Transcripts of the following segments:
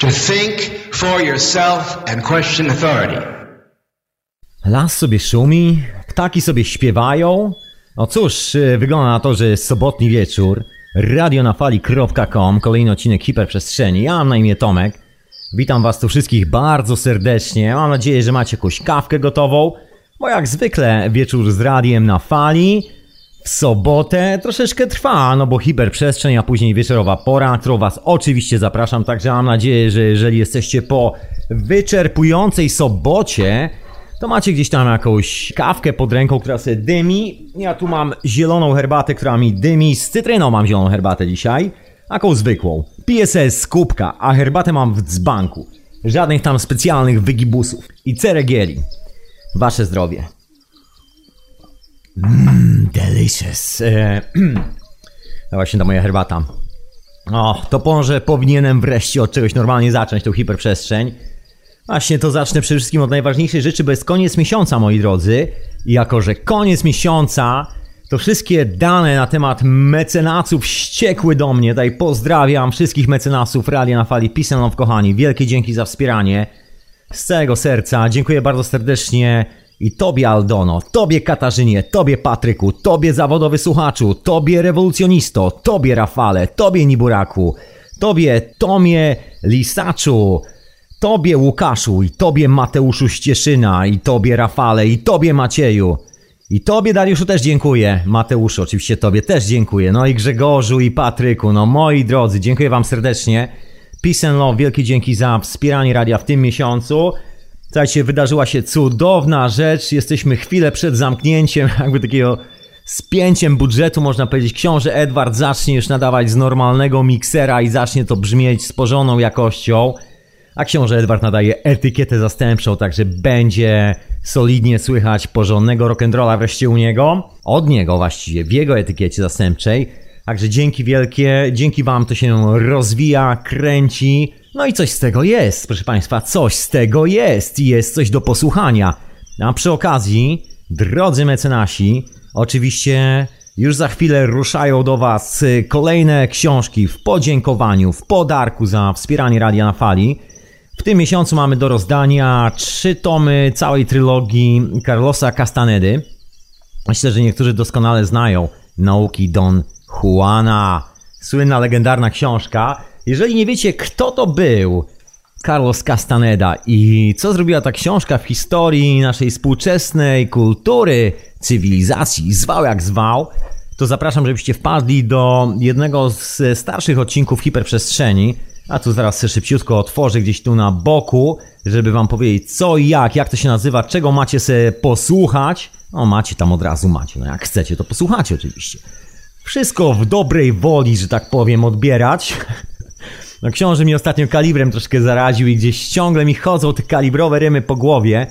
To think for yourself and question authority. Las sobie szumi, ptaki sobie śpiewają. No cóż, y, wygląda na to, że jest sobotni wieczór. Radionafali.com, kolejny odcinek hiperprzestrzeni. Ja mam na imię Tomek. Witam was tu wszystkich bardzo serdecznie. Mam nadzieję, że macie jakąś kawkę gotową. Bo jak zwykle wieczór z radiem na fali. W sobotę troszeczkę trwa, no bo hiperprzestrzeń, a później wieczorowa pora, którą was oczywiście zapraszam. Także mam nadzieję, że jeżeli jesteście po wyczerpującej sobocie, to macie gdzieś tam jakąś kawkę pod ręką, która sobie dymi. Ja tu mam zieloną herbatę, która mi dymi. Z cytryną mam zieloną herbatę dzisiaj. Taką zwykłą. Piję sobie z kubka, a herbatę mam w dzbanku. Żadnych tam specjalnych wygibusów. I ceregieli. Wasze zdrowie. Mmm, delicious. E, właśnie ta moja herbata. O, to może powinienem wreszcie od czegoś normalnie zacząć tą hiperprzestrzeń. Właśnie to zacznę przede wszystkim od najważniejszej rzeczy, bo jest koniec miesiąca, moi drodzy. I jako, że koniec miesiąca, to wszystkie dane na temat mecenasów ściekły do mnie. Tutaj pozdrawiam wszystkich mecenasów Radia na Fali. Peace and love, kochani. Wielkie dzięki za wspieranie. Z całego serca. Dziękuję bardzo serdecznie i tobie Aldono, tobie Katarzynie, tobie Patryku, tobie zawodowy słuchaczu, tobie rewolucjonisto, tobie Rafale, tobie Niburaku, tobie Tomie Lisaczu, tobie Łukaszu i tobie Mateuszu Ścieszyna i tobie Rafale i tobie Macieju. I tobie Dariuszu też dziękuję. Mateuszu oczywiście tobie też dziękuję. No i Grzegorzu i Patryku, no moi drodzy, dziękuję wam serdecznie. Peace and love, wielkie dzięki za wspieranie radia w tym miesiącu. Słuchajcie, wydarzyła się cudowna rzecz. Jesteśmy chwilę przed zamknięciem, jakby takiego spięciem budżetu, można powiedzieć. Książę Edward zacznie już nadawać z normalnego miksera i zacznie to brzmieć z porządną jakością. A książę Edward nadaje etykietę zastępczą, także będzie solidnie słychać porządnego rock'n'rolla wreszcie u niego. Od niego właściwie, w jego etykiecie zastępczej. Także dzięki wielkie, dzięki wam to się rozwija, kręci. No i coś z tego jest, proszę Państwa, coś z tego jest i jest coś do posłuchania. A przy okazji, drodzy mecenasi, oczywiście już za chwilę ruszają do Was kolejne książki w podziękowaniu, w podarku za wspieranie Radia na Fali. W tym miesiącu mamy do rozdania trzy tomy całej trylogii Carlosa Castanedy. Myślę, że niektórzy doskonale znają nauki Don Juana. Słynna, legendarna książka. Jeżeli nie wiecie, kto to był Carlos Castaneda i co zrobiła ta książka w historii naszej współczesnej kultury, cywilizacji, zwał jak zwał, to zapraszam, żebyście wpadli do jednego z starszych odcinków hiperprzestrzeni. A tu zaraz szybciutko otworzę gdzieś tu na boku, żeby wam powiedzieć co i jak, jak to się nazywa, czego macie sobie posłuchać. No macie tam od razu, macie. No jak chcecie, to posłuchacie oczywiście. Wszystko w dobrej woli, że tak powiem, odbierać. No książę mi ostatnio kalibrem troszkę zaraził i gdzieś ciągle mi chodzą te kalibrowe rymy po głowie.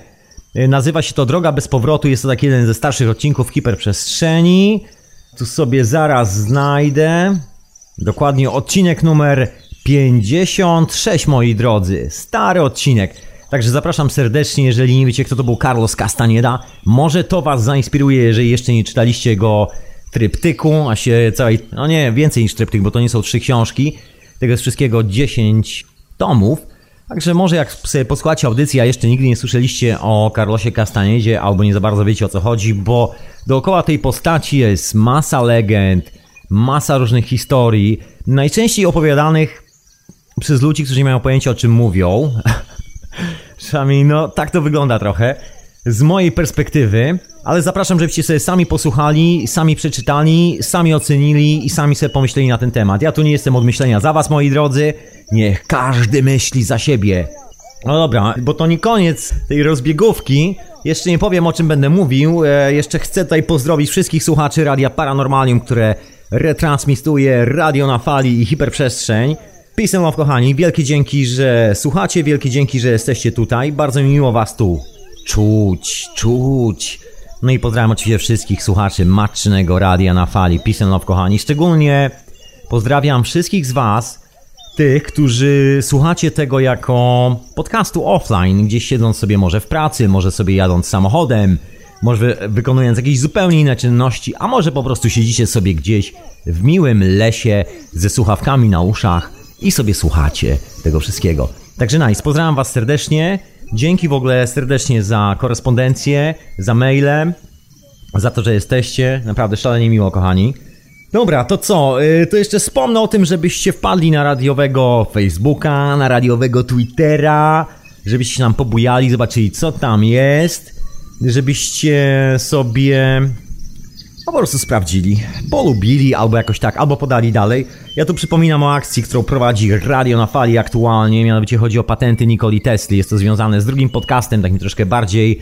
Nazywa się to Droga bez powrotu, jest to taki jeden ze starszych odcinków hiperprzestrzeni. Tu sobie zaraz znajdę. Dokładnie odcinek numer 56, moi drodzy. Stary odcinek. Także zapraszam serdecznie, jeżeli nie wiecie kto to był Carlos Castaneda. Może to was zainspiruje, jeżeli jeszcze nie czytaliście go tryptyku, a się całej, no nie, więcej niż tryptyk, bo to nie są trzy książki. Tego jest wszystkiego 10 tomów. Także może jak sobie posłuchacie audycji, a jeszcze nigdy nie słyszeliście o Carlosie Castaniedzie, albo nie za bardzo wiecie o co chodzi, bo dookoła tej postaci jest masa legend, masa różnych historii, najczęściej opowiadanych przez ludzi, którzy nie mają pojęcia o czym mówią. Przynajmniej no tak to wygląda trochę z mojej perspektywy, ale zapraszam, żebyście sobie sami posłuchali, sami przeczytali, sami ocenili i sami sobie pomyśleli na ten temat. Ja tu nie jestem od myślenia za was, moi drodzy. Niech każdy myśli za siebie. No dobra, bo to nie koniec tej rozbiegówki. Jeszcze nie powiem o czym będę mówił. E, jeszcze chcę tutaj pozdrowić wszystkich słuchaczy Radia Paranormalium, które retransmituje radio na fali i hiperprzestrzeń. Peace and kochani. Wielkie dzięki, że słuchacie, wielkie dzięki, że jesteście tutaj. Bardzo mi miło was tu czuć, czuć. No i pozdrawiam oczywiście wszystkich słuchaczy matcznego radia na fali. Peace and love, kochani. Szczególnie pozdrawiam wszystkich z was, tych, którzy słuchacie tego jako podcastu offline, gdzieś siedząc sobie może w pracy, może sobie jadąc samochodem, może wykonując jakieś zupełnie inne czynności, a może po prostu siedzicie sobie gdzieś w miłym lesie ze słuchawkami na uszach i sobie słuchacie tego wszystkiego. Także nice, pozdrawiam Was serdecznie. Dzięki w ogóle serdecznie za korespondencję, za maile, za to, że jesteście. Naprawdę szalenie miło, kochani. Dobra, to co? Y, to jeszcze wspomnę o tym, żebyście wpadli na radiowego Facebooka, na radiowego Twittera, żebyście nam pobujali, zobaczyli co tam jest, żebyście sobie po prostu sprawdzili, polubili albo jakoś tak, albo podali dalej. Ja tu przypominam o akcji, którą prowadzi Radio na Fali aktualnie, mianowicie chodzi o patenty Nikoli Tesli. Jest to związane z drugim podcastem, takim troszkę bardziej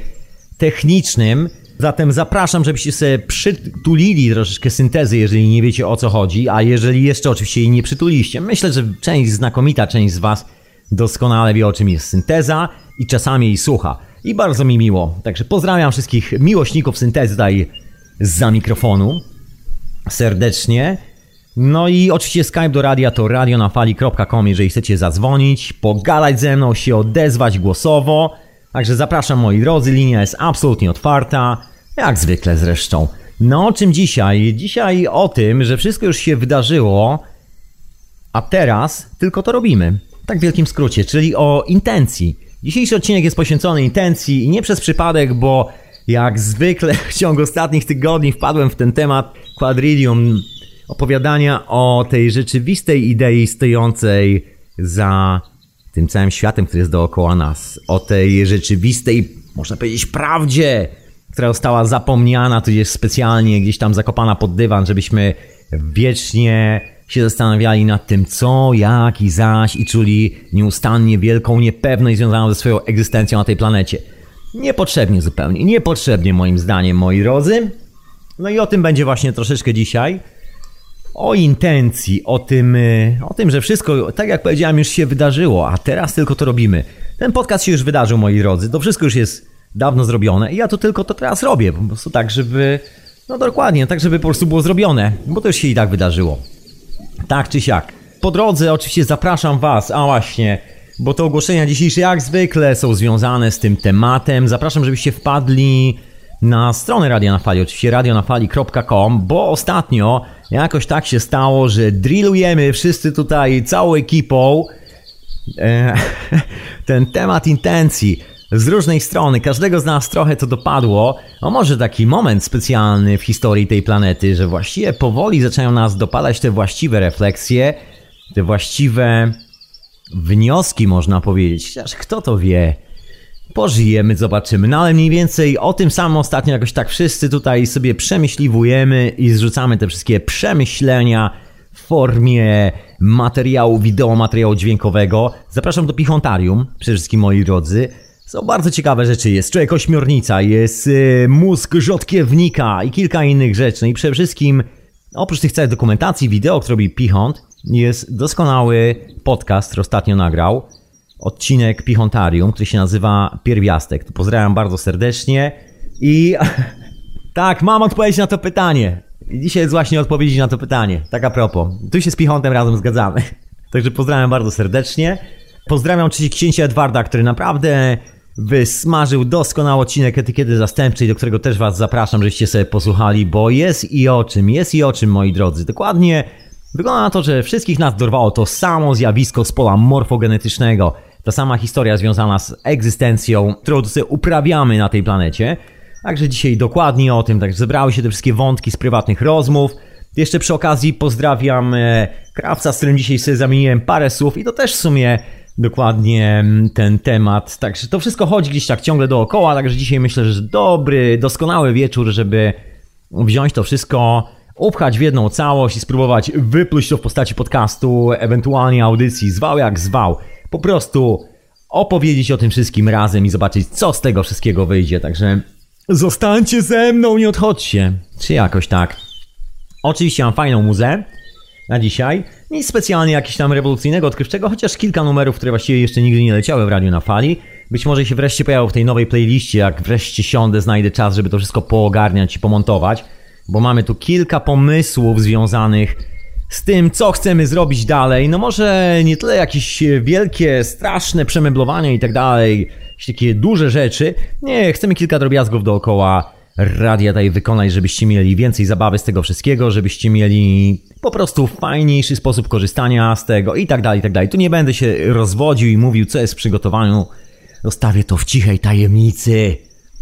technicznym. Zatem zapraszam, żebyście sobie przytulili troszeczkę syntezy, jeżeli nie wiecie o co chodzi, a jeżeli jeszcze oczywiście jej nie przytuliście. Myślę, że część, znakomita część z Was doskonale wie o czym jest synteza i czasami jej słucha. I bardzo mi miło. Także pozdrawiam wszystkich miłośników syntezy tutaj za mikrofonu serdecznie. No i oczywiście Skype do radia to radionafali.com, jeżeli chcecie zadzwonić, pogadać ze mną, się odezwać głosowo. Także zapraszam moi drodzy, linia jest absolutnie otwarta, jak zwykle zresztą. No o czym dzisiaj? Dzisiaj o tym, że wszystko już się wydarzyło, a teraz tylko to robimy. Tak w wielkim skrócie, czyli o intencji. Dzisiejszy odcinek jest poświęcony intencji i nie przez przypadek, bo jak zwykle w ciągu ostatnich tygodni wpadłem w ten temat quadrillium opowiadania o tej rzeczywistej idei stojącej za tym całym światem, który jest dookoła nas. O tej rzeczywistej, można powiedzieć, prawdzie, która została zapomniana, tudzież specjalnie gdzieś tam zakopana pod dywan, żebyśmy wiecznie się zastanawiali nad tym, co, jak i zaś i czuli nieustannie wielką niepewność związaną ze swoją egzystencją na tej planecie. Niepotrzebnie zupełnie, niepotrzebnie moim zdaniem, moi drodzy. No i o tym będzie właśnie troszeczkę dzisiaj. O intencji, o tym, y, o tym, że wszystko, tak jak powiedziałem, już się wydarzyło, a teraz tylko to robimy. Ten podcast się już wydarzył, moi drodzy. To wszystko już jest dawno zrobione i ja to tylko to teraz robię. Po prostu tak, żeby, no dokładnie, tak, żeby po prostu było zrobione, bo to już się i tak wydarzyło. Tak czy siak. Po drodze oczywiście zapraszam Was, a właśnie, bo te ogłoszenia dzisiejsze jak zwykle są związane z tym tematem. Zapraszam, żebyście wpadli na stronę Radia na Fali, oczywiście radionafali.com, bo ostatnio jakoś tak się stało, że drillujemy wszyscy tutaj całą ekipą e, ten temat intencji z różnej strony. Każdego z nas trochę to dopadło. O może taki moment specjalny w historii tej planety, że właściwie powoli zaczynają nas dopadać te właściwe refleksje, te właściwe wnioski, można powiedzieć. Chociaż kto to wie? Pożyjemy, zobaczymy. No ale mniej więcej o tym samym ostatnio jakoś tak wszyscy tutaj sobie przemyśliwujemy i zrzucamy te wszystkie przemyślenia w formie materiału wideo, materiału dźwiękowego. Zapraszam do Pichontarium, przede wszystkim moi drodzy. Są bardzo ciekawe rzeczy. Jest człowiek ośmiornica, jest yy, mózg rzodkiewnika i kilka innych rzeczy. No i przede wszystkim, oprócz tych całych dokumentacji, wideo, które robi Pichont, jest doskonały podcast, który ostatnio nagrał. Odcinek Pichontarium, który się nazywa Pierwiastek. Pozdrawiam bardzo serdecznie. I tak, mam odpowiedź na to pytanie. Dzisiaj jest właśnie odpowiedź na to pytanie. Tak a propos. Tu się z Pichontem razem zgadzamy. Także pozdrawiam bardzo serdecznie. Pozdrawiam księcia Edwarda, który naprawdę wysmażył doskonały odcinek etykiety zastępczej, do którego też Was zapraszam, żebyście sobie posłuchali, bo jest i o czym, jest i o czym, moi drodzy. Dokładnie wygląda na to, że wszystkich nas dorwało to samo zjawisko z pola morfogenetycznego. Ta sama historia związana z egzystencją, którą sobie uprawiamy na tej planecie. Także dzisiaj dokładnie o tym, także zebrały się te wszystkie wątki z prywatnych rozmów. Jeszcze przy okazji pozdrawiam e, krawca, z którym dzisiaj sobie zamieniłem parę słów i to też w sumie dokładnie mm, ten temat. Także to wszystko chodzi gdzieś tak ciągle dookoła, także dzisiaj myślę, że dobry, doskonały wieczór, żeby wziąć to wszystko, upchać w jedną całość i spróbować wypluć to w postaci podcastu, ewentualnie audycji, zwał jak zwał. Po prostu opowiedzieć o tym wszystkim razem i zobaczyć, co z tego wszystkiego wyjdzie. Także zostańcie ze mną, nie odchodźcie. Czy jakoś tak. Oczywiście mam fajną muzę na dzisiaj. Nic specjalnie jakiegoś tam rewolucyjnego, odkrywczego, chociaż kilka numerów, które właściwie jeszcze nigdy nie leciały w radiu na fali. Być może się wreszcie pojawią w tej nowej playliście, jak wreszcie siądę, znajdę czas, żeby to wszystko poogarniać i pomontować, bo mamy tu kilka pomysłów związanych z tym, co chcemy zrobić dalej. No może nie tyle jakieś wielkie, straszne przemeblowania i tak dalej, takie duże rzeczy. Nie, chcemy kilka drobiazgów dookoła radia tutaj wykonać, żebyście mieli więcej zabawy z tego wszystkiego, żebyście mieli po prostu fajniejszy sposób korzystania z tego i tak dalej, i tak dalej. Tu nie będę się rozwodził i mówił, co jest w przygotowaniu. Zostawię to w cichej tajemnicy.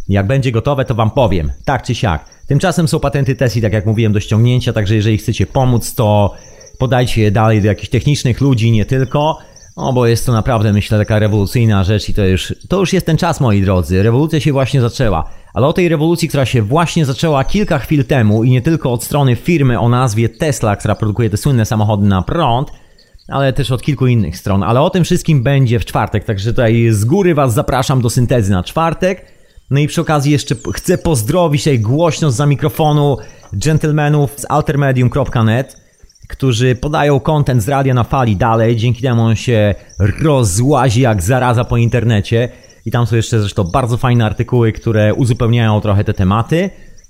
Jak będzie gotowe, to wam powiem, tak czy siak. Tymczasem są patenty Tesla, tak jak mówiłem, do ściągnięcia, także jeżeli chcecie pomóc, to podajcie je dalej do jakichś technicznych ludzi, nie tylko. O, bo jest to naprawdę, myślę, taka rewolucyjna rzecz i to już, to już jest ten czas, moi drodzy. Rewolucja się właśnie zaczęła. Ale o tej rewolucji, która się właśnie zaczęła kilka chwil temu i nie tylko od strony firmy o nazwie Tesla, która produkuje te słynne samochody na prąd, ale też od kilku innych stron. Ale o tym wszystkim będzie w czwartek, także tutaj z góry Was zapraszam do syntezy na czwartek. No i przy okazji jeszcze chcę pozdrowić tutaj głośno za mikrofonu gentlemanów z altermedium.net którzy podają content z radia na fali dalej, dzięki temu on się rozłazi jak zaraza po internecie. I tam są jeszcze zresztą bardzo fajne artykuły, które uzupełniają trochę te tematy.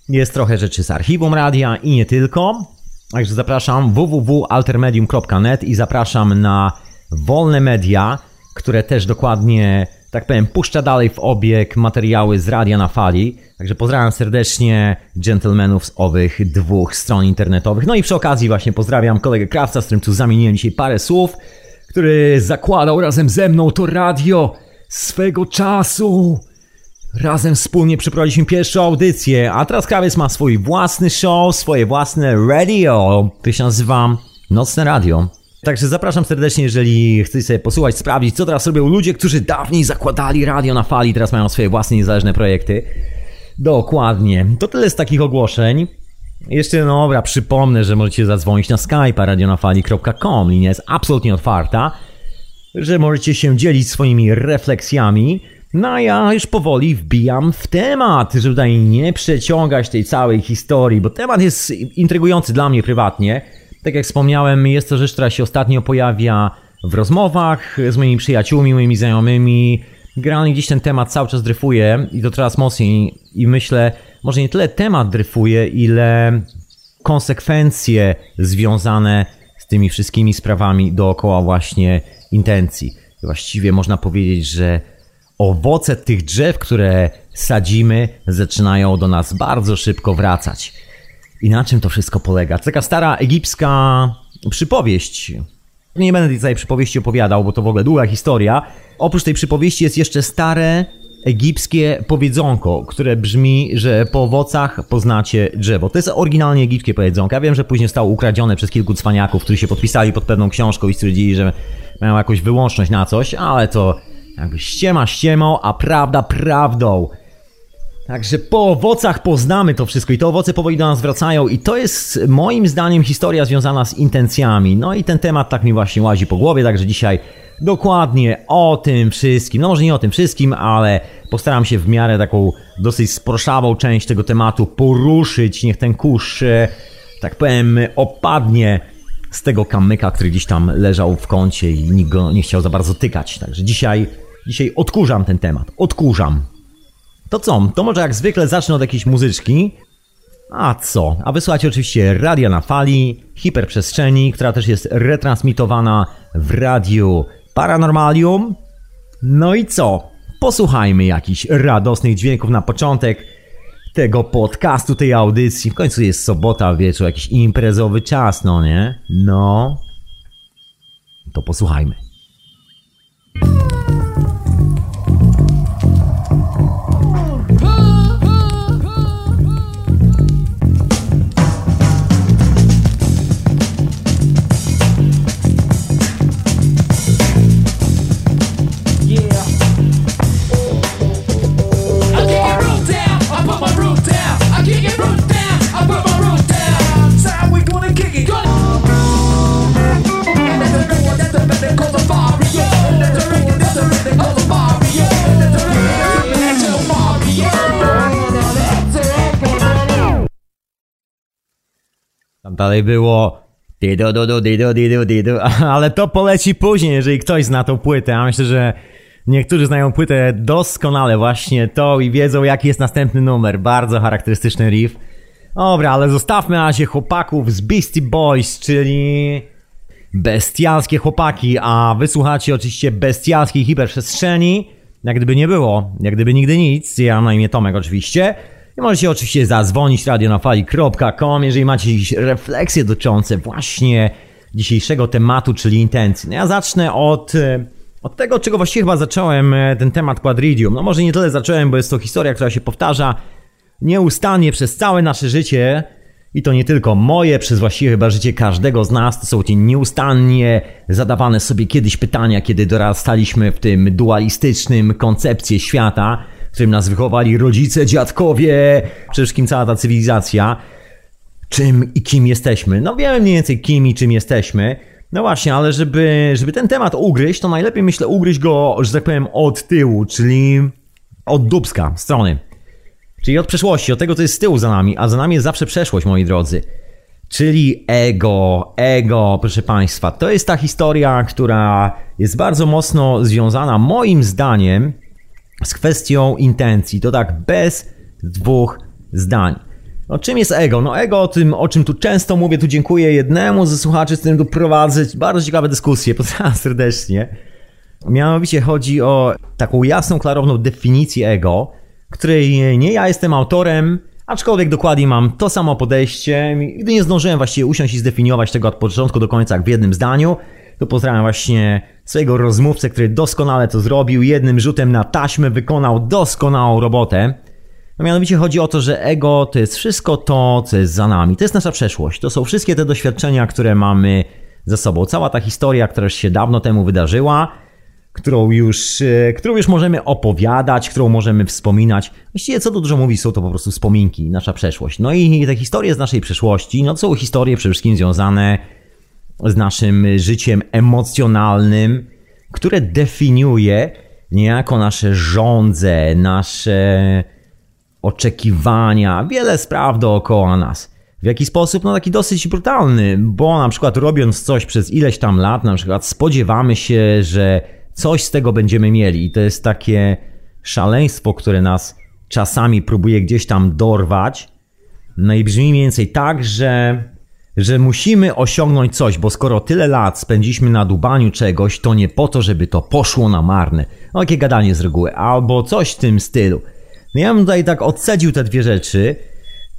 Jest trochę rzeczy z archiwum radia i nie tylko. Także zapraszam www.altermedium.net i zapraszam na wolne media, które też dokładnie tak powiem, puszcza dalej w obieg materiały z radia na fali. Także pozdrawiam serdecznie gentlemanów z owych dwóch stron internetowych. No i przy okazji właśnie pozdrawiam kolegę Krawca, z którym tu zamieniłem dzisiaj parę słów, który zakładał razem ze mną to radio swego czasu. Razem wspólnie przeprowadziliśmy pierwszą audycję, a teraz Krawiec ma swój własny show, swoje własne radio, które się nazywa Nocne Radio. Także zapraszam serdecznie, jeżeli chcecie sobie posłuchać, sprawdzić, co teraz robią ludzie, którzy dawniej zakładali radio na fali, teraz mają swoje własne niezależne projekty. Dokładnie. To tyle z takich ogłoszeń. Jeszcze, no dobra, przypomnę, że możecie zadzwonić na skype radionafali.com. Linia jest absolutnie otwarta. Że możecie się dzielić swoimi refleksjami. No a ja już powoli wbijam w temat, żeby tutaj nie przeciągać tej całej historii, bo temat jest intrygujący dla mnie prywatnie. Tak jak wspomniałem, jest to rzecz, która się ostatnio pojawia w rozmowach z moimi przyjaciółmi, moimi znajomymi. Generalnie gdzieś ten temat cały czas dryfuje i to coraz mocniej i myślę, może nie tyle temat dryfuje, ile konsekwencje związane z tymi wszystkimi sprawami dookoła właśnie intencji. Właściwie można powiedzieć, że owoce tych drzew, które sadzimy, zaczynają do nas bardzo szybko wracać. I na czym to wszystko polega? To taka stara egipska przypowieść. Nie będę tej przypowieści opowiadał, bo to w ogóle długa historia. Oprócz tej przypowieści jest jeszcze stare egipskie powiedzonko, które brzmi, że po owocach poznacie drzewo. To jest oryginalnie egipskie powiedzonko. Ja wiem, że później zostało ukradzione przez kilku cwaniaków, którzy się podpisali pod pewną książką i stwierdzili, że mają jakąś wyłączność na coś, ale to jakby ściema ściemą, a prawda prawdą. Także po owocach poznamy to wszystko i te owoce powoli do nas wracają i to jest moim zdaniem historia związana z intencjami. No i ten temat tak mi właśnie łazi po głowie, także dzisiaj dokładnie o tym wszystkim. No może nie o tym wszystkim, ale postaram się w miarę taką dosyć sproszawą część tego tematu poruszyć. Niech ten kurz, e, tak powiem, opadnie z tego kamyka, który gdzieś tam leżał w kącie i nikt go nie chciał za bardzo tykać. Także dzisiaj, dzisiaj odkurzam ten temat. Odkurzam. To co? To może jak zwykle zacznę od jakiejś muzyczki. A co? A wysłuchajcie oczywiście radia na fali, hiperprzestrzeni, która też jest retransmitowana w radiu Paranormalium. No i co? Posłuchajmy jakichś radosnych dźwięków na początek tego podcastu, tej audycji. W końcu jest sobota, wieczór, jakiś imprezowy czas, no nie? No. To posłuchajmy. Dalej było ale to poleci później, jeżeli ktoś zna tą płytę. A myślę, że niektórzy znają płytę doskonale właśnie to i wiedzą jaki jest następny numer. Bardzo charakterystyczny riff. Dobra, ale zostawmy na razie chłopaków z Beastie Boys, czyli bestialskie chłopaki, a wysłuchacie oczywiście bestialskiej hiperprzestrzeni. Jak gdyby nie było, jak gdyby nigdy nic. Ja na imię Tomek oczywiście. Możecie oczywiście zadzwonić radionafali.com, jeżeli macie jakieś refleksje dotyczące właśnie dzisiejszego tematu, czyli intencji. No ja zacznę od, e, od tego, czego właściwie chyba zacząłem e, ten temat Quadridium. No może nie tyle zacząłem, bo jest to historia, która się powtarza nieustannie przez całe nasze życie. I to nie tylko moje, przez właściwie chyba życie każdego z nas. To są te nieustannie zadawane sobie kiedyś pytania, kiedy dorastaliśmy w tym dualistycznym koncepcie świata, którym nas wychowali rodzice, dziadkowie, przede wszystkim cała ta cywilizacja. Czym i kim jesteśmy? No wiemy mniej więcej kim i czym jesteśmy. No właśnie, ale żeby, żeby ten temat ugryźć, to najlepiej myślę ugryźć go, że tak powiem, od tyłu, czyli od dubska strony. Czyli od przeszłości, od tego, co jest z tyłu za nami, a za nami jest zawsze przeszłość, moi drodzy. Czyli ego, ego, proszę Państwa. To jest ta historia, która jest bardzo mocno związana, moim zdaniem, z kwestią intencji. To tak bez dwóch zdań. No czym jest ego? No ego o tym, o czym tu często mówię, tu dziękuję jednemu ze słuchaczy, z którym tu prowadzę bardzo ciekawe dyskusje, pozdrawiam serdecznie. Mianowicie chodzi o taką jasną, klarowną definicję ego, której nie ja jestem autorem, aczkolwiek dokładnie mam to samo podejście. Gdy nie zdążyłem właściwie usiąść i zdefiniować tego od początku do końca w jednym zdaniu, to pozdrawiam właśnie swojego rozmówcę, który doskonale to zrobił, jednym rzutem na taśmę wykonał doskonałą robotę. No mianowicie chodzi o to, że ego to jest wszystko to, co jest za nami. To jest nasza przeszłość. To są wszystkie te doświadczenia, które mamy za sobą. Cała ta historia, która się dawno temu wydarzyła, którą już, e, którą już możemy opowiadać, którą możemy wspominać. Właściwie co tu dużo mówić, są to po prostu wspominki, nasza przeszłość. No i te historie z naszej przeszłości, no to są historie przede wszystkim związane z naszym życiem emocjonalnym, które definiuje niejako nasze żądze, nasze oczekiwania, wiele spraw dookoła nas. W jaki sposób? No taki dosyć brutalny, bo na przykład robiąc coś przez ileś tam lat, na przykład spodziewamy się, że coś z tego będziemy mieli. I to jest takie szaleństwo, które nas czasami próbuje gdzieś tam dorwać. No i brzmi mniej więcej tak, że, że musimy osiągnąć coś, bo skoro tyle lat spędziliśmy na dubaniu czegoś, to nie po to, żeby to poszło na marne. No takie gadanie z reguły, albo coś w tym stylu. No ja bym tutaj tak odcedził te dwie rzeczy,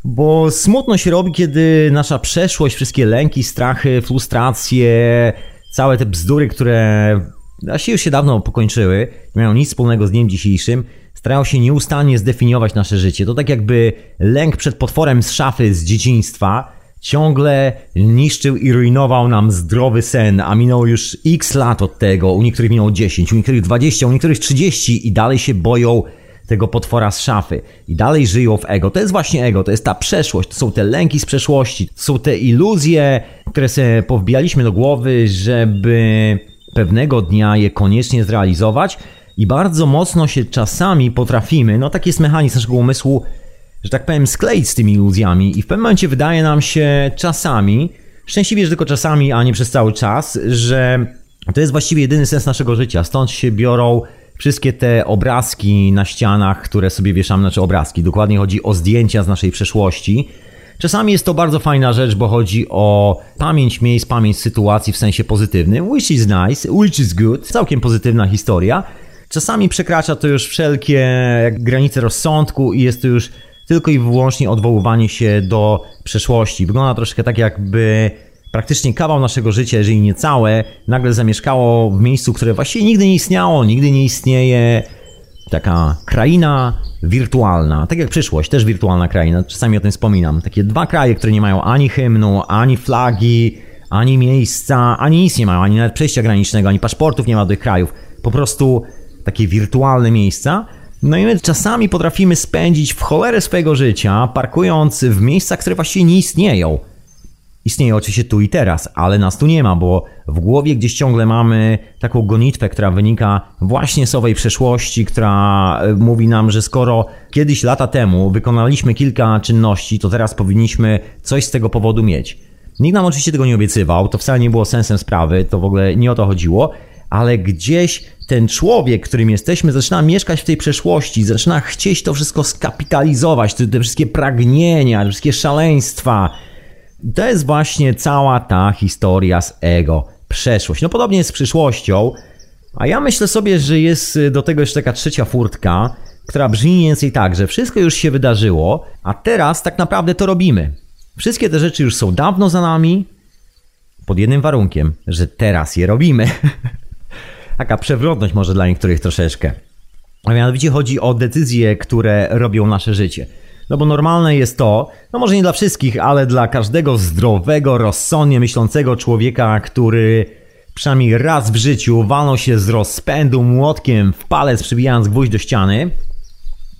bo smutno się robi, kiedy nasza przeszłość, wszystkie lęki, strachy, frustracje, całe te bzdury, które właściwie już się dawno pokończyły, nie mają nic wspólnego z dniem dzisiejszym, starają się nieustannie zdefiniować nasze życie. To tak jakby lęk przed potworem z szafy z dzieciństwa ciągle niszczył i rujnował nam zdrowy sen, a minęło już x lat od tego, u niektórych minęło 10, u niektórych 20, u niektórych 30 i dalej się boją tego potwora z szafy. I dalej żyją w ego. To jest właśnie ego, to jest ta przeszłość, to są te lęki z przeszłości, to są te iluzje, które sobie powbijaliśmy do głowy, żeby pewnego dnia je koniecznie zrealizować. I bardzo mocno się czasami potrafimy, no taki jest mechanizm naszego umysłu, że tak powiem, skleić z tymi iluzjami i w pewnym momencie wydaje nam się czasami, szczęśliwie, że tylko czasami, a nie przez cały czas, że to jest właściwie jedyny sens naszego życia. Stąd się biorą wszystkie te obrazki na ścianach, które sobie wieszamy, znaczy obrazki. Dokładnie chodzi o zdjęcia z naszej przeszłości. Czasami jest to bardzo fajna rzecz, bo chodzi o pamięć miejsc, pamięć sytuacji w sensie pozytywnym, which is nice, which is good, całkiem pozytywna historia. Czasami przekracza to już wszelkie granice rozsądku i jest to już tylko i wyłącznie odwoływanie się do przeszłości. Wygląda troszkę tak, jakby praktycznie kawał naszego życia, jeżeli nie całe, nagle zamieszkało w miejscu, które właściwie nigdy nie istniało, nigdy nie istnieje. Taka kraina wirtualna, tak jak przyszłość, też wirtualna kraina, czasami o tym wspominam. Takie dwa kraje, które nie mają ani hymnu, ani flagi, ani miejsca, ani nic nie mają, ani nawet przejścia granicznego, ani paszportów nie ma do tych krajów. Po prostu takie wirtualne miejsca. No i my czasami potrafimy spędzić w cholerę swojego życia, parkując w miejscach, które właściwie nie istnieją istnieje oczywiście tu i teraz, ale nas tu nie ma, bo w głowie gdzieś ciągle mamy taką gonitwę, która wynika właśnie z owej przeszłości, która e, mówi nam, że skoro kiedyś lata temu wykonaliśmy kilka czynności, to teraz powinniśmy coś z tego powodu mieć. Nikt nam oczywiście tego nie obiecywał, to wcale nie było sensem sprawy, to w ogóle nie o to chodziło, ale gdzieś ten człowiek, którym jesteśmy, zaczyna mieszkać w tej przeszłości, zaczyna chcieć to wszystko skapitalizować, te, te wszystkie pragnienia, te wszystkie szaleństwa, to jest właśnie cała ta historia z ego, przeszłość. No podobnie jest z przyszłością, a ja myślę sobie, że jest do tego jeszcze taka trzecia furtka, która brzmi mniej więcej tak, że wszystko już się wydarzyło, a teraz tak naprawdę to robimy. Wszystkie te rzeczy już są dawno za nami, pod jednym warunkiem, że teraz je robimy. Taka przewrotność może dla niektórych troszeczkę. A mianowicie chodzi o decyzje, które robią nasze życie. No bo normalne jest to, no może nie dla wszystkich, ale dla każdego zdrowego, rozsądnie myślącego człowieka, który przynajmniej raz w życiu walnął się z rozpędu młotkiem w palec, przybijając gwóźdź do ściany,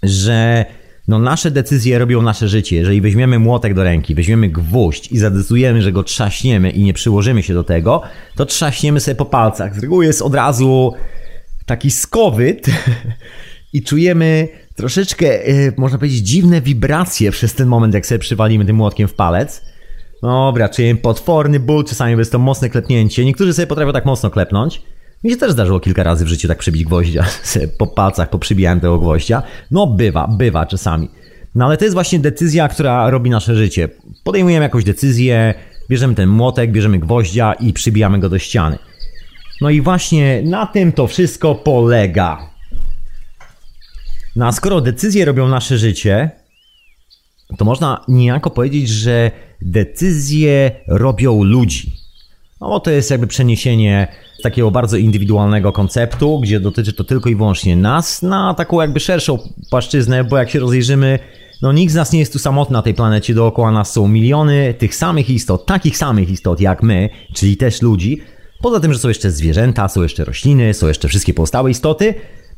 że no nasze decyzje robią nasze życie. Jeżeli weźmiemy młotek do ręki, weźmiemy gwóźdź i zadecydujemy, że go trzaśniemy i nie przyłożymy się do tego, to trzaśniemy sobie po palcach. Z reguły jest od razu taki skowyt i czujemy troszeczkę, e, można powiedzieć, dziwne wibracje przez ten moment, jak sobie przywalimy tym młotkiem w palec. Dobra, czujemy potworny ból, czasami jest to mocne klepnięcie. Niektórzy sobie potrafią tak mocno klepnąć. Mi się też zdarzyło kilka razy w życiu tak przybić gwoździa, po palcach poprzybijałem tego gwoździa. No bywa, bywa czasami. No ale to jest właśnie decyzja, która robi nasze życie. Podejmujemy jakąś decyzję, bierzemy ten młotek, bierzemy gwoździa i przybijamy go do ściany. No i właśnie na tym to wszystko polega. No a skoro decyzje robią nasze życie, to można niejako powiedzieć, że decyzje robią ludzi. No bo to jest jakby przeniesienie takiego bardzo indywidualnego konceptu, gdzie dotyczy to tylko i wyłącznie nas, na taką jakby szerszą płaszczyznę, bo jak się rozejrzymy, no nikt z nas nie jest tu samotny na tej planecie, dookoła nas są miliony tych samych istot, takich samych istot jak my, czyli też ludzi. Poza tym, że są jeszcze zwierzęta, są jeszcze rośliny, są jeszcze wszystkie pozostałe istoty,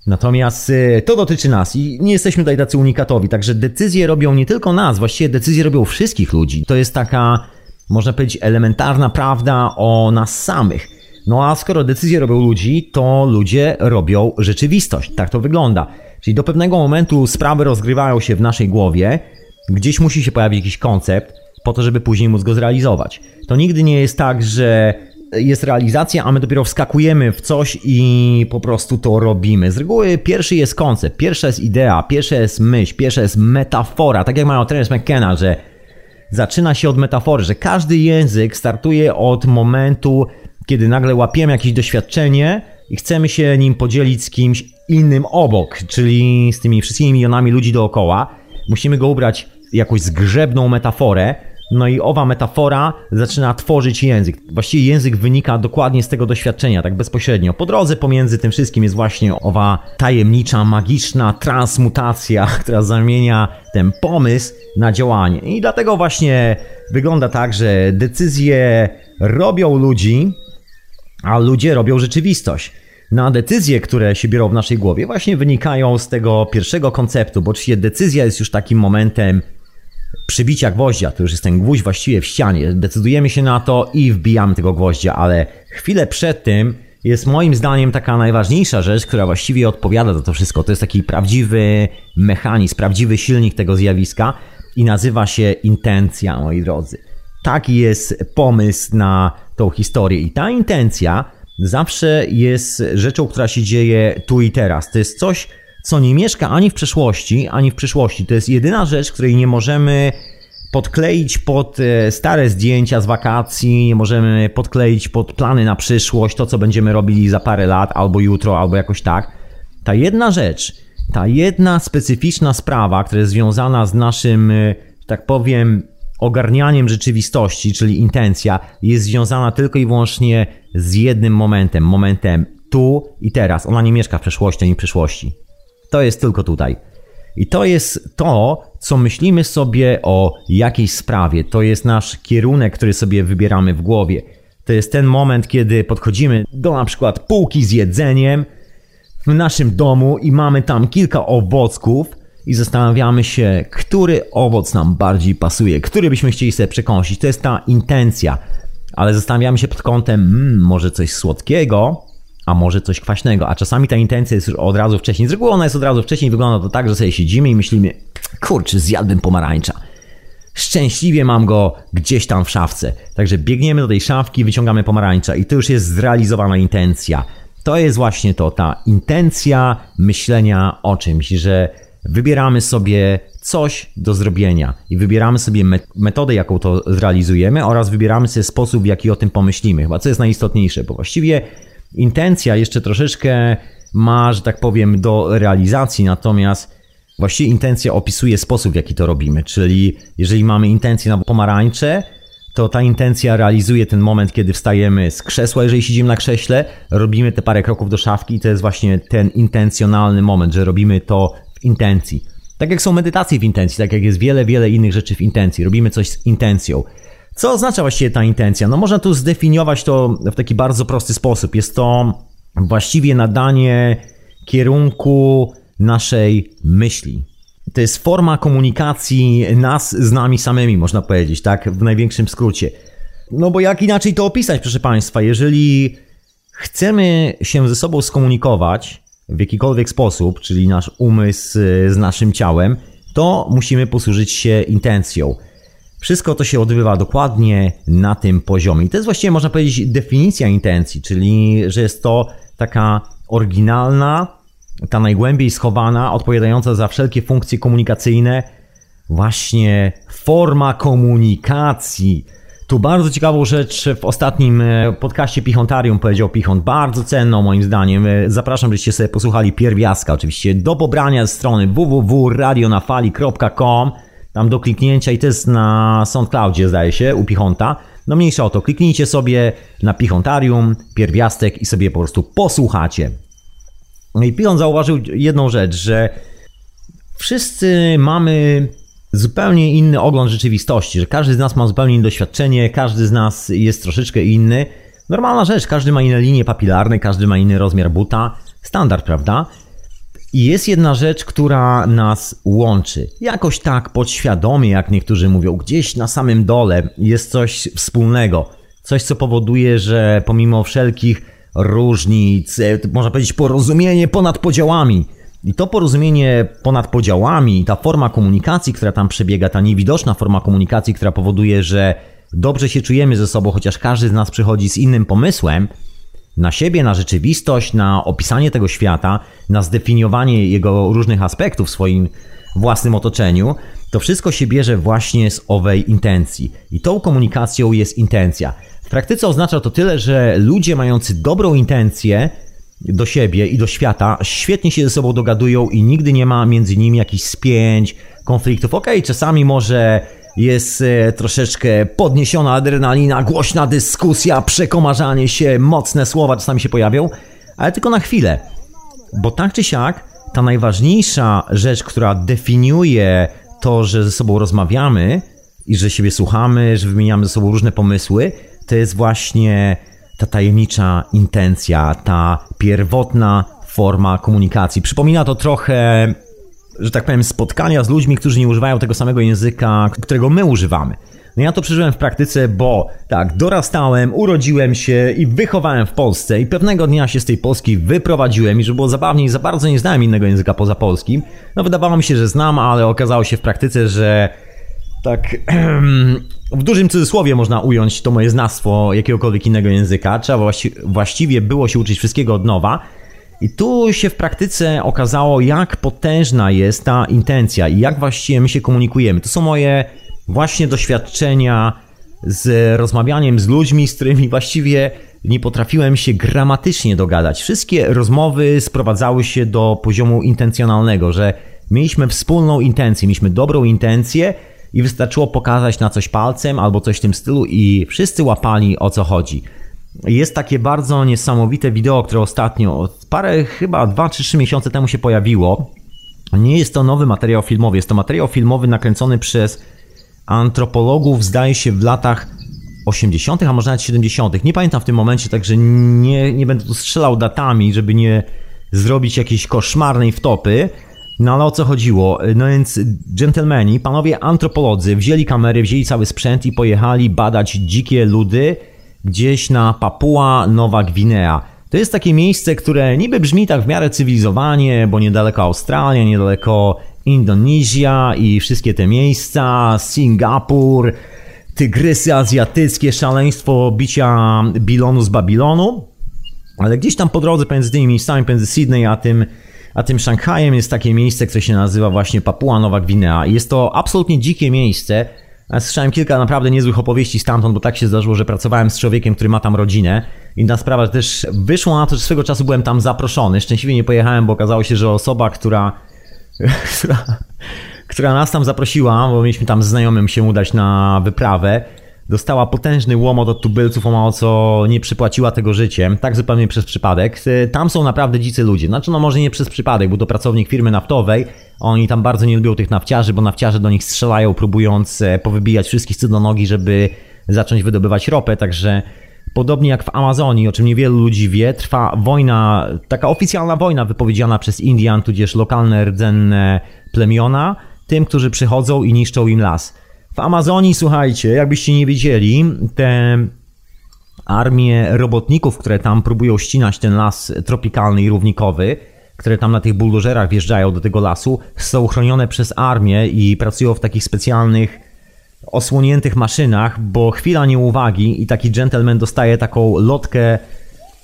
Natomiast y, to dotyczy nas i nie jesteśmy tutaj tacy unikatowi, także decyzje robią nie tylko nas, właściwie decyzje robią wszystkich ludzi. To jest taka, można powiedzieć, elementarna prawda o nas samych. No a skoro decyzje robią ludzi, to ludzie robią rzeczywistość. Tak to wygląda. Czyli do pewnego momentu sprawy rozgrywają się w naszej głowie, gdzieś musi się pojawić jakiś koncept, po to, żeby później móc go zrealizować. To nigdy nie jest tak, że jest realizacja, a my dopiero wskakujemy w coś i po prostu to robimy. Z reguły pierwszy jest koncept, pierwsza jest idea, pierwsza jest myśl, pierwsza jest metafora. Tak jak mają Terence McKenna, że zaczyna się od metafory, że każdy język startuje od momentu, kiedy nagle łapiemy jakieś doświadczenie i chcemy się nim podzielić z kimś innym obok, czyli z tymi wszystkimi milionami ludzi dookoła. Musimy go ubrać jakąś zgrzebną metaforę, no i owa metafora zaczyna tworzyć język. Właściwie język wynika dokładnie z tego doświadczenia, tak bezpośrednio. Po drodze pomiędzy tym wszystkim jest właśnie owa tajemnicza, magiczna transmutacja, która zamienia ten pomysł na działanie. I dlatego właśnie wygląda tak, że decyzje robią ludzi, a ludzie robią rzeczywistość. Na decyzje, które się biorą w naszej głowie, właśnie wynikają z tego pierwszego konceptu, bo oczywiście decyzja jest już takim momentem przybicia gwoździa, to już jest ten gwóźdź właściwie w ścianie. Decydujemy się na to i wbijamy tego gwoździa, ale chwilę przed tym jest moim zdaniem taka najważniejsza rzecz, która właściwie odpowiada za to wszystko. To jest taki prawdziwy mechanizm, prawdziwy silnik tego zjawiska i nazywa się intencja, moi drodzy. Taki jest pomysł na tą historię i ta intencja zawsze jest rzeczą, która się dzieje tu i teraz. To jest coś, co nie mieszka ani w przeszłości, ani w przyszłości. To jest jedyna rzecz, której nie możemy podkleić pod e, stare zdjęcia z wakacji, nie możemy podkleić pod plany na przyszłość, to co będziemy robili za parę lat, albo jutro, albo jakoś tak. Ta jedna rzecz, ta jedna specyficzna sprawa, która jest związana z naszym, e, tak powiem, ogarnianiem rzeczywistości, czyli intencja, jest związana tylko i wyłącznie z jednym momentem, momentem tu i teraz. Ona nie mieszka w przeszłości ani w przyszłości. To jest tylko tutaj. I to jest to, co myślimy sobie o jakiejś sprawie. To jest nasz kierunek, który sobie wybieramy w głowie. To jest ten moment, kiedy podchodzimy do na przykład półki z jedzeniem w naszym domu i mamy tam kilka owocków i zastanawiamy się, który owoc nam bardziej pasuje, który byśmy chcieli sobie przekąsić. To jest ta intencja. Ale zastanawiamy się pod kątem, hmm, może coś słodkiego, a może coś kwaśnego. A czasami ta intencja jest od razu wcześniej. Z reguły ona jest od razu wcześniej. Wygląda to tak, że sobie siedzimy i myślimy, kurczę, zjadłbym pomarańcza. Szczęśliwie mam go gdzieś tam w szafce. Także biegniemy do tej szafki, wyciągamy pomarańcza i to już jest zrealizowana intencja. To jest właśnie to, ta intencja myślenia o czymś, że wybieramy sobie coś do zrobienia i wybieramy sobie metodę, jaką to zrealizujemy oraz wybieramy sobie sposób, w jaki o tym pomyślimy. Chyba co jest najistotniejsze, bo właściwie intencja jeszcze troszeczkę ma, że tak powiem, do realizacji, natomiast Właściwie intencja opisuje sposób, w jaki to robimy, czyli jeżeli mamy intencję na pomarańcze, to ta intencja realizuje ten moment, kiedy wstajemy z krzesła, jeżeli siedzimy na krześle, robimy te parę kroków do szafki i to jest właśnie ten intencjonalny moment, że robimy to w intencji. Tak jak są medytacje w intencji, tak jak jest wiele, wiele innych rzeczy w intencji. Robimy coś z intencją. Co oznacza właściwie ta intencja? No można tu zdefiniować to w taki bardzo prosty sposób. Jest to właściwie nadanie kierunku naszej myśli. To jest forma komunikacji nas z nami samymi, można powiedzieć, tak? W największym skrócie. No bo jak inaczej to opisać, proszę Państwa? Jeżeli chcemy się ze sobą skomunikować w jakikolwiek sposób, czyli nasz umysł z naszym ciałem, to musimy posłużyć się intencją. Wszystko to się odbywa dokładnie na tym poziomie. I to jest właściwie, można powiedzieć, definicja intencji, czyli że jest to taka oryginalna, ta najgłębiej schowana, odpowiadająca za wszelkie funkcje komunikacyjne, właśnie forma komunikacji. Tu bardzo ciekawą rzecz w ostatnim e, podcaście Pichontarium powiedział Pichont, bardzo cenną moim zdaniem. E, zapraszam, żebyście sobie posłuchali pierwiastka, oczywiście do pobrania z strony www.radionafali.com tam do kliknięcia i to jest na SoundCloudzie zdaje się, u Pichonta. No mniejsza o to, kliknijcie sobie na Pichontarium, pierwiastek i sobie po prostu posłuchacie. No i Pion zauważył jedną rzecz, że wszyscy mamy zupełnie inny ogląd rzeczywistości, że każdy z nas ma zupełnie inne doświadczenie, każdy z nas jest troszeczkę inny. Normalna rzecz, każdy ma inne linie papilarne, każdy ma inny rozmiar buta, standard, prawda? I jest jedna rzecz, która nas łączy. Jakoś tak podświadomie, jak niektórzy mówią, gdzieś na samym dole jest coś wspólnego. Coś, co powoduje, że pomimo wszelkich różnic, e, można powiedzieć porozumienie ponad podziałami. I to porozumienie ponad podziałami, ta forma komunikacji, która tam przebiega, ta niewidoczna forma komunikacji, która powoduje, że dobrze się czujemy ze sobą, chociaż każdy z nas przychodzi z innym pomysłem na siebie, na rzeczywistość, na opisanie tego świata, na zdefiniowanie jego różnych aspektów w swoim własnym otoczeniu, to wszystko się bierze właśnie z owej intencji. I tą komunikacją jest intencja. W praktyce oznacza to tyle, że ludzie mający dobrą intencję do siebie i do świata świetnie się ze sobą dogadują i nigdy nie ma między nimi jakichś spięć, konfliktów. Okej, okay, czasami może jest e, troszeczkę podniesiona adrenalina, głośna dyskusja, przekomarzanie się, mocne słowa czasami się pojawią, ale tylko na chwilę. Bo tak czy siak, ta najważniejsza rzecz, która definiuje to, że ze sobą rozmawiamy i że siebie słuchamy, że wymieniamy ze sobą różne pomysły, to jest właśnie ta tajemnicza intencja, ta pierwotna forma komunikacji. Przypomina to trochę, że tak powiem, spotkania z ludźmi, którzy nie używają tego samego języka, którego my używamy. No ja to przeżyłem w praktyce, bo tak, dorastałem, urodziłem się i wychowałem w Polsce i pewnego dnia się z tej Polski wyprowadziłem i żeby było zabawniej, za bardzo nie znałem innego języka poza polskim. No wydawało mi się, że znam, ale okazało się w praktyce, że tak w dużym cudzysłowie można ująć to moje znawstwo jakiegokolwiek innego języka. Trzeba właści właściwie było się uczyć wszystkiego od nowa. I tu się w praktyce okazało, jak potężna jest ta intencja i jak właściwie my się komunikujemy. To są moje właśnie doświadczenia z rozmawianiem z ludźmi, z którymi właściwie nie potrafiłem się gramatycznie dogadać. Wszystkie rozmowy sprowadzały się do poziomu intencjonalnego, że mieliśmy wspólną intencję, mieliśmy dobrą intencję i wystarczyło pokazać na coś palcem albo coś w tym stylu i wszyscy łapali o co chodzi. Jest takie bardzo niesamowite wideo, które ostatnio, parę chyba 2 czy 3 miesiące temu się pojawiło. Nie jest to nowy materiał filmowy, jest to materiał filmowy nakręcony przez antropologów, zdaje się w latach 80., a może nawet 70. Nie pamiętam w tym momencie, także nie, nie będę tu strzelał datami, żeby nie zrobić jakiejś koszmarnej wtopy. No ale o co chodziło? No więc dżentelmeni, panowie antropolodzy wzięli kamery, wzięli cały sprzęt i pojechali badać dzikie ludy gdzieś na Papua Nowa Gwinea. To jest takie miejsce, które niby brzmi tak w miarę cywilizowanie, bo niedaleko Australia, niedaleko Indonezja i wszystkie te miejsca, Singapur, tygrysy azjatyckie, szaleństwo bicia Bilonu z Babilonu. Ale gdzieś tam po drodze pomiędzy tymi miejscami, pomiędzy Sydney a tym a tym Szanghajem jest takie miejsce, które się nazywa właśnie Papua Nowa Gwinea. Jest to absolutnie dzikie miejsce. Słyszałem kilka naprawdę niezłych opowieści stamtąd, bo tak się zdarzyło, że pracowałem z człowiekiem, który ma tam rodzinę. Inna sprawa, że też wyszło na to, że swego czasu byłem tam zaproszony. Szczęśliwie nie pojechałem, bo okazało się, że osoba, która która, która nas tam zaprosiła, bo mieliśmy tam z znajomym się udać na wyprawę, dostała potężny łomot od tubylców, o mało co nie przypłaciła tego życiem, tak zupełnie przez przypadek. Tam są naprawdę dzicy ludzie. Znaczy, no może nie przez przypadek, był to pracownik firmy naftowej, oni tam bardzo nie lubią tych nafciarzy, bo nafciarze do nich strzelają, próbując e, powybijać wszystkich co do nogi, żeby zacząć wydobywać ropę, także podobnie jak w Amazonii, o czym niewielu ludzi wie, trwa wojna, taka oficjalna wojna wypowiedziana przez Indian, tudzież lokalne rdzenne plemiona, tym, którzy przychodzą i niszczą im las. W Amazonii, słuchajcie, jakbyście nie wiedzieli, te armie robotników, które tam próbują ścinać ten las tropikalny i równikowy, które tam na tych buldożerach wjeżdżają do tego lasu, są chronione przez armię i pracują w takich specjalnych osłoniętych maszynach, bo chwila nieuwagi i taki gentleman dostaje taką lotkę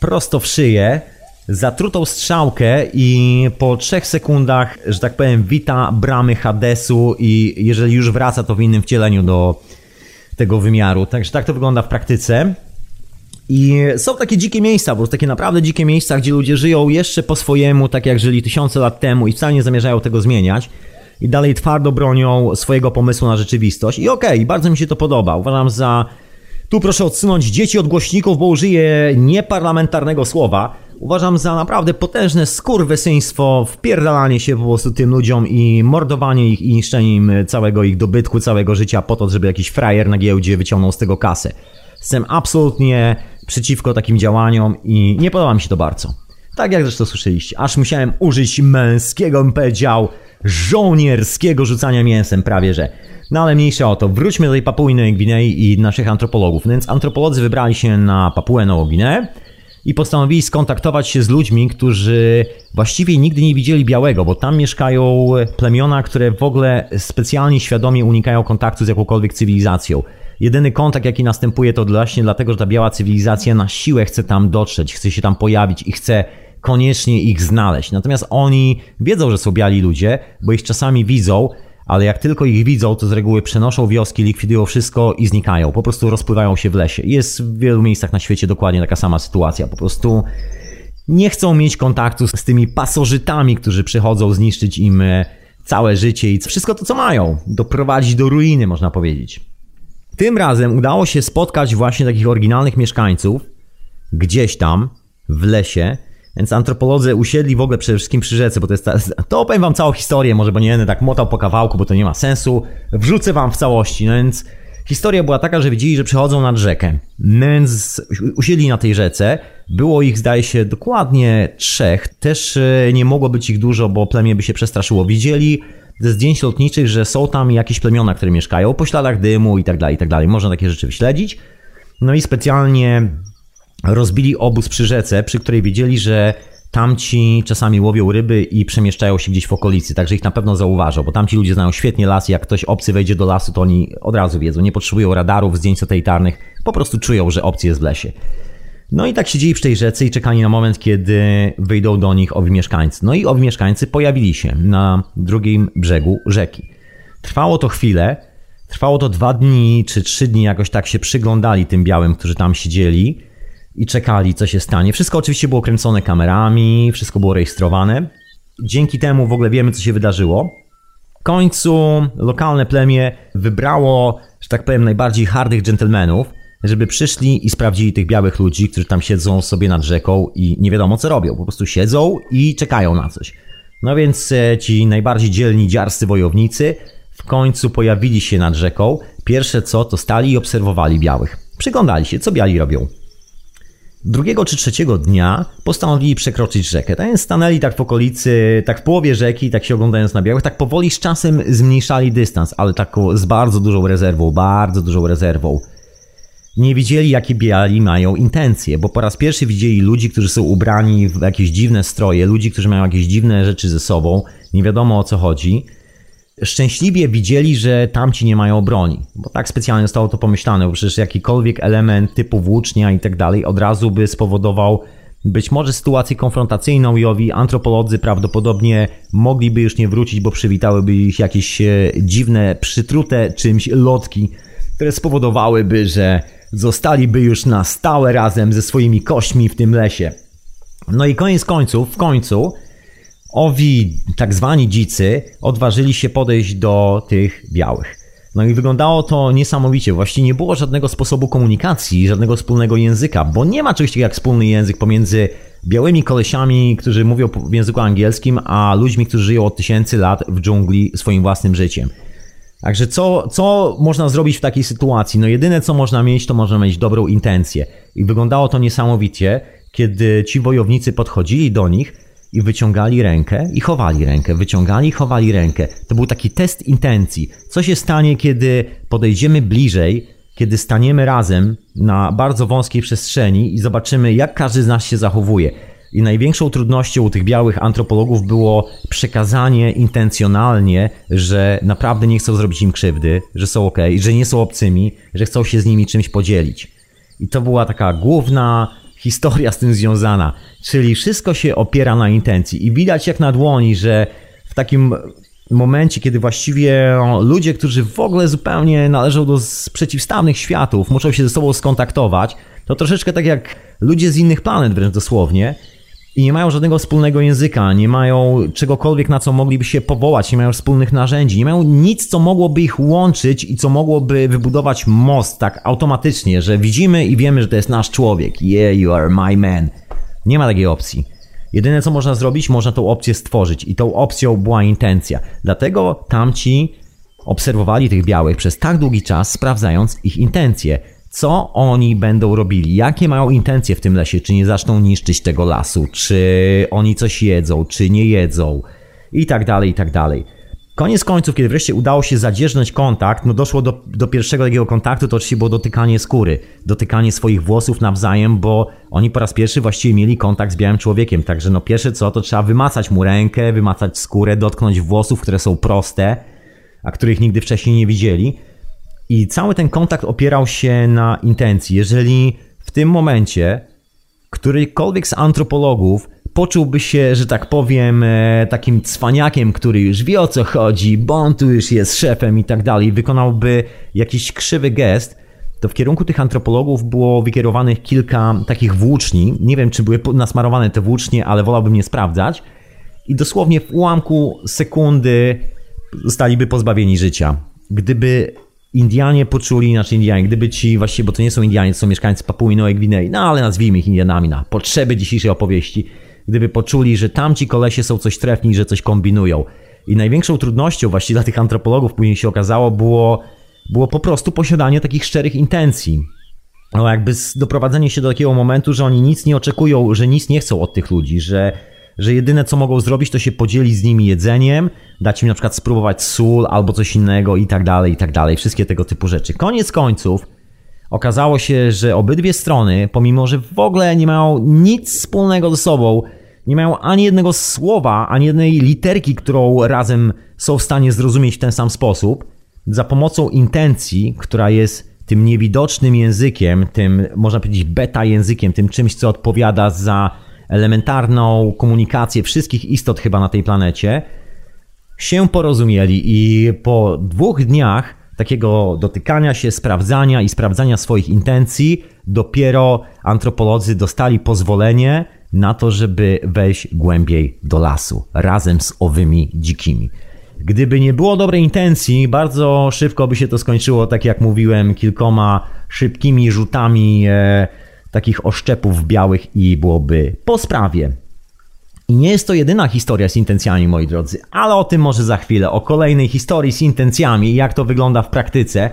prosto w szyję, zatrutą strzałkę i po trzech sekundach, że tak powiem, wita bramy Hadesu i jeżeli już wraca, to w innym wcieleniu do tego wymiaru. Także tak to wygląda w praktyce. I są takie dzikie miejsca, bo takie naprawdę dzikie miejsca, gdzie ludzie żyją jeszcze po swojemu, tak jak żyli tysiące lat temu i wcale nie zamierzają tego zmieniać. I dalej twardo bronią swojego pomysłu na rzeczywistość. I okej, okay, bardzo mi się to podoba. Uważam za. Tu proszę odsunąć dzieci od głośników, bo użyję nieparlamentarnego słowa. Uważam za naprawdę potężne skurwysyństwo, wpierdalanie się po prostu tym ludziom i mordowanie ich i niszczenie im całego ich dobytku, całego życia po to, żeby jakiś frajer na giełdzie wyciągnął z tego kasę. Jestem absolutnie przeciwko takim działaniom i nie podoba mi się to bardzo. Tak jak zresztą słyszeliście, aż musiałem użyć męskiego, bym powiedział, żołnierskiego rzucania mięsem prawie, że. No ale mniejsza o to, wróćmy do tej Papui Gwinei i naszych antropologów. No więc antropolodzy wybrali się na Papuę Nową Gwineę i postanowili skontaktować się z ludźmi, którzy właściwie nigdy nie widzieli białego, bo tam mieszkają plemiona, które w ogóle specjalnie świadomie unikają kontaktu z jakąkolwiek cywilizacją. Jedyny kontakt, jaki następuje, to właśnie dlatego, że ta biała cywilizacja na siłę chce tam dotrzeć, chce się tam pojawić i chce koniecznie ich znaleźć. Natomiast oni wiedzą, że są biali ludzie, bo ich czasami widzą, ale jak tylko ich widzą, to z reguły przenoszą wioski, likwidują wszystko i znikają. Po prostu rozpływają się w lesie. Jest w wielu miejscach na świecie dokładnie taka sama sytuacja. Po prostu nie chcą mieć kontaktu z tymi pasożytami, którzy przychodzą zniszczyć im e, całe życie i wszystko to, co mają. Doprowadzić do ruiny, można powiedzieć. Tym razem udało się spotkać właśnie takich oryginalnych mieszkańców gdzieś tam w lesie, więc antropolodzy usiedli w ogóle przede wszystkim przy rzece, bo to jest ta, to opowiem wam całą historię, może bo nie będę tak motał po kawałku, bo to nie ma sensu. Wrzucę wam w całości, no więc historia była taka, że widzieli, że przechodzą nad rzekę. No więc usiedli na tej rzece, było ich zdaje się dokładnie trzech, też e, nie mogło być ich dużo, bo plemię by się przestraszyło. Widzieli ze zdjęć lotniczych, że są tam jakieś plemiona, które mieszkają po śladach dymu i tak dalej, i tak dalej. Można takie rzeczy wyśledzić. No i specjalnie rozbili obóz przy rzece, przy której wiedzieli, że tamci czasami łowią ryby i przemieszczają się gdzieś w okolicy, także ich na pewno zauważą, bo tamci ludzie znają świetnie las, jak ktoś obcy wejdzie do lasu, to oni od razu wiedzą, nie potrzebują radarów, zdjęć satelitarnych, po prostu czują, że obcy jest w lesie. No i tak siedzieli przy tej rzece i czekali na moment, kiedy wyjdą do nich owi mieszkańcy. No i owi mieszkańcy pojawili się na drugim brzegu rzeki. Trwało to chwilę, trwało to dwa dni czy trzy dni, jakoś tak się przyglądali tym białym, którzy tam siedzieli i czekali, co się stanie. Wszystko oczywiście było kręcone kamerami, wszystko było rejestrowane. Dzięki temu w ogóle wiemy, co się wydarzyło. W końcu lokalne plemię wybrało, że tak powiem, najbardziej hardych dżentelmenów, żeby przyszli i sprawdzili tych białych ludzi, którzy tam siedzą sobie nad rzeką i nie wiadomo co robią. Po prostu siedzą i czekają na coś. No więc e, ci najbardziej dzielni dziarscy wojownicy w końcu pojawili się nad rzeką. Pierwsze co, to stali i obserwowali białych. Przyglądali się, co biali robią. Drugiego czy trzeciego dnia postanowili przekroczyć rzekę. Tak stanęli tak w okolicy, tak w połowie rzeki, tak się oglądając na białych, tak powoli z czasem zmniejszali dystans, ale tak z bardzo dużą rezerwą, bardzo dużą rezerwą. Nie wiedzieli, jakie biali mają intencje, bo po raz pierwszy widzieli ludzi, którzy są ubrani w jakieś dziwne stroje, ludzi, którzy mają jakieś dziwne rzeczy ze sobą, nie wiadomo o co chodzi szczęśliwie widzieli, że tamci nie mają broni, bo tak specjalnie zostało to pomyślane, bo przecież jakikolwiek element typu włócznia i tak dalej od razu by spowodował być może sytuację konfrontacyjną i owi antropolodzy prawdopodobnie mogliby już nie wrócić, bo przywitałyby ich jakieś e, dziwne, przytrute czymś lotki, które spowodowałyby, że zostaliby już na stałe razem ze swoimi kośćmi w tym lesie. No i koniec końców, w końcu owi tak zwani dzicy odważyli się podejść do tych białych. No i wyglądało to niesamowicie. Właściwie nie było żadnego sposobu komunikacji, żadnego wspólnego języka, bo nie ma czegoś takiego jak wspólny język pomiędzy białymi kolesiami, którzy mówią w języku angielskim, a ludźmi, którzy żyją od tysięcy lat w dżungli swoim własnym życiem. Także co, co można zrobić w takiej sytuacji? No jedyne co można mieć, to można mieć dobrą intencję. I wyglądało to niesamowicie, kiedy ci wojownicy podchodzili do nich i wyciągali rękę i chowali rękę, wyciągali i chowali rękę. To był taki test intencji. Co się stanie, kiedy podejdziemy bliżej, kiedy staniemy razem na bardzo wąskiej przestrzeni i zobaczymy, jak każdy z nas się zachowuje. I największą trudnością u tych białych antropologów było przekazanie intencjonalnie, że naprawdę nie chcą zrobić im krzywdy, że są ok, że nie są obcymi, że chcą się z nimi czymś podzielić. I to była taka główna historia z tym związana. Czyli wszystko się opiera na intencji. I widać jak na dłoni, że w takim momencie, kiedy właściwie ludzie, którzy w ogóle zupełnie należą do przeciwstawnych światów, muszą się ze sobą skontaktować, to troszeczkę tak jak ludzie z innych planet wręcz dosłownie, i nie mają żadnego wspólnego języka, nie mają czegokolwiek, na co mogliby się powołać, nie mają wspólnych narzędzi, nie mają nic, co mogłoby ich łączyć i co mogłoby wybudować most tak automatycznie, że widzimy i wiemy, że to jest nasz człowiek. Yeah, you are my man. Nie ma takiej opcji. Jedyne co można zrobić, można tą opcję stworzyć i tą opcją była intencja. Dlatego tamci obserwowali tych białych przez tak długi czas, sprawdzając ich intencje co oni będą robili, jakie mają intencje w tym lesie, czy nie zaczną niszczyć tego lasu, czy oni coś jedzą, czy nie jedzą? I tak dalej, i tak dalej. Koniec końców, kiedy wreszcie udało się zadzierżnąć kontakt, no doszło do, do pierwszego takiego kontaktu, to oczywiście było dotykanie skóry, dotykanie swoich włosów nawzajem, bo oni po raz pierwszy właściwie mieli kontakt z białym człowiekiem, także no pierwsze co, to trzeba wymacać mu rękę, wymacać skórę, dotknąć włosów, które są proste, a których nigdy wcześniej nie widzieli. I cały ten kontakt opierał się na intencji. Jeżeli w tym momencie którykolwiek z antropologów poczułby się, że tak powiem, e, takim cwaniakiem, który już wie o co chodzi, bo on tu już jest szefem i tak dalej, wykonałby jakiś krzywy gest, to w kierunku tych antropologów było wykierowanych kilka takich włóczni. Nie wiem, czy były nasmarowane te włócznie, ale wolałbym nie sprawdzać. I dosłownie w ułamku sekundy zostaliby pozbawieni życia. Gdyby Indianie poczuli, znaczy Indianie, gdyby ci właściwie, bo to nie są Indianie, to są mieszkańcy Papui Nowej Gwinei, no ale nazwijmy ich Indianami na potrzeby dzisiejszej opowieści, gdyby poczuli, że tamci kolesie są coś trefni, że coś kombinują. I największą trudnością właściwie dla tych antropologów później się okazało było, było po prostu posiadanie takich szczerych intencji. No jakby doprowadzenie się do takiego momentu, że oni nic nie oczekują, że nic nie chcą od tych ludzi, że że jedyne co mogą zrobić to się podzielić z nimi jedzeniem, dać im na przykład spróbować sól albo coś innego i tak dalej, i tak dalej. Wszystkie tego typu rzeczy. Koniec końców okazało się, że obydwie strony, pomimo że w ogóle nie mają nic wspólnego ze sobą, nie mają ani jednego słowa, ani jednej literki, którą razem są w stanie zrozumieć w ten sam sposób, za pomocą intencji, która jest tym niewidocznym językiem, tym można powiedzieć beta językiem, tym czymś, co odpowiada za elementarną komunikację wszystkich istot chyba na tej planecie, się porozumieli i po dwóch dniach takiego dotykania się, sprawdzania i sprawdzania swoich intencji, dopiero antropolodzy dostali pozwolenie na to, żeby wejść głębiej do lasu razem z owymi dzikimi. Gdyby nie było dobrej intencji, bardzo szybko by się to skończyło, tak jak mówiłem, kilkoma szybkimi rzutami e, takich oszczepów białych i byłoby po sprawie. I nie jest to jedyna historia z intencjami, moi drodzy, ale o tym może za chwilę, o kolejnej historii z intencjami jak to wygląda w praktyce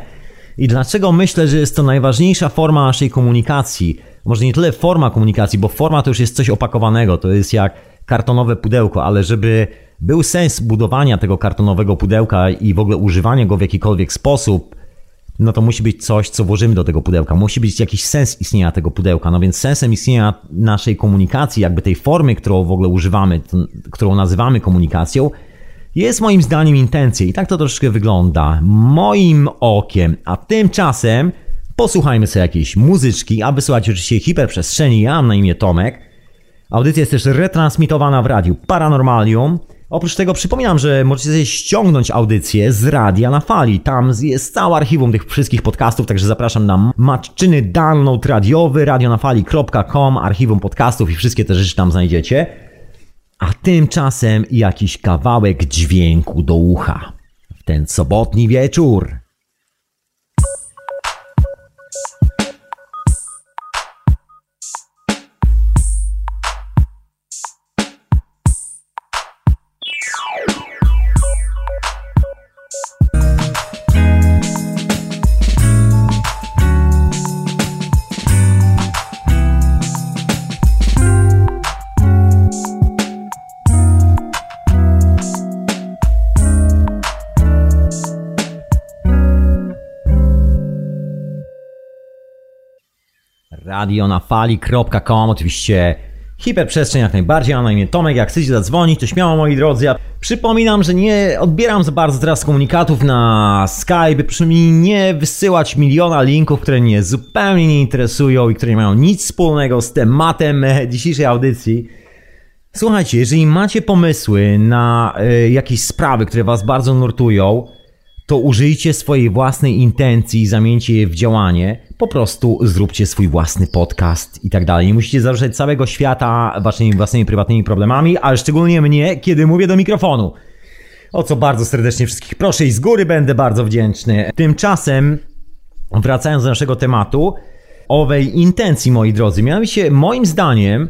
i dlaczego myślę, że jest to najważniejsza forma naszej komunikacji. Może nie tyle forma komunikacji, bo forma to już jest coś opakowanego, to jest jak kartonowe pudełko, ale żeby był sens budowania tego kartonowego pudełka i w ogóle używania go w jakikolwiek sposób, no to musi być coś, co włożymy do tego pudełka. Musi być jakiś sens istnienia tego pudełka. No więc sensem istnienia naszej komunikacji, jakby tej formy, którą w ogóle używamy, którą nazywamy komunikacją, jest moim zdaniem intencja. I tak to troszeczkę wygląda. Moim okiem. A tymczasem posłuchajmy sobie jakiejś muzyczki, a wysłuchać oczywiście hiperprzestrzeni. Ja mam na imię Tomek. Audycja jest też retransmitowana w radiu Paranormalium. Oprócz tego przypominam, że możecie sobie ściągnąć audycję z Radia na Fali. Tam jest całe archiwum tych wszystkich podcastów, także zapraszam na matczyny download radiowy radionafali.com, archiwum podcastów i wszystkie te rzeczy tam znajdziecie. a tymczasem jakiś kawałek dźwięku do ucha. W ten sobotni wieczór. radionafali.com Oczywiście hiperprzestrzeń jak najbardziej, mam na imię Tomek, jak chcecie zadzwonić, to śmiało moi drodzy. Ja przypominam, że nie odbieram za bardzo teraz komunikatów na Skype, mi nie wysyłać miliona linków, które mnie zupełnie nie interesują i które nie mają nic wspólnego z tematem dzisiejszej audycji. Słuchajcie, jeżeli macie pomysły na y, jakieś sprawy, które was bardzo nurtują, to użyjcie swojej własnej intencji i zamieńcie je w działanie. Po prostu zróbcie swój własny podcast i tak dalej. Nie musicie zaruszać całego świata waszymi własnymi prywatnymi problemami, ale szczególnie mnie, kiedy mówię do mikrofonu. O co bardzo serdecznie wszystkich proszę i z góry będę bardzo wdzięczny. Tymczasem, wracając do naszego tematu, owej intencji, moi drodzy, mianowicie moim zdaniem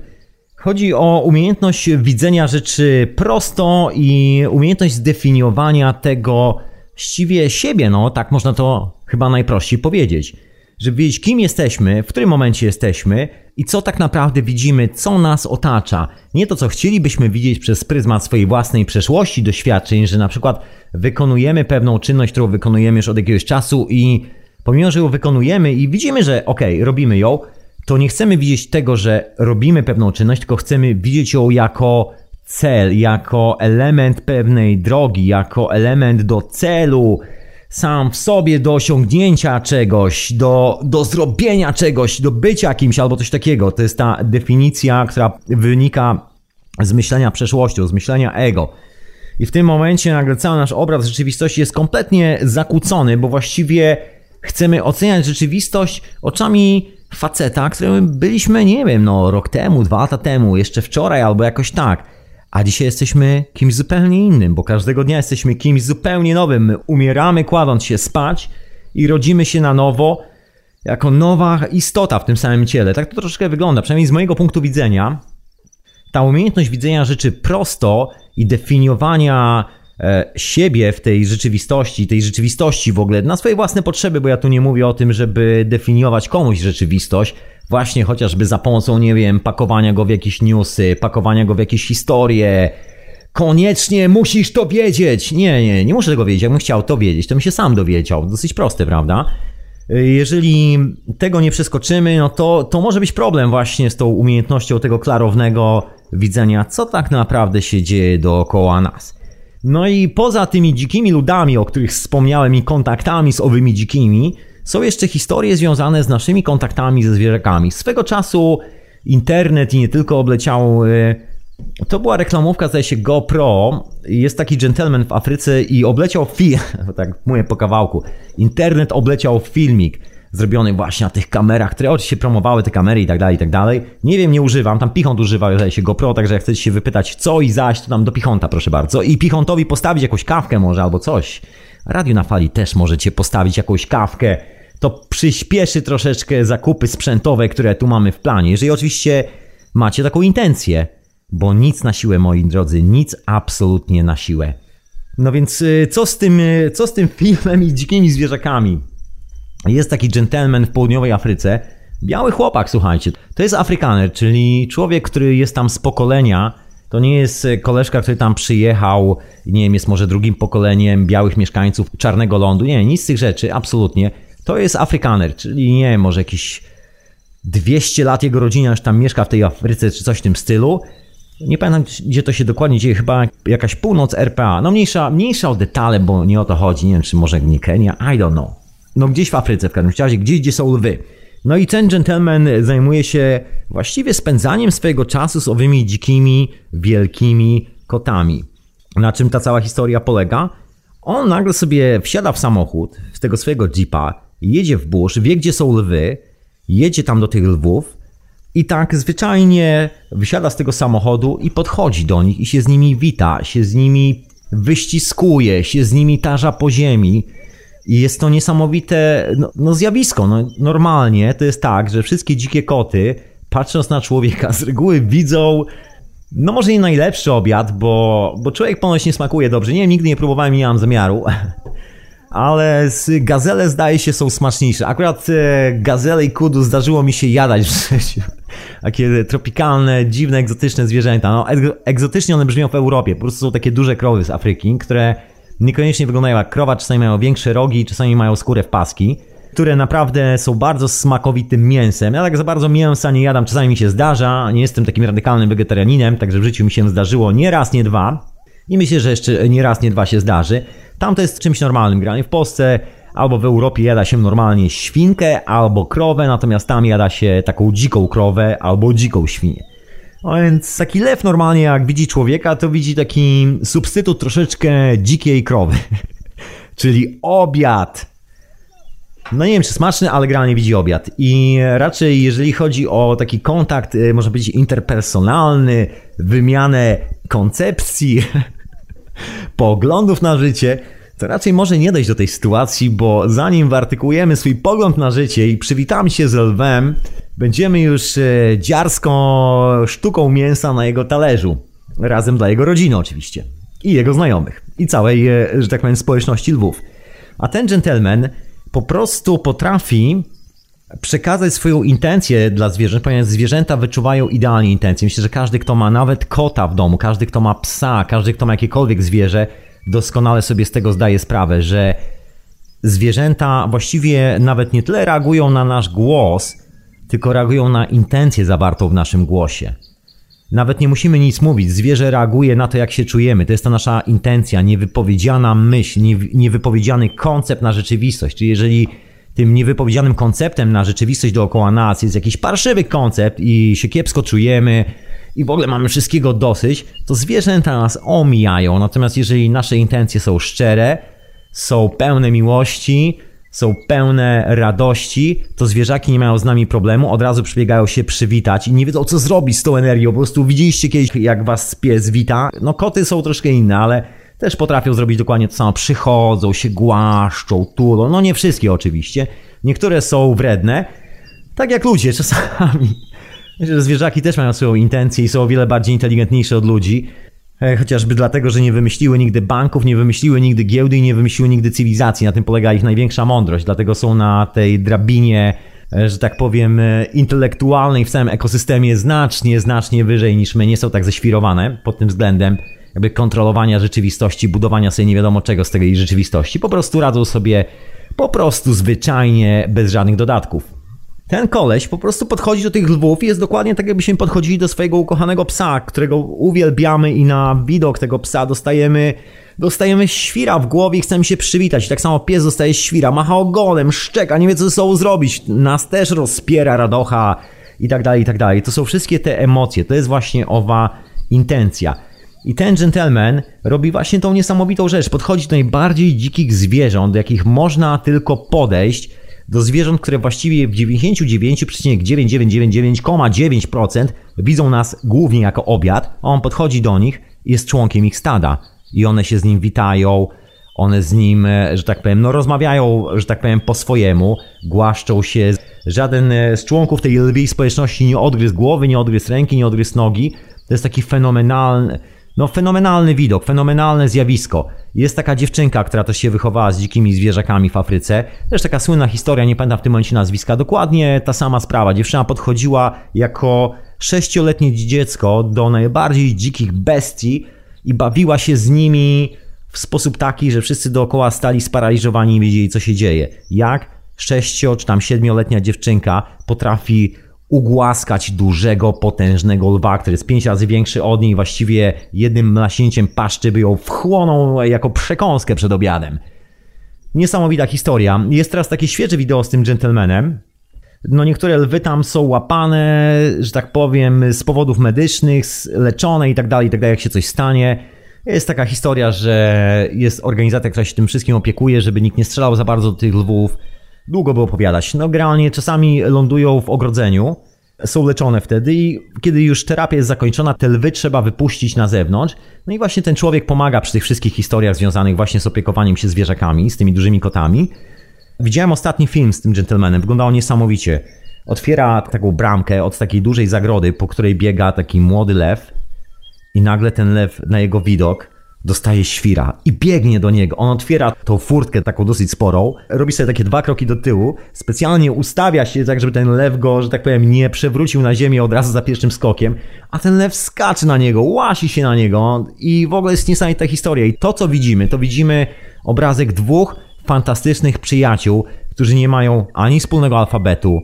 chodzi o umiejętność widzenia rzeczy prosto i umiejętność zdefiniowania tego, właściwie siebie, no tak można to chyba najprościej powiedzieć. Żeby wiedzieć, kim jesteśmy, w którym momencie jesteśmy i co tak naprawdę widzimy, co nas otacza. Nie to, co chcielibyśmy widzieć przez pryzmat swojej własnej przeszłości, doświadczeń, że na przykład wykonujemy pewną czynność, którą wykonujemy już od jakiegoś czasu i pomimo, że ją wykonujemy i widzimy, że okej, okay, robimy ją, to nie chcemy widzieć tego, że robimy pewną czynność, tylko chcemy widzieć ją jako cel, jako element pewnej drogi, jako element do celu, sam w sobie do osiągnięcia czegoś, do, do zrobienia czegoś, do bycia kimś albo coś takiego. To jest ta definicja, która wynika z myślenia przeszłością, z myślenia ego. I w tym momencie nagle cały nasz obraz rzeczywistości jest kompletnie zakłócony, bo właściwie chcemy oceniać rzeczywistość oczami faceta, którym byliśmy, nie wiem, no rok temu, dwa lata temu, jeszcze wczoraj albo jakoś tak. A dzisiaj jesteśmy kimś zupełnie innym, bo każdego dnia jesteśmy kimś zupełnie nowym. My umieramy kładąc się spać i rodzimy się na nowo jako nowa istota w tym samym ciele. Tak to troszkę wygląda, przynajmniej z mojego punktu widzenia. Ta umiejętność widzenia rzeczy prosto i definiowania siebie w tej rzeczywistości, tej rzeczywistości w ogóle na swoje własne potrzeby, bo ja tu nie mówię o tym, żeby definiować komuś rzeczywistość, Właśnie chociażby za pomocą, nie wiem, pakowania go w jakieś newsy, pakowania go w jakieś historie. Koniecznie musisz to wiedzieć! Nie, nie, nie muszę tego wiedzieć. Jakbym chciał to wiedzieć, to bym się sam dowiedział. Dosyć proste, prawda? Jeżeli tego nie przeskoczymy, no to, to może być problem właśnie z tą umiejętnością tego klarownego widzenia, co tak naprawdę się dzieje dookoła nas. No i poza tymi dzikimi ludami, o których wspomniałem i kontaktami z owymi dzikimi, są jeszcze historie związane z naszymi kontaktami ze zwierzakami. Swego czasu internet i nie tylko obleciał. Y, to była reklamówka, zdaje się, GoPro. Jest taki gentleman w Afryce i obleciał film, tak mówię po kawałku. Internet obleciał filmik zrobiony właśnie na tych kamerach, które oczywiście promowały te kamery i tak dalej, i tak dalej. Nie wiem, nie używam, tam Pichont używa, zdaje się, GoPro, także jak chcecie się wypytać co i zaś, to tam do Pichonta, proszę bardzo. I Pichontowi postawić jakąś kawkę może albo coś. Radio na fali też możecie postawić jakąś kawkę. To przyspieszy troszeczkę zakupy sprzętowe, które tu mamy w planie. Jeżeli oczywiście macie taką intencję, bo nic na siłę, moi drodzy, nic absolutnie na siłę. No więc y, co z tym, y, co z tym filmem i dzikimi zwierzakami? Jest taki gentleman w południowej Afryce, biały chłopak, słuchajcie. To jest Afrykaner, czyli człowiek, który jest tam z pokolenia, to nie jest e, koleżka, który tam przyjechał, nie wiem, jest może drugim pokoleniem białych mieszkańców czarnego lądu. Nie, nic z tych rzeczy, absolutnie. To jest Afrykaner, czyli nie wiem, może jakieś 200 lat jego rodzina już tam mieszka w tej Afryce, czy coś w tym stylu. Nie pamiętam, gdzie to się dokładnie dzieje, chyba jakaś północ RPA. No mniejsza, mniejsza o detale, bo nie o to chodzi. Nie wiem, czy może nie Kenia, I don't know. No gdzieś w Afryce w każdym razie, gdzieś, gdzie są lwy. No i ten gentleman zajmuje się właściwie spędzaniem swojego czasu z owymi dzikimi, wielkimi kotami. Na czym ta cała historia polega? On nagle sobie wsiada w samochód z tego swojego jeepa, jedzie w burz, wie gdzie są lwy, jedzie tam do tych lwów I tak zwyczajnie wysiada z tego samochodu i podchodzi do nich i się z nimi wita, się z nimi wyściskuje, się z nimi tarza po ziemi. I jest to niesamowite no, no zjawisko. No, normalnie to jest tak, że wszystkie dzikie koty, patrząc na człowieka, z reguły widzą no może nie najlepszy obiad, bo, bo człowiek ponoć nie smakuje dobrze. Nie wiem, nigdy nie próbowałem, nie mam zamiaru. Ale gazele zdaje się są smaczniejsze. Akurat e, gazele i kudu zdarzyło mi się jadać w życiu. Takie tropikalne, dziwne, egzotyczne zwierzęta. No, egzotycznie one brzmią w Europie. Po prostu są takie duże krowy z Afryki, które niekoniecznie wyglądają jak krowa, czasami mają większe rogi, czasami mają skórę w paski które naprawdę są bardzo smakowitym mięsem. Ja tak za bardzo mięsa nie jadam, czasami mi się zdarza, nie jestem takim radykalnym wegetarianinem, także w życiu mi się zdarzyło nie raz, nie dwa. I myślę, że jeszcze nie raz, nie dwa się zdarzy. Tam to jest czymś normalnym. Granie w Polsce albo w Europie jada się normalnie świnkę albo krowę, natomiast tam jada się taką dziką krowę albo dziką świnię. No więc taki lew normalnie jak widzi człowieka, to widzi taki substytut troszeczkę dzikiej krowy. Czyli obiad no nie wiem, czy smaczny, ale generalnie widzi obiad. I raczej jeżeli chodzi o taki kontakt, y, może być interpersonalny, wymianę koncepcji, poglądów na życie, to raczej może nie dojść do tej sytuacji, bo zanim wyartykułujemy swój pogląd na życie i przywitamy się z lwem, będziemy już y, dziarską sztuką mięsa na jego talerzu. Razem dla jego rodziny oczywiście. I jego znajomych. I całej, y, że tak powiem, społeczności lwów. A ten gentleman po prostu potrafi przekazać swoją intencję dla zwierząt, ponieważ zwierzęta wyczuwają idealnie intencje. Myślę, że każdy, kto ma nawet kota w domu, każdy, kto ma psa, każdy, kto ma jakiekolwiek zwierzę, doskonale sobie z tego zdaje sprawę, że zwierzęta właściwie nawet nie tyle reagują na nasz głos, tylko reagują na intencję zawartą w naszym głosie. Nawet nie musimy nic mówić, zwierzę reaguje na to, jak się czujemy. To jest ta nasza intencja, niewypowiedziana myśl, niewypowiedziany koncept na rzeczywistość. Czyli jeżeli tym niewypowiedzianym konceptem na rzeczywistość dookoła nas jest jakiś parszywy koncept i się kiepsko czujemy i w ogóle mamy wszystkiego dosyć, to zwierzęta nas omijają. Natomiast jeżeli nasze intencje są szczere, są pełne miłości, są pełne radości, to zwierzaki nie mają z nami problemu, od razu przybiegają się przywitać i nie wiedzą co zrobić z tą energią. Po prostu widzieliście kiedyś jak was pies wita. No koty są troszkę inne, ale też potrafią zrobić dokładnie to samo. Przychodzą, się głaszczą, tulą. No nie wszystkie oczywiście. Niektóre są wredne, tak jak ludzie czasami. Myślę, że zwierzaki też mają swoją intencję i są o wiele bardziej inteligentniejsze od ludzi. E, chociażby dlatego, że nie wymyśliły nigdy banków, nie wymyśliły nigdy giełdy i nie wymyśliły nigdy cywilizacji. Na tym polega ich największa mądrość, dlatego są na tej drabinie, e, że tak powiem, e, intelektualnej w całym ekosystemie znacznie, znacznie wyżej niż my. Nie są tak ześwirowane pod tym względem jakby kontrolowania rzeczywistości, budowania sobie nie wiadomo czego z tej rzeczywistości. Po prostu radzą sobie po prostu zwyczajnie bez żadnych dodatków. Ten koleś po prostu podchodzi do tych lwów i jest dokładnie tak, jakbyśmy podchodzili do swojego ukochanego psa, którego uwielbiamy i na widok tego psa dostajemy, dostajemy świra w głowie i chcemy się przywitać. Tak samo pies dostaje świra, macha ogonem, szczeka, nie wie co ze sobą zrobić. Nas też rozpiera radocha i tak dalej, i tak dalej. To są wszystkie te emocje, to jest właśnie owa intencja. I ten gentleman robi właśnie tą niesamowitą rzecz. Podchodzi do najbardziej dzikich zwierząt, do jakich można tylko podejść do zwierząt, które właściwie w 99,9999,9% widzą nas głównie jako obiad, on podchodzi do nich jest członkiem ich stada. I one się z nim witają, one z nim, e, że tak powiem, no rozmawiają, że tak powiem, po swojemu, głaszczą się. Żaden e, z członków tej lwiej społeczności nie odgryzł głowy, nie odgryzł ręki, nie odgryzł nogi. To jest taki fenomenalny, no fenomenalny widok, fenomenalne zjawisko. Jest taka dziewczynka, która też się wychowała z dzikimi zwierzakami w Afryce. Też taka słynna historia, nie pamiętam w tym momencie nazwiska. Dokładnie ta sama sprawa. Dziewczyna podchodziła jako sześcioletnie dziecko do najbardziej dzikich bestii i bawiła się z nimi w sposób taki, że wszyscy dookoła stali sparaliżowani i wiedzieli, co się dzieje. Jak sześcio czy tam siedmioletnia dziewczynka potrafi ugłaskać dużego, potężnego lwa, który jest pięć razy większy od niej, właściwie jednym mlaśnięciem paszczy by ją wchłonął jako przekąskę przed obiadem. Niesamowita historia. Jest teraz takie świeże wideo z tym gentlemanem. No niektóre lwy tam są łapane, że tak powiem, z powodów medycznych, leczone i tak dalej, i tak dalej, jak się coś stanie. Jest taka historia, że jest organizacja, która się tym wszystkim opiekuje, żeby nikt nie strzelał za bardzo do tych lwów. Długo by opowiadać. No generalnie czasami lądują w ogrodzeniu, są leczone wtedy i kiedy już terapia jest zakończona, te lwy trzeba wypuścić na zewnątrz. No i właśnie ten człowiek pomaga przy tych wszystkich historiach związanych właśnie z opiekowaniem się zwierzakami, z tymi dużymi kotami. Widziałem ostatni film z tym gentlemanem, wyglądało niesamowicie. Otwiera taką bramkę od takiej dużej zagrody, po której biega taki młody lew i nagle ten lew na jego widok dostaje świra i biegnie do niego. On otwiera tą furtkę taką dosyć sporą, robi sobie takie dwa kroki do tyłu, specjalnie ustawia się tak, żeby ten lew go, że tak powiem, nie przewrócił na ziemię od razu za pierwszym skokiem, a ten lew skacze na niego, łasi się na niego i w ogóle jest niesamowita historia. I to, co widzimy, to widzimy obrazek dwóch fantastycznych przyjaciół, którzy nie mają ani wspólnego alfabetu,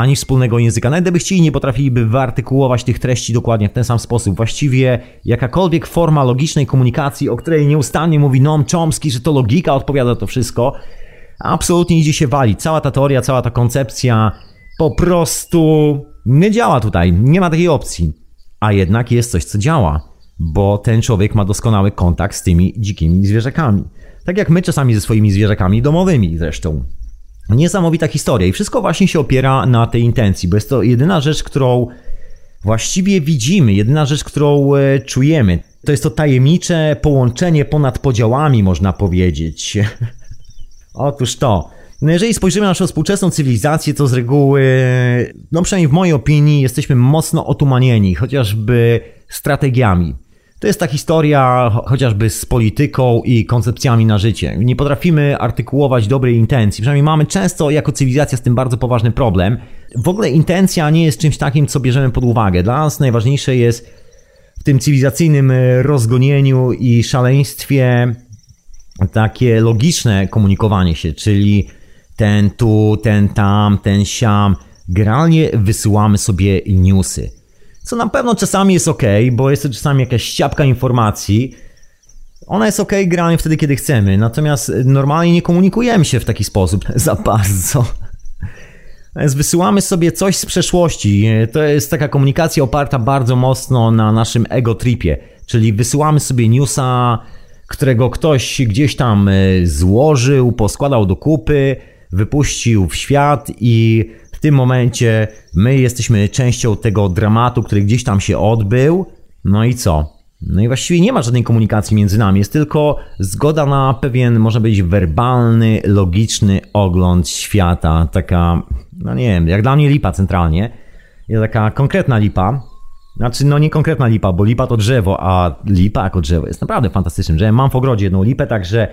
ani wspólnego języka. Nawet gdyby chcieli, nie potrafiliby wyartykułować tych treści dokładnie w ten sam sposób. Właściwie jakakolwiek forma logicznej komunikacji, o której nieustannie mówi Noam Chomsky, że to logika odpowiada to wszystko, absolutnie idzie się walić. Cała ta teoria, cała ta koncepcja po prostu nie działa tutaj. Nie ma takiej opcji. A jednak jest coś, co działa, bo ten człowiek ma doskonały kontakt z tymi dzikimi zwierzakami. Tak jak my czasami ze swoimi zwierzakami domowymi zresztą. Niesamowita historia i wszystko właśnie się opiera na tej intencji, bo jest to jedyna rzecz, którą właściwie widzimy, jedyna rzecz, którą e, czujemy. To jest to tajemnicze połączenie ponad podziałami, można powiedzieć. Otóż to. No jeżeli spojrzymy na naszą współczesną cywilizację, to z reguły, no przynajmniej w mojej opinii, jesteśmy mocno otumanieni, chociażby strategiami. To jest ta historia chociażby z polityką i koncepcjami na życie. Nie potrafimy artykułować dobrej intencji. Przynajmniej mamy często jako cywilizacja z tym bardzo poważny problem. W ogóle intencja nie jest czymś takim, co bierzemy pod uwagę. Dla nas najważniejsze jest w tym cywilizacyjnym rozgonieniu i szaleństwie takie logiczne komunikowanie się, czyli ten tu, ten tam, ten siam. Generalnie wysyłamy sobie newsy co na pewno czasami jest ok, bo jest to czasami jakaś ściapka informacji. Ona jest ok granie wtedy, kiedy chcemy, natomiast normalnie nie komunikujemy się w taki sposób za bardzo. Wysyłamy sobie coś z przeszłości. To jest taka komunikacja oparta bardzo mocno na naszym ego tripie, czyli wysyłamy sobie newsa, którego ktoś gdzieś tam e, złożył, poskładał do kupy, wypuścił w świat i w tym momencie my jesteśmy częścią tego dramatu, który gdzieś tam się odbył. No i co? No i właściwie nie ma żadnej komunikacji między nami, jest tylko zgoda na pewien, może być werbalny, logiczny ogląd świata. Taka, no nie wiem, jak dla mnie lipa centralnie. Jest taka konkretna lipa. Znaczy, no nie konkretna lipa, bo lipa to drzewo, a lipa jako drzewo jest naprawdę fantastycznym drzewem. Mam w ogrodzie jedną lipę, także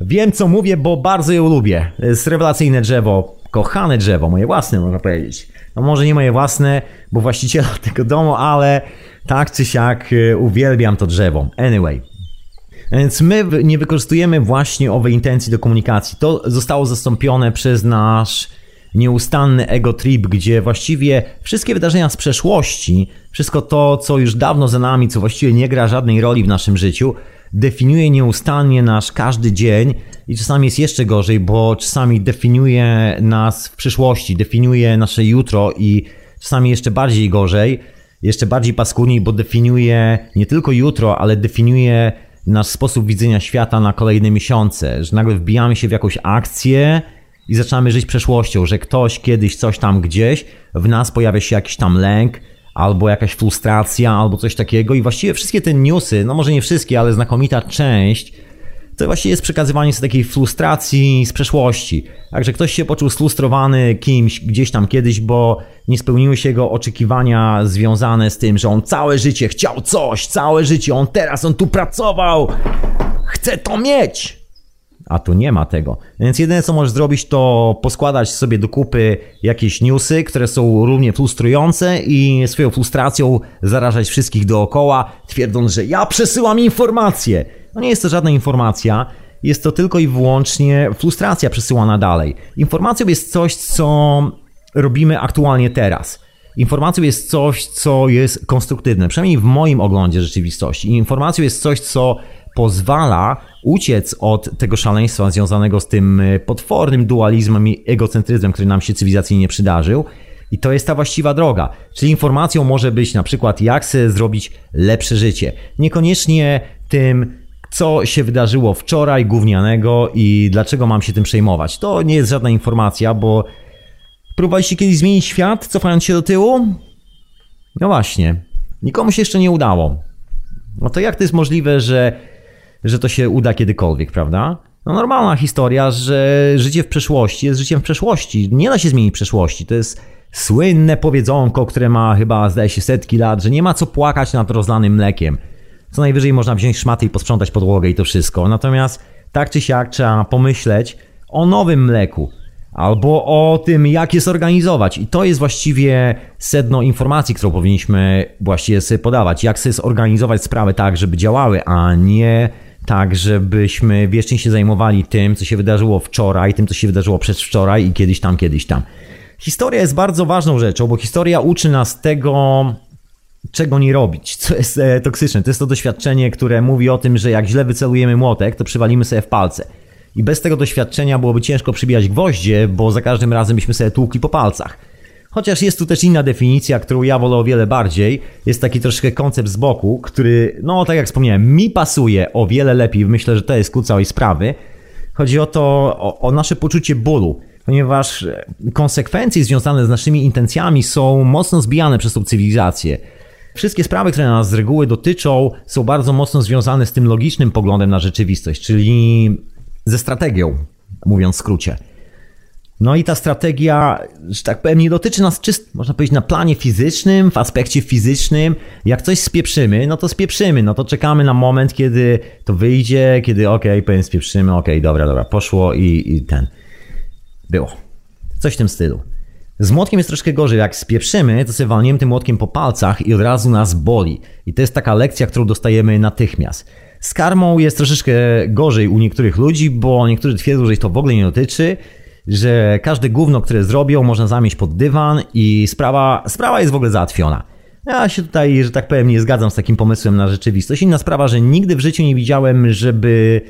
wiem co mówię, bo bardzo ją lubię. Jest rewelacyjne drzewo kochane drzewo, moje własne można powiedzieć. No może nie moje własne, bo właściciela tego domu, ale tak czy siak y, uwielbiam to drzewo. Anyway. Więc my nie wykorzystujemy właśnie owej intencji do komunikacji. To zostało zastąpione przez nasz nieustanny ego trip, gdzie właściwie wszystkie wydarzenia z przeszłości, wszystko to, co już dawno za nami, co właściwie nie gra żadnej roli w naszym życiu, definiuje nieustannie nasz każdy dzień i czasami jest jeszcze gorzej, bo czasami definiuje nas w przyszłości, definiuje nasze jutro i czasami jeszcze bardziej gorzej, jeszcze bardziej paskudniej, bo definiuje nie tylko jutro, ale definiuje nasz sposób widzenia świata na kolejne miesiące, że nagle wbijamy się w jakąś akcję i zaczynamy żyć przeszłością, że ktoś kiedyś coś tam gdzieś, w nas pojawia się jakiś tam lęk, albo jakaś frustracja, albo coś takiego. I właściwie wszystkie te newsy, no może nie wszystkie, ale znakomita część, to właśnie jest przekazywanie sobie takiej frustracji z przeszłości. Także ktoś się poczuł sfrustrowany kimś gdzieś tam kiedyś, bo nie spełniły się jego oczekiwania związane z tym, że on całe życie chciał coś, całe życie, on teraz, on tu pracował, chce to mieć a tu nie ma tego. Więc jedyne co możesz zrobić to poskładać sobie do kupy jakieś newsy, które są równie frustrujące i swoją frustracją zarażać wszystkich dookoła, twierdząc, że ja przesyłam informacje. No nie jest to żadna informacja, jest to tylko i wyłącznie frustracja przesyłana dalej. Informacją jest coś, co robimy aktualnie teraz. Informacją jest coś, co jest konstruktywne, przynajmniej w moim oglądzie rzeczywistości. Informacją jest coś, co pozwala uciec od tego szaleństwa związanego z tym e, potwornym dualizmem i egocentryzmem, który nam się cywilizacyjnie przydarzył. I to jest ta właściwa droga. Czyli informacją może być na przykład, jak sobie zrobić lepsze życie. Niekoniecznie tym, co się wydarzyło wczoraj gównianego i dlaczego mam się tym przejmować. To nie jest żadna informacja, bo Próbowaliście kiedyś zmienić świat, cofając się do tyłu? No właśnie. Nikomu się jeszcze nie udało. No to jak to jest możliwe, że, że to się uda kiedykolwiek, prawda? No normalna historia, że życie w przeszłości jest życiem w przeszłości. Nie da się zmienić przeszłości. To jest słynne powiedzonko, które ma chyba, zdaje się, setki lat, że nie ma co płakać nad rozlanym mlekiem. Co najwyżej można wziąć szmaty i posprzątać podłogę i to wszystko. Natomiast tak czy siak trzeba pomyśleć o nowym mleku. Albo o tym, jak je zorganizować. I to jest właściwie sedno informacji, którą powinniśmy właściwie sobie podawać. Jak sobie zorganizować sprawy tak, żeby działały, a nie tak, żebyśmy wiecznie się zajmowali tym, co się wydarzyło wczoraj, tym, co się wydarzyło przedwczoraj i kiedyś tam, kiedyś tam. Historia jest bardzo ważną rzeczą, bo historia uczy nas tego, czego nie robić, co jest e, toksyczne. To jest to doświadczenie, które mówi o tym, że jak źle wycelujemy młotek, to przywalimy sobie w palce. I bez tego doświadczenia byłoby ciężko przybijać gwoździe, bo za każdym razem byśmy sobie tłukli po palcach. Chociaż jest tu też inna definicja, którą ja wolę o wiele bardziej. Jest taki troszkę koncept z boku, który, no tak jak wspomniałem, mi pasuje o wiele lepiej. Myślę, że to jest klucz całej sprawy. Chodzi o to, o, o nasze poczucie bólu ponieważ konsekwencje związane z naszymi intencjami są mocno zbijane przez tą cywilizację. Wszystkie sprawy, które nas z reguły dotyczą, są bardzo mocno związane z tym logicznym poglądem na rzeczywistość, czyli ze strategią, mówiąc w skrócie. No i ta strategia, że tak powiem, nie dotyczy nas czysto, można powiedzieć, na planie fizycznym, w aspekcie fizycznym. Jak coś spieprzymy, no to spieprzymy, no to czekamy na moment, kiedy to wyjdzie, kiedy okej, okay, powiem spieprzymy, okej, okay, dobra, dobra, poszło i, i ten. Było. Coś w tym stylu. Z młotkiem jest troszkę gorzej. Jak spieprzymy, to sobie walniemy tym młotkiem po palcach i od razu nas boli. I to jest taka lekcja, którą dostajemy natychmiast. Z karmą jest troszeczkę gorzej u niektórych ludzi, bo niektórzy twierdzą, że ich to w ogóle nie dotyczy, że każde gówno, które zrobią, można zamieść pod dywan i sprawa, sprawa jest w ogóle załatwiona. Ja się tutaj, że tak powiem, nie zgadzam z takim pomysłem na rzeczywistość. Inna sprawa, że nigdy w życiu nie widziałem, żeby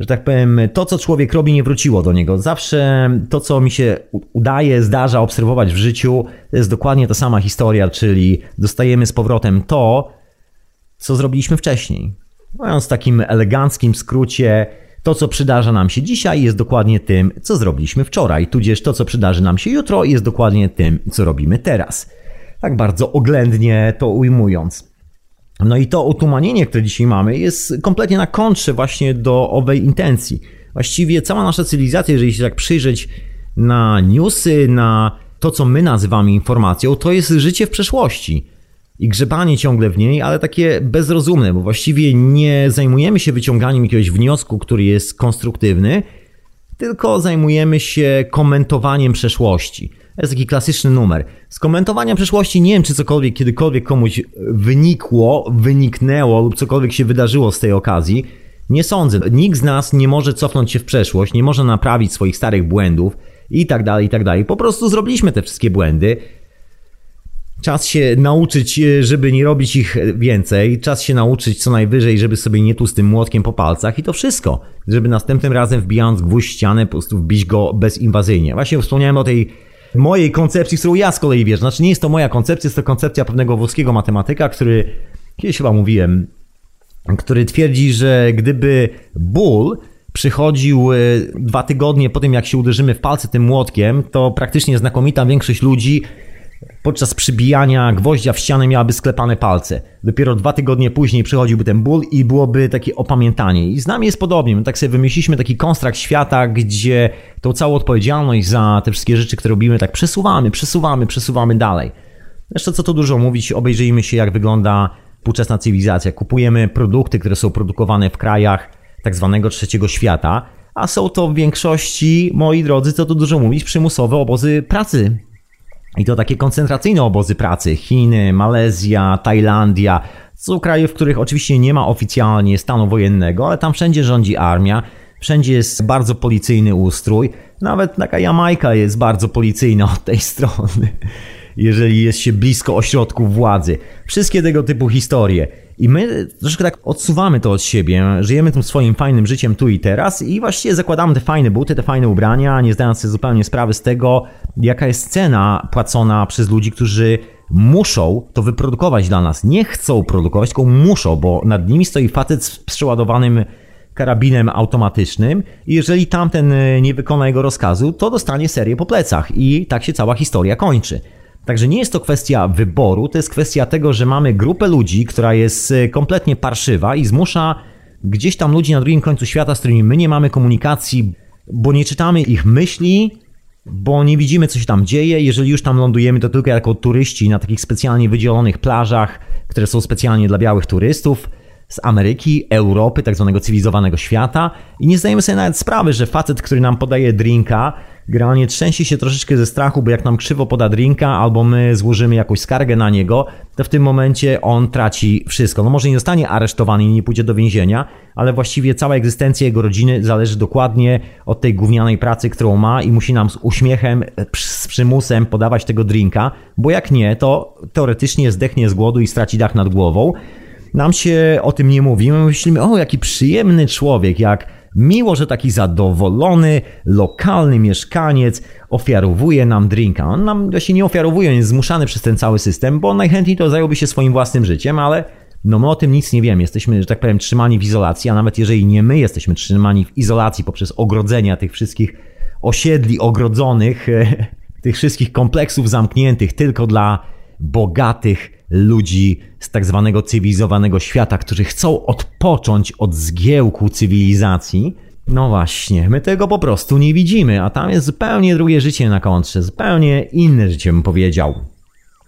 że tak powiem, to co człowiek robi nie wróciło do niego. Zawsze to, co mi się udaje, zdarza obserwować w życiu, to jest dokładnie ta sama historia, czyli dostajemy z powrotem to, co zrobiliśmy wcześniej. Mówiąc w takim eleganckim skrócie, to, co przydarza nam się dzisiaj, jest dokładnie tym, co zrobiliśmy wczoraj, tudzież to, co przydarzy nam się jutro, jest dokładnie tym, co robimy teraz. Tak bardzo oględnie to ujmując. No i to otumanienie, które dzisiaj mamy, jest kompletnie na kontrze właśnie do owej intencji. Właściwie cała nasza cywilizacja, jeżeli się tak przyjrzeć na newsy, na to, co my nazywamy informacją, to jest życie w przeszłości. I grzebanie ciągle w niej, ale takie bezrozumne, bo właściwie nie zajmujemy się wyciąganiem jakiegoś wniosku, który jest konstruktywny, tylko zajmujemy się komentowaniem przeszłości. To jest taki klasyczny numer. Z komentowania przeszłości nie wiem, czy cokolwiek kiedykolwiek komuś wynikło, wyniknęło lub cokolwiek się wydarzyło z tej okazji. Nie sądzę. Nikt z nas nie może cofnąć się w przeszłość, nie może naprawić swoich starych błędów i tak dalej, i tak dalej. Po prostu zrobiliśmy te wszystkie błędy. Czas się nauczyć, żeby nie robić ich więcej. Czas się nauczyć co najwyżej, żeby sobie nie tu z tym młotkiem po palcach i to wszystko. Żeby następnym razem wbijając gwóźdź ścianę, po prostu wbić go bezinwazyjnie. Właśnie wspomniałem o tej mojej koncepcji, którą ja z kolei wierzę. Znaczy nie jest to moja koncepcja, jest to koncepcja pewnego włoskiego matematyka, który kiedyś chyba mówiłem, który twierdzi, że gdyby ból przychodził e, dwa tygodnie po tym, jak się uderzymy w palce tym młotkiem, to praktycznie znakomita większość ludzi podczas przybijania gwoździa w ścianę miałaby sklepane palce. Dopiero dwa tygodnie później przychodziłby ten ból i byłoby takie opamiętanie. I z nami jest podobnie. My tak sobie wymyśliliśmy taki konstrakt świata, gdzie tą całą odpowiedzialność za te wszystkie rzeczy, które robimy, tak przesuwamy, przesuwamy, przesuwamy dalej. Zresztą co to dużo mówić, obejrzyjmy się jak wygląda współczesna cywilizacja. Kupujemy produkty, które są produkowane w krajach tak zwanego trzeciego świata, a są to w większości, moi drodzy, co tu dużo mówić, przymusowe obozy pracy i to takie koncentracyjne obozy pracy. Chiny, Malezja, Tajlandia. Są kraje, w których oczywiście nie ma oficjalnie stanu wojennego, ale tam wszędzie rządzi armia. Wszędzie jest bardzo policyjny ustrój. Nawet taka Jamajka jest bardzo policyjna od tej strony, jeżeli jest się blisko ośrodków władzy. Wszystkie tego typu historie. I my troszkę tak odsuwamy to od siebie, żyjemy tym swoim fajnym życiem tu i teraz i właściwie zakładamy te fajne buty, te fajne ubrania, nie zdając sobie zupełnie sprawy z tego, jaka jest cena płacona przez ludzi, którzy muszą to wyprodukować dla nas. Nie chcą produkować, tylko muszą, bo nad nimi stoi facet z przeładowanym karabinem automatycznym i jeżeli tamten e, nie wykona jego rozkazu, to dostanie serię po plecach i tak się cała historia kończy. Także nie jest to kwestia wyboru, to jest kwestia tego, że mamy grupę ludzi, która jest e, kompletnie parszywa i zmusza gdzieś tam ludzi na drugim końcu świata, z którymi my nie mamy komunikacji, bo nie czytamy ich myśli, bo nie widzimy, co się tam dzieje. Jeżeli już tam lądujemy, to tylko jako turyści na takich specjalnie wydzielonych plażach, które są specjalnie dla białych turystów z Ameryki, Europy, tak zwanego cywilizowanego świata i nie zdajemy sobie nawet sprawy, że facet, który nam podaje drinka, generalnie trzęsie się troszeczkę ze strachu, bo jak nam krzywo poda drinka albo my złożymy jakąś skargę na niego, to w tym momencie on traci wszystko. No może nie zostanie aresztowany i nie pójdzie do więzienia, ale właściwie cała egzystencja jego rodziny zależy dokładnie od tej gównianej pracy, którą ma i musi nam z uśmiechem, z przymusem podawać tego drinka, bo jak nie, to teoretycznie zdechnie z głodu i straci dach nad głową. Nam się o tym nie mówi. My myślimy, o jaki przyjemny człowiek, jak miło, że taki zadowolony, lokalny mieszkaniec ofiarowuje nam drinka. On nam właśnie nie ofiarowuje, on jest zmuszany przez ten cały system, bo najchętniej to zająłby się swoim własnym życiem, ale no my o tym nic nie wiemy. Jesteśmy, że tak powiem, trzymani w izolacji, a nawet jeżeli nie my jesteśmy trzymani w izolacji poprzez ogrodzenia tych wszystkich osiedli ogrodzonych, tych wszystkich kompleksów zamkniętych tylko dla bogatych ludzi z tak zwanego cywilizowanego świata, którzy chcą odpocząć od zgiełku cywilizacji. No właśnie, my tego po prostu nie widzimy, a tam jest zupełnie drugie życie na kontrze, zupełnie inne życie bym powiedział.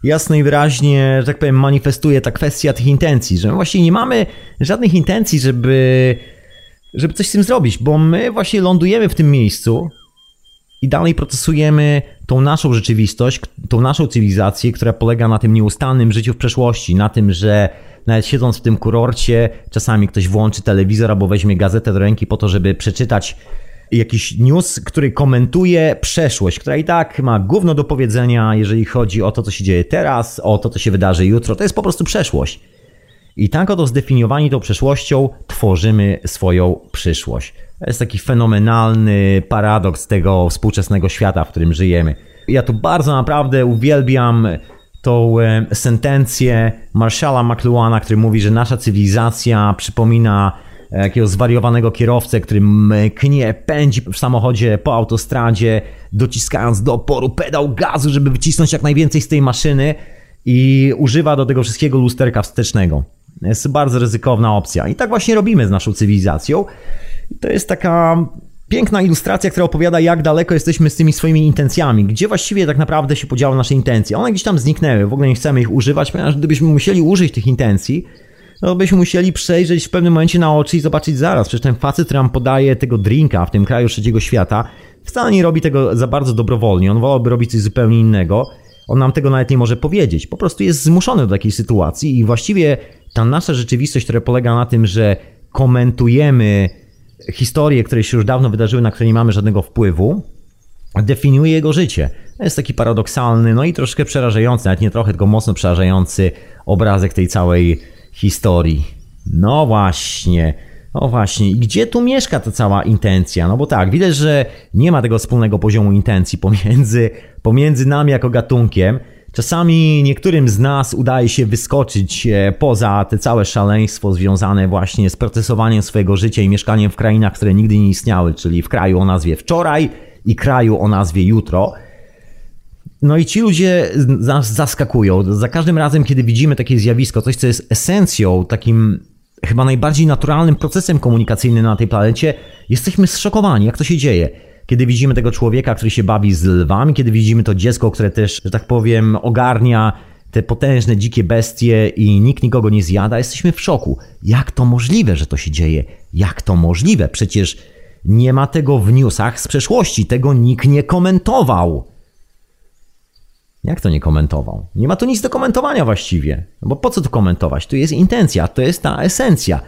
Jasno i wyraźnie, że tak powiem, manifestuje ta kwestia tych intencji, że my właśnie nie mamy żadnych intencji, żeby, żeby coś z tym zrobić, bo my właśnie lądujemy w tym miejscu, i dalej procesujemy tą naszą rzeczywistość, tą naszą cywilizację, która polega na tym nieustannym życiu w przeszłości, na tym, że nawet siedząc w tym kurorcie, czasami ktoś włączy telewizor albo weźmie gazetę do ręki po to, żeby przeczytać jakiś news, który komentuje przeszłość, która i tak ma gówno do powiedzenia, jeżeli chodzi o to, co się dzieje teraz, o to, co się wydarzy jutro. To jest po prostu przeszłość. I tak oto zdefiniowani tą przeszłością tworzymy swoją przyszłość. Jest taki fenomenalny paradoks tego współczesnego świata, w którym żyjemy. Ja tu bardzo naprawdę uwielbiam tą e, sentencję Marshalla McLuhana, który mówi, że nasza cywilizacja przypomina e, jakiegoś zwariowanego kierowcę, który knie, pędzi w samochodzie po autostradzie, dociskając do oporu pedał gazu, żeby wycisnąć jak najwięcej z tej maszyny i używa do tego wszystkiego lusterka wstecznego. Jest bardzo ryzykowna opcja. I tak właśnie robimy z naszą cywilizacją. To jest taka piękna ilustracja, która opowiada, jak daleko jesteśmy z tymi swoimi intencjami, gdzie właściwie tak naprawdę się podziały nasze intencje. One gdzieś tam zniknęły, w ogóle nie chcemy ich używać, ponieważ gdybyśmy musieli użyć tych intencji, no byśmy musieli przejrzeć w pewnym momencie na oczy i zobaczyć zaraz, przecież ten facet, który nam podaje tego drinka w tym kraju trzeciego świata, wcale nie robi tego za bardzo dobrowolnie, on wolałby robić coś zupełnie innego. On nam tego nawet nie może powiedzieć. Po prostu jest zmuszony do takiej sytuacji i właściwie ta nasza rzeczywistość, która polega na tym, że komentujemy historie, które się już dawno wydarzyły, na które nie mamy żadnego wpływu, definiuje jego życie. To jest taki paradoksalny, no i troszkę przerażający, nawet nie trochę, tylko mocno przerażający obrazek tej całej historii. No właśnie. No właśnie, i gdzie tu mieszka ta cała intencja? No bo tak, widać, że nie ma tego wspólnego poziomu intencji pomiędzy, pomiędzy nami jako gatunkiem. Czasami niektórym z nas udaje się wyskoczyć e, poza te całe szaleństwo związane właśnie z procesowaniem swojego życia i mieszkaniem w krainach, które nigdy nie istniały, czyli w kraju o nazwie wczoraj i kraju o nazwie jutro. No i ci ludzie nas zaskakują. Za każdym razem, kiedy widzimy takie zjawisko, coś, co jest esencją, takim chyba najbardziej naturalnym procesem komunikacyjnym na tej planecie, jesteśmy zszokowani, jak to się dzieje kiedy widzimy tego człowieka, który się bawi z lwami, kiedy widzimy to dziecko, które też, że tak powiem, ogarnia te potężne, dzikie bestie i nikt nikogo nie zjada, jesteśmy w szoku. Jak to możliwe, że to się dzieje? Jak to możliwe? Przecież nie ma tego w newsach z przeszłości, tego nikt nie komentował. Jak to nie komentował? Nie ma tu nic do komentowania właściwie. No bo po co tu komentować? Tu jest intencja, to jest ta esencja.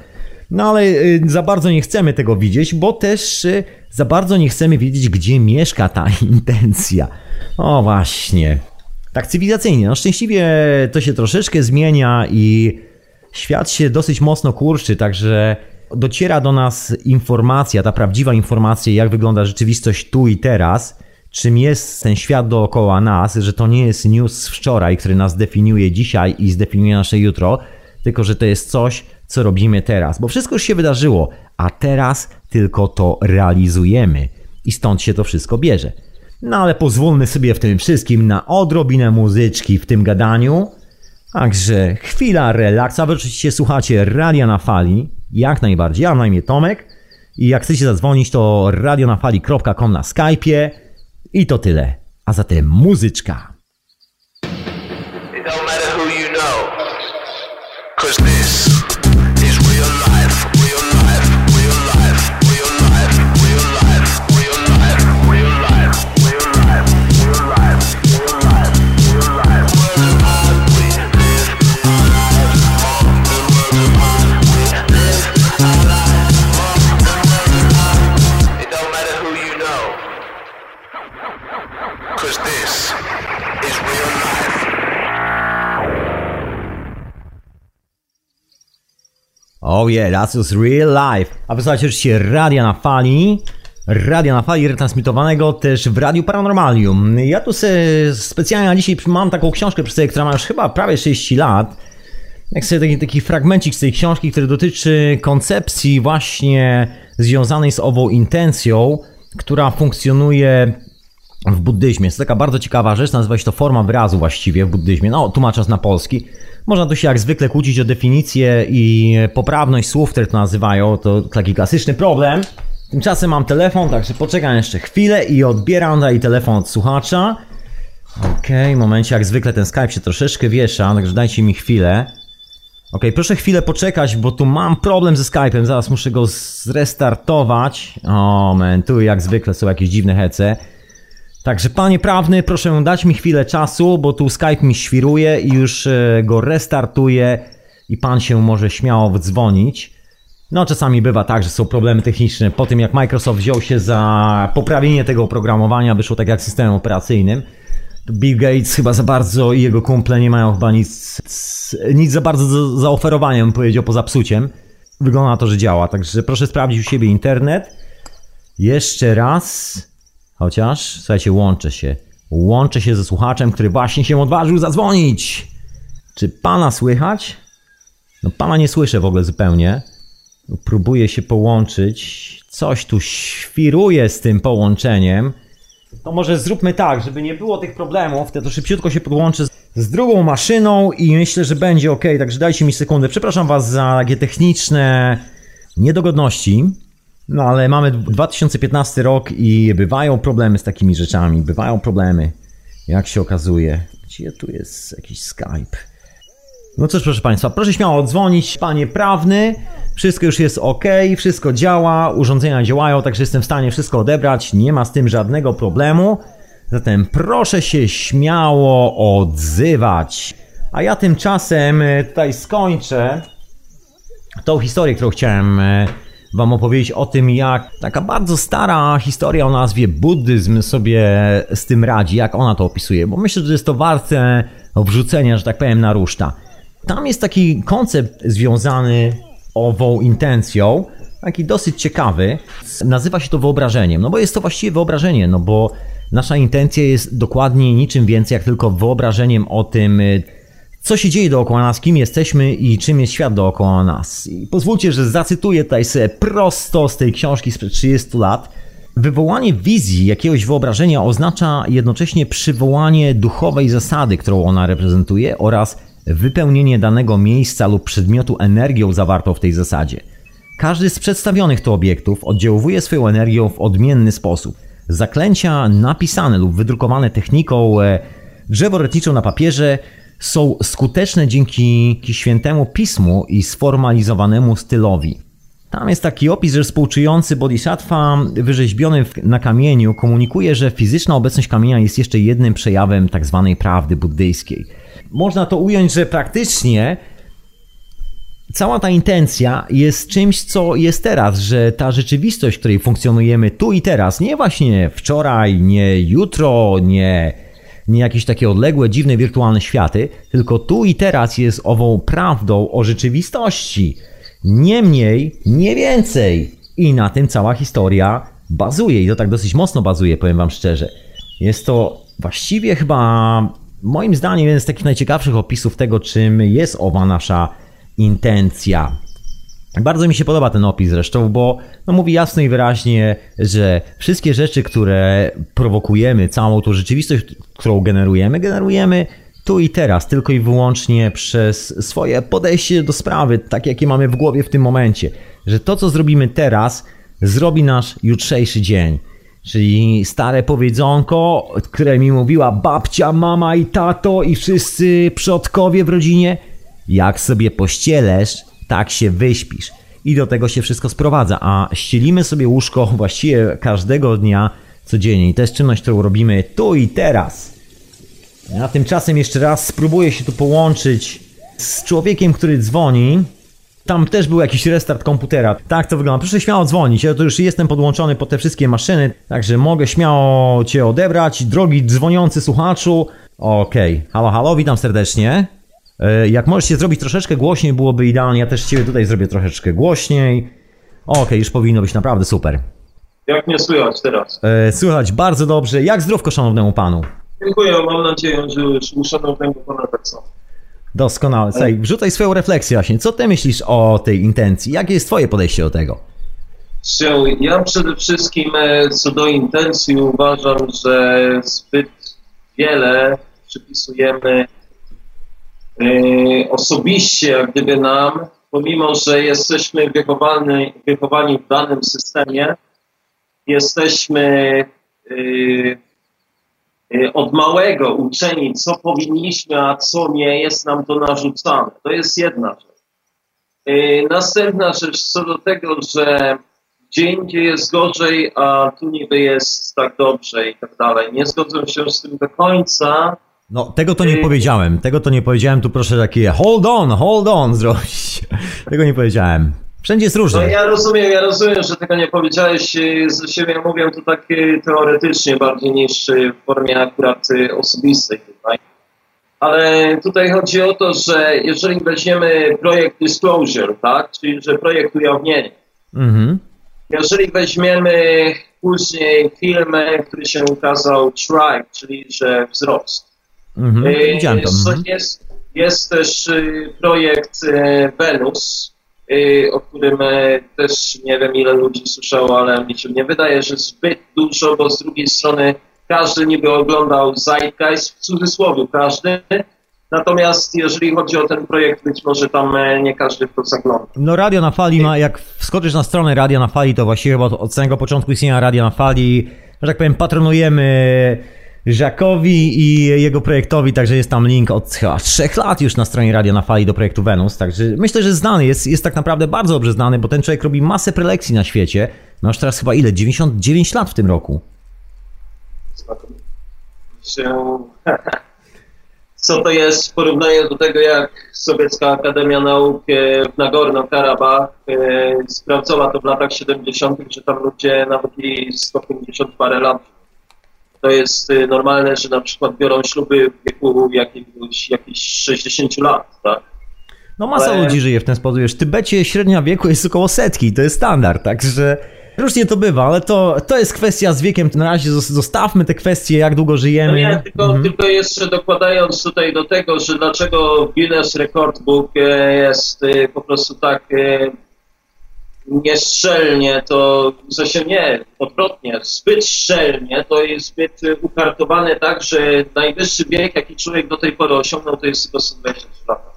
No ale y, za bardzo nie chcemy tego widzieć, bo też y, za bardzo nie chcemy wiedzieć, gdzie mieszka ta intencja. O właśnie. Tak cywilizacyjnie. No szczęśliwie to się troszeczkę zmienia i świat się dosyć mocno kurczy, także dociera do nas informacja, ta prawdziwa informacja, jak wygląda rzeczywistość tu i teraz, czym jest ten świat dookoła nas, że to nie jest news z wczoraj, który nas definiuje dzisiaj i zdefiniuje nasze jutro, tylko że to jest coś, co robimy teraz, bo wszystko już się wydarzyło, a teraz tylko to realizujemy i stąd się to wszystko bierze. No ale pozwólmy sobie w tym wszystkim na odrobinę muzyczki w tym gadaniu. Także chwila relaksu, a wy oczywiście słuchacie Radia na Fali, jak najbardziej. Ja na imię Tomek i jak chcecie zadzwonić to radionafali.com na Skype'ie i to tyle. A zatem muzyczka. It don't matter who you know, cause this Oh yeah, that's just real life. A wysłuchajcie oczywiście Radia na Fali. Radia na Fali retransmitowanego też w Radiu Paranormalium. Ja tu se specjalnie dzisiaj mam taką książkę przy sobie, która ma już chyba prawie 60 lat. Jak sobie taki, taki fragmencik z tej książki, który dotyczy koncepcji właśnie związanej z ową intencją, która funkcjonuje w buddyzmie. Jest taka bardzo ciekawa rzecz, nazywa się to forma wyrazu właściwie w buddyzmie. No, tłumacząc na polski. Można tu się jak zwykle kłócić o definicję i poprawność słów, które to nazywają. To taki klasyczny problem. Tymczasem mam telefon, także poczekam jeszcze chwilę i odbieram tutaj telefon od słuchacza. Okej, w momencie jak zwykle ten Skype się troszeczkę wiesza, także dajcie mi chwilę. Okej, proszę chwilę poczekać, bo tu mam problem ze Skype'em, zaraz muszę go zrestartować. O, man, tu jak zwykle są jakieś dziwne hece. Także panie prawny, proszę dać mi chwilę czasu, bo tu Skype mi świruje i już e, go restartuję i pan się może śmiało wdzwonić. No czasami bywa tak, że są problemy techniczne. Po tym jak Microsoft wziął się za poprawienie tego oprogramowania, wyszło tak jak systemem operacyjnym. Bill Gates chyba za bardzo i jego kumple nie mają chyba nic, nic za bardzo do zaoferowania, bym powiedział, poza psuciem. Wygląda na to, że działa, także proszę sprawdzić u siebie internet. Jeszcze raz. Chociaż, słuchajcie, łączę się. Łączę się ze słuchaczem, który właśnie się odważył zadzwonić. Czy pana słychać? No pana nie słyszę w ogóle zupełnie. Próbuję się połączyć. Coś tu świruje z tym połączeniem. To może zróbmy tak, żeby nie było tych problemów, to, szybciutko się podłączę z drugą maszyną i myślę, że będzie ok. Także dajcie mi sekundę. Przepraszam was za takie techniczne niedogodności. No ale mamy 2015 rok i bywają problemy z takimi rzeczami. Bywają problemy, jak się okazuje. Gdzie tu jest jakiś Skype? No cóż, proszę Państwa, proszę śmiało odzwonić. Panie prawny, wszystko już jest ok, wszystko działa, urządzenia działają, także jestem w stanie wszystko odebrać, nie ma z tym żadnego problemu. Zatem proszę się śmiało odzywać. A ja tymczasem e, tutaj skończę tą historię, którą chciałem e, Wam opowiedzieć o tym, jak taka bardzo stara historia o nazwie buddyzm sobie z tym radzi, jak ona to opisuje, bo myślę, że jest to warte wrzucenia, że tak powiem, na ruszta. Tam jest taki koncept związany ową intencją, taki dosyć ciekawy. Nazywa się to wyobrażeniem, no bo jest to właściwie wyobrażenie, no bo nasza intencja jest dokładnie niczym więcej jak tylko wyobrażeniem o tym, co się dzieje dookoła nas, kim jesteśmy i czym jest świat dookoła nas. I pozwólcie, że zacytuję tutaj sobie prosto z tej książki sprzed 30 lat. Wywołanie wizji jakiegoś wyobrażenia oznacza jednocześnie przywołanie duchowej zasady, którą ona reprezentuje oraz wypełnienie danego miejsca lub przedmiotu energią zawartą w tej zasadzie. Każdy z przedstawionych tu obiektów oddziałuje swoją energią w odmienny sposób. Zaklęcia napisane lub wydrukowane techniką e, drzeworetniczą na papierze są skuteczne dzięki świętemu pismu i sformalizowanemu stylowi. Tam jest taki opis, że współczujący bodhisattva wyrzeźbiony na kamieniu komunikuje, że fizyczna obecność kamienia jest jeszcze jednym przejawem tzw. Tak prawdy buddyjskiej. Można to ująć, że praktycznie cała ta intencja jest czymś, co jest teraz, że ta rzeczywistość, w której funkcjonujemy tu i teraz, nie właśnie wczoraj, nie jutro, nie nie jakieś takie odległe, dziwne, wirtualne światy, tylko tu i teraz jest ową prawdą o rzeczywistości. Nie mniej, nie więcej. I na tym cała historia bazuje i to tak dosyć mocno bazuje, powiem Wam szczerze. Jest to właściwie chyba, moim zdaniem, jeden z takich najciekawszych opisów tego, czym jest owa nasza intencja. Bardzo mi się podoba ten opis zresztą, bo no, mówi jasno i wyraźnie, że wszystkie rzeczy, które prowokujemy, całą tą rzeczywistość, którą generujemy, generujemy tu i teraz, tylko i wyłącznie przez swoje podejście do sprawy, tak jakie mamy w głowie w tym momencie. Że to, co zrobimy teraz, zrobi nasz jutrzejszy dzień. Czyli stare powiedzonko, które mi mówiła babcia, mama i tato i wszyscy przodkowie w rodzinie. Jak sobie pościelesz, tak się wyśpisz. I do tego się wszystko sprowadza. A ścielimy sobie łóżko właściwie każdego dnia codziennie. I to jest czynność, którą robimy tu i teraz. Ja tymczasem jeszcze raz spróbuję się tu połączyć z człowiekiem, który dzwoni. Tam też był jakiś restart komputera. Tak to wygląda. Proszę śmiało dzwonić. Ja to już jestem podłączony po te wszystkie maszyny, także mogę śmiało Cię odebrać. Drogi dzwoniący słuchaczu. Okej. Okay. Halo, halo, witam serdecznie. E, jak możesz się zrobić troszeczkę głośniej, byłoby idealnie. Ja też Ciebie tutaj zrobię troszeczkę głośniej. Okej, okay, już powinno być naprawdę super. Jak mnie słychać teraz? E, słychać bardzo dobrze. Jak zdrówko szanownemu panu? Dziękuję, mam nadzieję, że już u szanownego pana tak samo. Doskonale. Słuchaj, wrzucaj swoją refleksję właśnie. Co ty myślisz o tej intencji? Jakie jest twoje podejście do tego? Ja przede wszystkim e, co do intencji uważam, że zbyt wiele przypisujemy osobiście jak gdyby nam, pomimo, że jesteśmy wychowani, wychowani w danym systemie, jesteśmy e, Y, od małego uczeni, co powinniśmy, a co nie, jest nam to narzucane. To jest jedna rzecz. Następna rzecz co do tego, że gdzie indziej jest gorzej, a tu niby jest tak dobrze i tak dalej. Nie zgodzę się z tym do końca. No, tego to nie y, powiedziałem. Tego to nie powiedziałem. Tu proszę takie hold on, hold on zrobić. Tego nie powiedziałem. Wszędzie jest różnie. No ja rozumiem, ja rozumiem, że tego nie powiedziałeś z siebie, mówię to tak teoretycznie bardziej niż w formie akurat osobistej tutaj. Ale tutaj chodzi o to, że jeżeli weźmiemy projekt Disclosure, tak, czyli że projekt ujawnienia, mhm. jeżeli weźmiemy później film, który się ukazał Tribe, czyli że wzrost. Mhm. Widziałem to. Mhm. Jest, jest też y, projekt y, Venus, Y, o którym e, też nie wiem ile ludzi słyszało, ale mi się nie wydaje, że zbyt dużo, bo z drugiej strony każdy niby oglądał Zeitgeist, w cudzysłowie każdy, Natomiast jeżeli chodzi o ten projekt, być może tam e, nie każdy w to zagląda. No Radio na Fali ma, jak wskoczysz na stronę Radia na Fali, to właściwie od, od samego początku istnienia Radia na Fali, że tak powiem, patronujemy Żakowi i jego projektowi, także jest tam link od chyba trzech lat już na stronie Radia na Fali do projektu Venus, także myślę, że znany jest, jest tak naprawdę bardzo dobrze znany, bo ten człowiek robi masę prelekcji na świecie. Ma już teraz chyba ile? 99 lat w tym roku. Co to jest w porównaniu do tego, jak Sowiecka Akademia Nauk w Nagorno-Karabach e, sprawdzała to w latach 70., że tam ludzie nawet i 150 parę lat to jest y, normalne, że na przykład biorą śluby w wieku jakiegoś, jakichś 60 lat, tak? No masa Ale... ludzi żyje w ten sposób. W Tybecie średnia wieku jest około setki, to jest standard, także różnie to bywa, ale to, to jest kwestia z wiekiem. Na razie zostawmy te kwestie, jak długo żyjemy. No nie, tylko, mhm. tylko jeszcze dokładając tutaj do tego, że dlaczego Guinness Record Book e, jest e, po prostu tak e, nieszczelnie, to w sensie nie, odwrotnie, zbyt szczelnie, to jest zbyt ukartowane tak, że najwyższy wiek, jaki człowiek do tej pory osiągnął, to jest tylko 123 lata.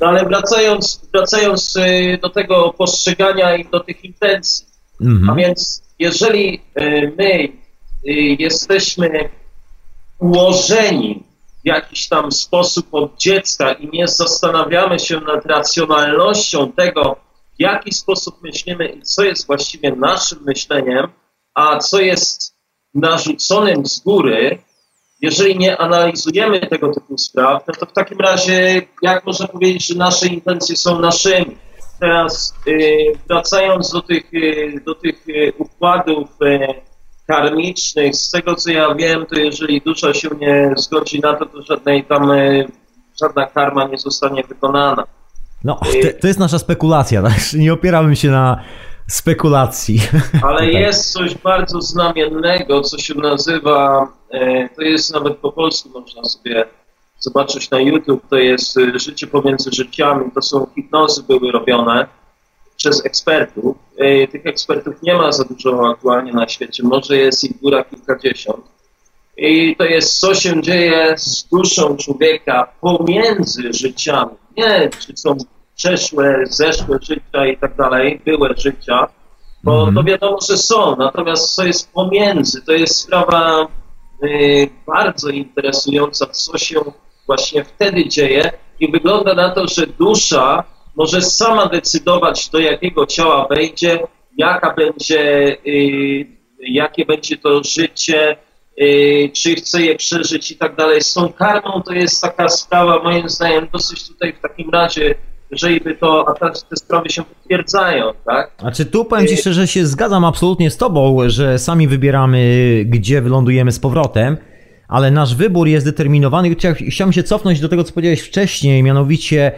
No ale wracając, wracając y, do tego postrzegania i do tych intencji, mhm. a więc jeżeli y, my y, jesteśmy ułożeni w jakiś tam sposób od dziecka i nie zastanawiamy się nad racjonalnością tego, w jaki sposób myślimy i co jest właściwie naszym myśleniem, a co jest narzuconym z góry, jeżeli nie analizujemy tego typu spraw, no to w takim razie jak można powiedzieć, że nasze intencje są naszymi? Teraz yy, wracając do tych, yy, do tych yy, układów y, karmicznych, z tego co ja wiem, to jeżeli dusza się nie zgodzi na to, to żadnej tam, y, żadna karma nie zostanie wykonana. No, to jest nasza spekulacja, tak? Nie opieramy się na spekulacji. Ale jest coś bardzo znamiennego, co się nazywa, e, to jest nawet po polsku, można sobie zobaczyć na YouTube, to jest e, życie pomiędzy życiami, to są hipnozy były robione, przez ekspertów. E, Tych ekspertów nie ma za dużo aktualnie na świecie, może jest ich góra kilkadziesiąt. I to jest, co się dzieje z duszą człowieka pomiędzy życiami. Nie, czy są przeszłe, zeszłe życia i tak dalej, były życia, bo to wiadomo, że są. Natomiast co jest pomiędzy, to jest sprawa y, bardzo interesująca, co się właśnie wtedy dzieje i wygląda na to, że dusza może sama decydować, do jakiego ciała wejdzie, jaka będzie, y, jakie będzie to życie, czy chce je przeżyć i tak dalej. Z tą karmą to jest taka sprawa, moim zdaniem, dosyć tutaj w takim razie, jeżeli by to, a te, te sprawy się potwierdzają, tak? A czy tu powiem Ci szczerze, się zgadzam absolutnie z Tobą, że sami wybieramy, gdzie wylądujemy z powrotem, ale nasz wybór jest determinowany. Chcia- Chciałem się cofnąć do tego, co powiedziałeś wcześniej, mianowicie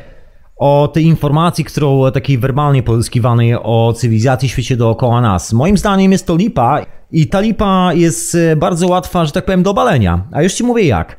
o tej informacji, którą takiej werbalnie pozyskiwanej o cywilizacji w świecie dookoła nas. Moim zdaniem jest to lipa i ta lipa jest e, bardzo łatwa, że tak powiem, do obalenia. A już Ci mówię jak.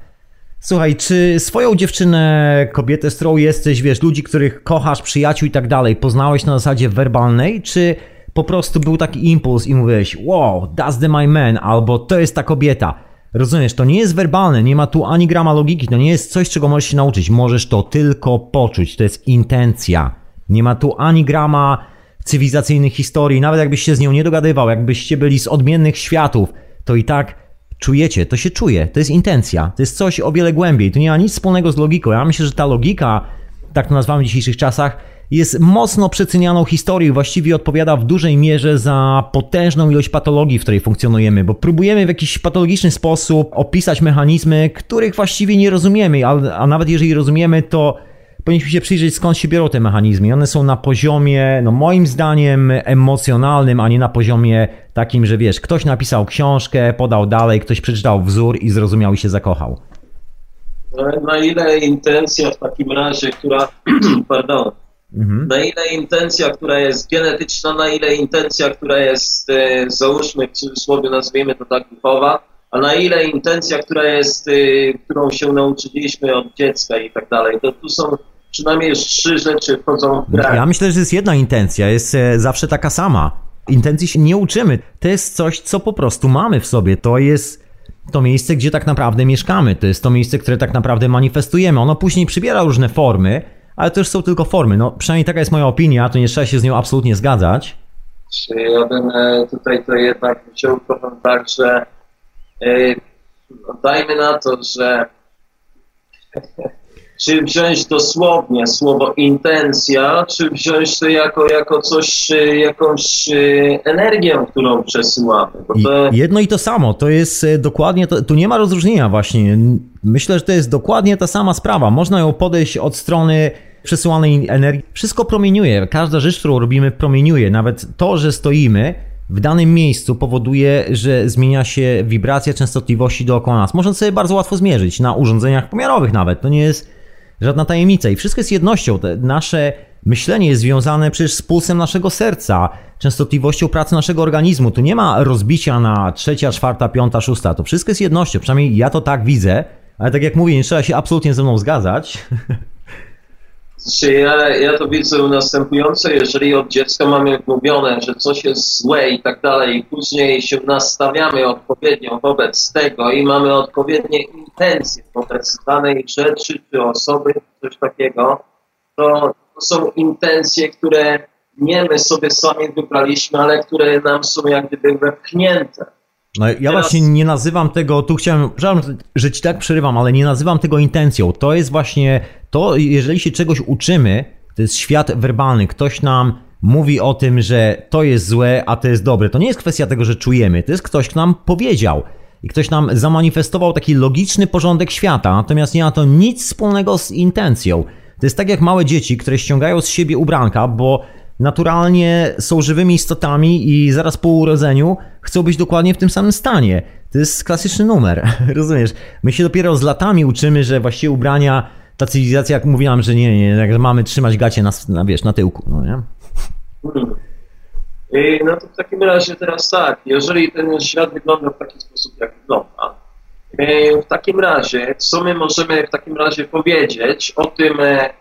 Słuchaj, czy swoją dziewczynę, kobietę, z którą jesteś, wiesz, ludzi, których kochasz, przyjaciół i tak dalej, poznałeś na zasadzie werbalnej, czy po prostu był taki impuls i mówiłeś, wow, that's the my man, albo to jest ta kobieta. Rozumiesz, to nie jest werbalne, nie ma tu ani grama logiki, to nie jest coś, czego możesz się nauczyć, możesz to tylko poczuć, to jest intencja. Nie ma tu ani grama cywilizacyjnych historii, nawet jakbyś się z nią nie dogadywał, jakbyście byli z odmiennych światów, to i tak czujecie, to się czuje, to jest intencja, to jest coś o wiele głębiej, to nie ma nic wspólnego z logiką. Ja myślę, że ta logika, tak to nazywamy w dzisiejszych czasach, jest mocno przecenianą historią właściwie odpowiada w dużej mierze za potężną ilość patologii, w której funkcjonujemy, bo próbujemy w jakiś patologiczny sposób opisać mechanizmy, których właściwie nie rozumiemy, a, a nawet jeżeli rozumiemy, to powinniśmy się przyjrzeć skąd się biorą te mechanizmy. One są na poziomie, no moim zdaniem, emocjonalnym, a nie na poziomie takim, że wiesz, ktoś napisał książkę, podał dalej, ktoś przeczytał wzór i zrozumiał i się zakochał. No, Na ile intencja w takim razie, która, pardon, na ile intencja, która jest genetyczna, na ile intencja, która jest, e, załóżmy w cudzysłowie, nazwijmy to tak duchowa, a na ile intencja, która jest, e, którą się nauczyliśmy od dziecka i tak dalej. To tu są przynajmniej już trzy rzeczy wchodzą w grę. Ja myślę, że jest jedna intencja, jest e, zawsze taka sama. Intencji się nie uczymy. To jest coś, co po prostu mamy w sobie. To jest to miejsce, gdzie tak naprawdę mieszkamy. To jest to miejsce, które tak naprawdę manifestujemy. Ono później przybiera różne formy, ale to już są tylko formy. No, przynajmniej taka jest moja opinia, to nie trzeba się z nią absolutnie zgadzać. Czy ja bym e, tutaj to jednak wziął powiem tak, że dajmy na to, że czy wziąć dosłownie słowo intencja, czy wziąć to jako, jako coś, e, jakąś e, energię, którą przesyłamy. To, jedno i to samo, to jest e, dokładnie, to, tu nie ma rozróżnienia właśnie. Myślę, że to jest dokładnie ta sama sprawa. Można ją podejść od strony przesyłanej energii. Wszystko promieniuje, każda rzecz, którą robimy promieniuje. Nawet to, że stoimy w danym miejscu powoduje, że zmienia się wibracja częstotliwości dookoła nas. Można sobie bardzo łatwo zmierzyć na urządzeniach pomiarowych nawet. To nie jest żadna tajemnica i wszystko jest jednością. Nasze myślenie jest związane przecież z pulsem naszego serca, częstotliwością pracy naszego organizmu. Tu nie ma rozbicia na trzecia, czwarta, piąta, szósta. To wszystko jest jednością. Przynajmniej ja to tak widzę, ale tak jak mówię, nie trzeba się absolutnie ze mną zgadzać. Czy ja, ja to widzę następujące, jeżeli od dziecka mamy mówione, że coś jest złe i tak dalej, i później się nastawiamy odpowiednio wobec tego i mamy odpowiednie intencje wobec danej rzeczy czy osoby, coś takiego, to, to są intencje, które nie my sobie sami wybraliśmy, ale które nam są jak gdyby wepchnięte. No, ja Teraz- właśnie nie nazywam tego, tu chciałem, przepraszam, że ci tak przerywam, ale nie nazywam tego intencją. To jest właśnie to, jeżeli się czegoś uczymy, to jest świat werbalny. Ktoś nam mówi o tym, że to jest złe, a to jest dobre. To nie jest kwestia tego, że czujemy. To jest ktoś, kto nam powiedział. I ktoś nam zamanifestował taki logiczny porządek świata, natomiast nie ma to nic wspólnego z intencją. To jest tak jak małe dzieci, które ściągają z siebie ubranka, bo naturalnie są żywymi istotami i zaraz po urodzeniu chcą być dokładnie w tym samym stanie. To jest klasyczny numer, rozumiesz? My się dopiero z latami uczymy, że właściwie ubrania, ta cywilizacja, jak mówiłam, że nie, nie, że mamy trzymać gacie na, na, wiesz, na tyłku, no nie? I no to w takim razie teraz tak, jeżeli ten świat wygląda w taki sposób, jak wygląda, e, w takim razie, co my możemy w takim razie powiedzieć o tym, e, y,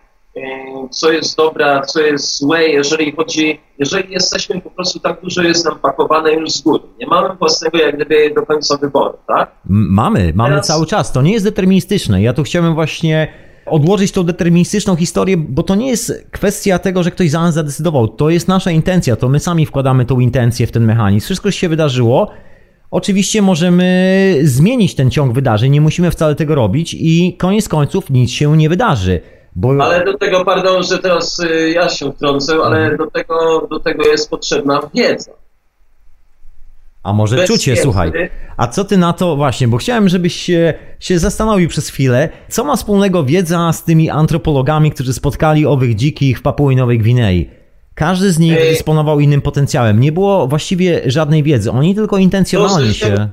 co jest dobre, a co jest złe, jeżeli chodzi, jeżeli jesteśmy po prostu tak dużo jest nam pakowane już z góry. Nie mamy własnego jak gdyby do końca wyboru, tak? Mamy, mamy Teraz- cały czas. To nie jest deterministyczne. Ja tu chciałem właśnie odłożyć tą deterministyczną historię, bo to nie jest kwestia tego, że ktoś za nas zadecydował. To jest nasza intencja, to my sami wkładamy tą intencję w ten mechanizm. Wszystko się wydarzyło. Oczywiście możemy zmienić ten ciąg wydarzeń, nie musimy wcale tego robić i koniec końców nic się nie wydarzy. Bo Ale do tego, pardon, że teraz y, ja się wtrącę, ale do tego, do tego jest potrzebna wiedza. A może Bez czucie, wiedzy. słuchaj. A co ty na to właśnie, bo chciałem, żebyś się, się zastanowił przez chwilę, co ma wspólnego wiedza z tymi antropologami, którzy spotkali owych dzikich w Papui Nowej Gwinei. Każdy z nich Ej. dysponował innym potencjałem. Nie było właściwie żadnej wiedzy. Oni tylko intencjonalnie To, się...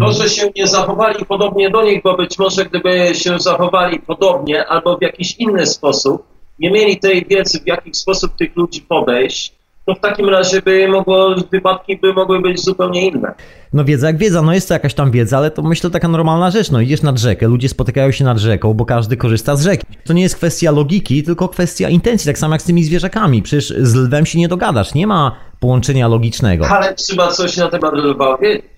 To, że się nie zachowali podobnie do nich, bo być może gdyby się zachowali podobnie albo w jakiś inny sposób, nie mieli tej wiedzy, w jaki sposób tych ludzi podejść, to w takim razie by mogło, wypadki by mogły być zupełnie inne. No wiedza jak wiedza, no jest to jakaś tam wiedza, ale to myślę taka normalna rzecz. No idziesz nad rzekę, ludzie spotykają się nad rzeką, bo każdy korzysta z rzeki. To nie jest kwestia logiki, tylko kwestia intencji, tak samo jak z tymi zwierzakami. Przecież z lwem się nie dogadasz, nie ma połączenia logicznego. Ale trzeba coś na temat lwa wiedzieć?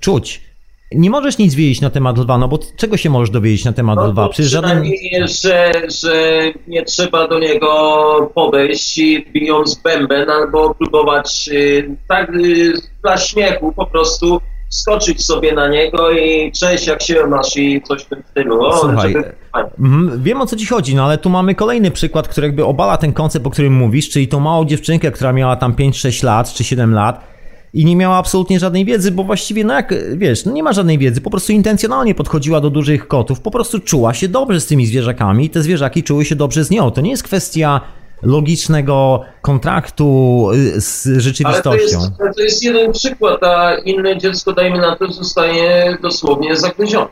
Czuć. Nie możesz nic wiedzieć na temat lwa, no bo czego się możesz dowiedzieć na temat No lwa? Przecież żaden... że, że nie trzeba do niego podejść i bijąc bęben albo próbować y, tak y, dla śmiechu po prostu skoczyć sobie na niego i cześć jak się masz i coś w tym stylu. O, Słuchaj, żeby... Mhm, Wiem o co ci chodzi, no ale tu mamy kolejny przykład, który jakby obala ten koncept, o którym mówisz, czyli tą małą dziewczynkę, która miała tam 5-6 lat czy 7 lat i nie miała absolutnie żadnej wiedzy, bo właściwie, no jak wiesz, no nie ma żadnej wiedzy, po prostu intencjonalnie podchodziła do dużych kotów, po prostu czuła się dobrze z tymi zwierzakami i te zwierzaki czuły się dobrze z nią. To nie jest kwestia logicznego kontraktu y, z Ale to rzeczywistością. jest, to jest jeden przykład, a inne dziecko, dajmy na to, zostanie dosłownie zagryzione.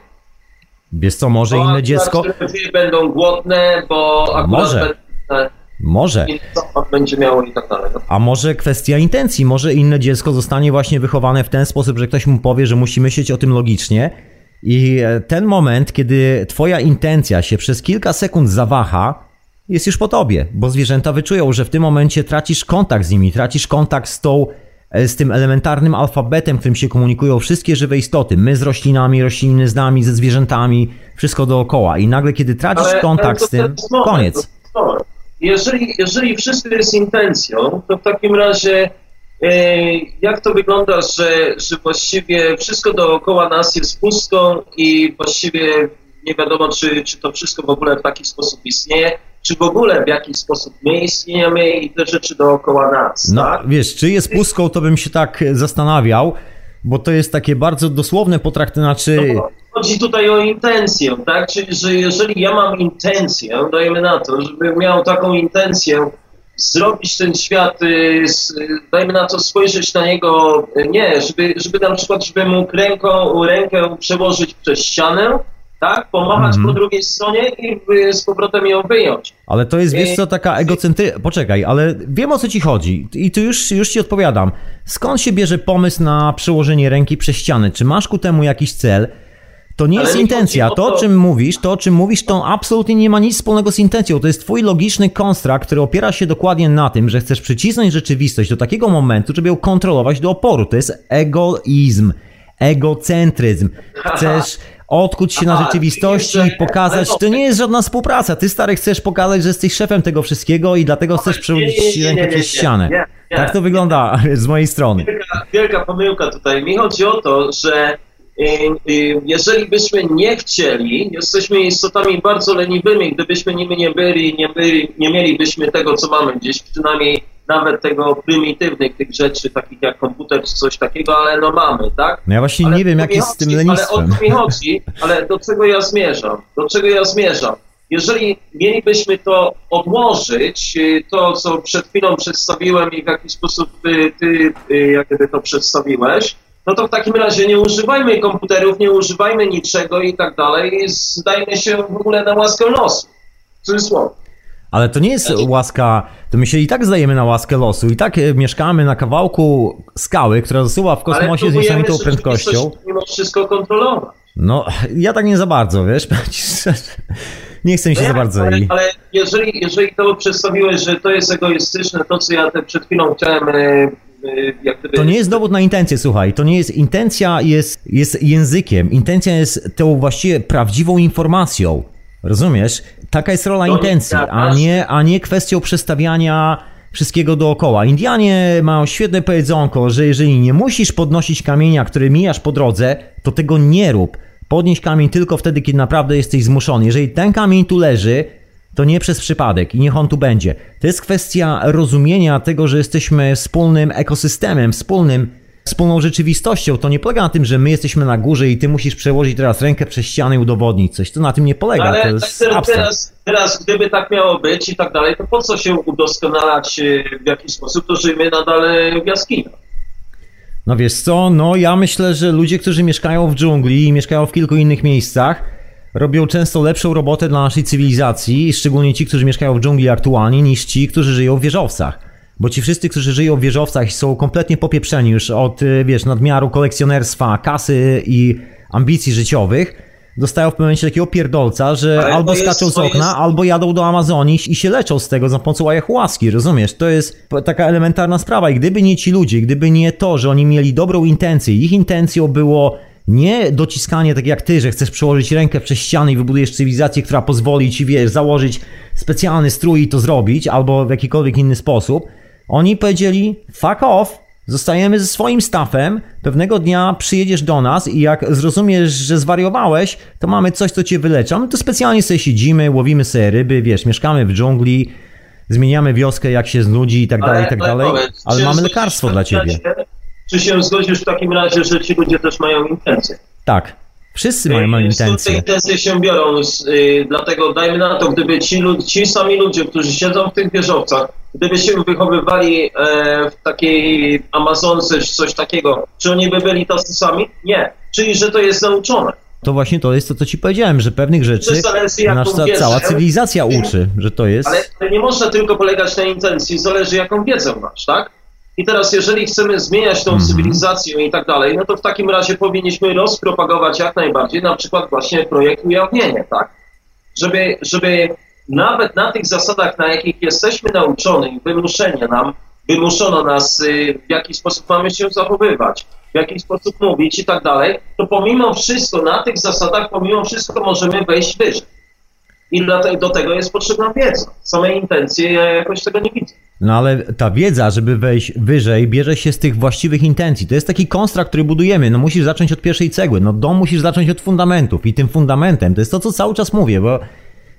Wiesz co, może Bo inne dziecko... będą głodne, bo akurat Może. będą, Może. inny zapach będzie miało i tak dalej. No. A może kwestia intencji, może inne dziecko zostanie właśnie wychowane w ten sposób, że ktoś mu powie, że musi myśleć o tym logicznie. I e, ten moment, kiedy twoja intencja się przez kilka sekund zawaha, jest już po tobie, bo zwierzęta wyczują, że w tym momencie tracisz kontakt z nimi, tracisz kontakt z tą, e, z tym elementarnym alfabetem, którym się komunikują wszystkie żywe istoty. My z roślinami, rośliny z nami, ze zwierzętami, wszystko dookoła. I nagle, kiedy tracisz Ale- kontakt ale z tym, koniec. to. Jeżeli, jeżeli wszystko jest intencją, to w takim razie e, jak to wygląda, że, że właściwie wszystko dookoła nas jest pustką i właściwie nie wiadomo, czy, czy to wszystko w ogóle w taki sposób istnieje, czy w ogóle w jakiś sposób my istniejemy i te rzeczy dookoła nas, No, tak? wiesz, czy jest pustką, to bym się tak zastanawiał, bo to jest takie bardzo dosłowne potraktowanie, znaczy... No, Chodzi tutaj o intencję, tak? Czyli, że jeżeli ja mam intencję, dajmy na to, żebym miał taką intencję zrobić ten świat, y, y, dajmy na to spojrzeć na niego, y, nie, żeby, żeby na przykład, żeby mógł ręką, rękę przełożyć przez ścianę, tak? Pomachać Mhm. po drugiej stronie i z powrotem ją wyjąć. Ale to jest, wiesz co, taka egocentry... Poczekaj, ale wiem o co ci chodzi i tu już, już ci odpowiadam. Skąd się bierze pomysł na przełożenie ręki przez ścianę? Czy masz ku temu jakiś cel? To nie Ale jest intencja. o To, o czym mówisz, to, o czym mówisz, to absolutnie nie ma nic wspólnego z intencją. To jest twój logiczny konstrakt, który opiera się dokładnie na tym, że chcesz przycisnąć rzeczywistość do takiego momentu, żeby ją kontrolować do oporu. To jest egoizm, egocentryzm. Chcesz odkuć się na Aha, rzeczywistości czyli, i pokazać, to nie jest żadna współpraca. Ty, stary, chcesz pokazać, że jesteś szefem tego wszystkiego i dlatego chcesz nie, przełożyć nie, nie, rękę nie, przez nie, ścianę. nie, nie. Tak to wygląda z mojej strony. wielka, wielka pomyłka tutaj. Mi chodzi o to, że jeżeli byśmy nie chcieli, jesteśmy istotami bardzo leniwymi, gdybyśmy nimi nie byli, nie, byli, nie mielibyśmy tego, co mamy gdzieś, przynajmniej nawet tego prymitywnych tych rzeczy, takich jak komputer czy coś takiego, ale no mamy, tak? No ja właśnie Ale nie wiem, jak jest z tym lenistwem. Ale o to mi chodzi, ale do czego ja zmierzam? Do czego ja zmierzam? Jeżeli mielibyśmy to odłożyć, y, to co przed chwilą przedstawiłem i w jaki sposób ty, ty y, jak gdyby to przedstawiłeś, no to w takim razie nie używajmy komputerów, nie używajmy niczego i tak dalej, zdajmy się w ogóle na łaskę losu. W cudzysłowie. Ale to nie jest łaska, to my się i tak zdajemy na łaskę losu. I tak e, mieszkamy na kawałku skały, która zasuwa w kosmosie z niesamowitą prędkością. Mimo wszystko kontrolować. No, ja tak nie za bardzo, wiesz. Nie chcę mi się No za bardzo ale, i... ale jeżeli, jeżeli to przedstawiłeś, że to jest egoistyczne, to co ja te przed chwilą chciałem e, e. To nie jest dowód na intencję, słuchaj. To nie jest. Intencja jest, jest językiem. Intencja jest tą właściwie prawdziwą informacją. Rozumiesz? Taka jest rola To nie intencji, a nie, a nie kwestią przestawiania wszystkiego dookoła. Indianie mają świetne powiedzonko, że jeżeli nie musisz podnosić kamienia, który mijasz po drodze, to tego nie rób. Podnieś kamień tylko wtedy, kiedy naprawdę jesteś zmuszony. Jeżeli ten kamień tu leży, to nie przez przypadek i niech on tu będzie. To jest kwestia rozumienia tego, że jesteśmy wspólnym ekosystemem, wspólnym, wspólną rzeczywistością. To nie polega na tym, że my jesteśmy na górze i ty musisz przełożyć teraz rękę przez ścianę i udowodnić coś. To na tym nie polega. No ale to tak jest teraz, teraz, teraz, gdyby tak miało być i tak dalej, to po co się udoskonalać e, w jakiś sposób, to żyjmy nadal e, w jaskiniach. No wiesz co, no ja myślę, że ludzie, którzy mieszkają w dżungli i mieszkają w kilku innych miejscach, robią często lepszą robotę dla naszej cywilizacji, szczególnie ci, którzy mieszkają w dżungli aktualnie, niż ci, którzy żyją w wieżowcach. Bo ci wszyscy, którzy żyją w wieżowcach są kompletnie popieprzeni już od, y, wiesz, nadmiaru kolekcjonerstwa, kasy i ambicji życiowych. Dostają w pewnym momencie takiego pierdolca, że Ale albo skaczą z okna, jest- albo jadą do Amazonii i się leczą z tego za pomocą ayahuaski, rozumiesz? To jest taka elementarna sprawa i gdyby nie ci ludzie, gdyby nie to, że oni mieli dobrą intencję, ich intencją było nie dociskanie tak jak ty, że chcesz przełożyć rękę przez ścianę i wybudujesz cywilizację, która pozwoli ci, wiesz, założyć specjalny strój i to zrobić, albo w jakikolwiek inny sposób. Oni powiedzieli, fuck off, zostajemy ze swoim staffem, pewnego dnia przyjedziesz do nas i jak zrozumiesz, że zwariowałeś, to mamy coś, co cię wylecza. My tu specjalnie sobie siedzimy, łowimy sobie ryby, wiesz, mieszkamy w dżungli, zmieniamy wioskę jak się znudzi i tak dalej, i tak dalej, ale mamy lekarstwo dla ciebie. Czy się zgodzisz w takim razie, że ci ludzie też mają intencje? Tak, wszyscy mają, mają I Skąd te intencje. intencje się biorą? Y, dlatego dajmy na to, gdyby ci, ci sami ludzie, którzy siedzą w tych wieżowcach, gdyby się wychowywali e, w takiej Amazonce czy coś takiego, czy oni by byli tacy sami? Nie. Czyli, że to jest nauczone. To właśnie to jest to, co ci powiedziałem, że pewnych rzeczy zależy, nasza wiedzę- cała cywilizacja uczy, że to jest... Ale, nie można tylko polegać na intencji, zależy jaką wiedzę masz, tak? I teraz, jeżeli chcemy zmieniać tą cywilizację i tak dalej, no to w takim razie powinniśmy rozpropagować jak najbardziej na przykład właśnie projekt ujawnienie, tak? Żeby, żeby nawet na tych zasadach, na jakich jesteśmy nauczeni, wymuszenie nam, wymuszono nas, y, w jaki sposób mamy się zachowywać, w jaki sposób mówić i tak dalej, to pomimo wszystko, na tych zasadach, pomimo wszystko możemy wejść wyżej. I do tego jest potrzebna wiedza. Same intencje, ja jakoś tego nie widzę. No ale ta wiedza, żeby wejść wyżej, bierze się z tych właściwych intencji. To jest taki konstrakt, który budujemy. No musisz zacząć od pierwszej cegły. No dom musisz zacząć od fundamentów. I tym fundamentem to jest to, co cały czas mówię, bo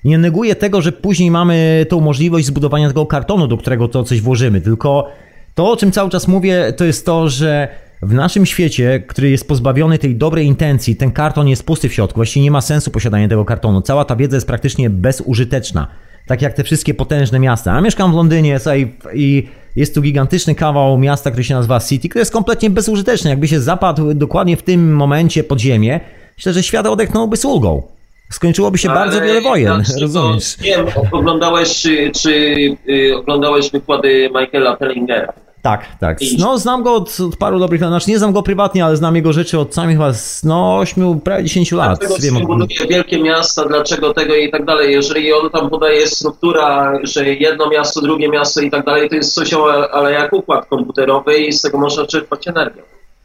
nie neguję tego, że później mamy tą możliwość zbudowania tego kartonu, do którego to coś włożymy. Tylko to, o czym cały czas mówię, to jest to, że w naszym świecie, który jest pozbawiony tej dobrej intencji, ten karton jest pusty w środku. Właściwie nie ma sensu posiadanie tego kartonu. Cała ta wiedza jest praktycznie bezużyteczna. Tak jak te wszystkie potężne miasta. Ja mieszkam w Londynie słuchaj, i jest tu gigantyczny kawał miasta, który się nazywa City, który jest kompletnie bezużyteczny. Jakby się zapadł dokładnie w tym momencie pod ziemię, myślę, że świat odetchnąłby z ulgą. Skończyłoby się bardzo Ale wiele wojen, znaczy, rozumiesz? Nie wiem, oglądałeś, czy, czy y, oglądałeś wykłady Michaela Tellingera. Tak, tak. No, znam go od, od paru dobrych lat. Znaczy, nie znam go prywatnie, ale znam jego rzeczy od samych chyba z no, 8, prawie 10 lat. Dlaczego Wiem, buduje wielkie miasta, dlaczego tego i tak dalej. Jeżeli on tam podaje struktura, że jedno miasto, drugie miasto i tak dalej, to jest coś, ale, jak układ komputerowy i z tego można czerpać energię.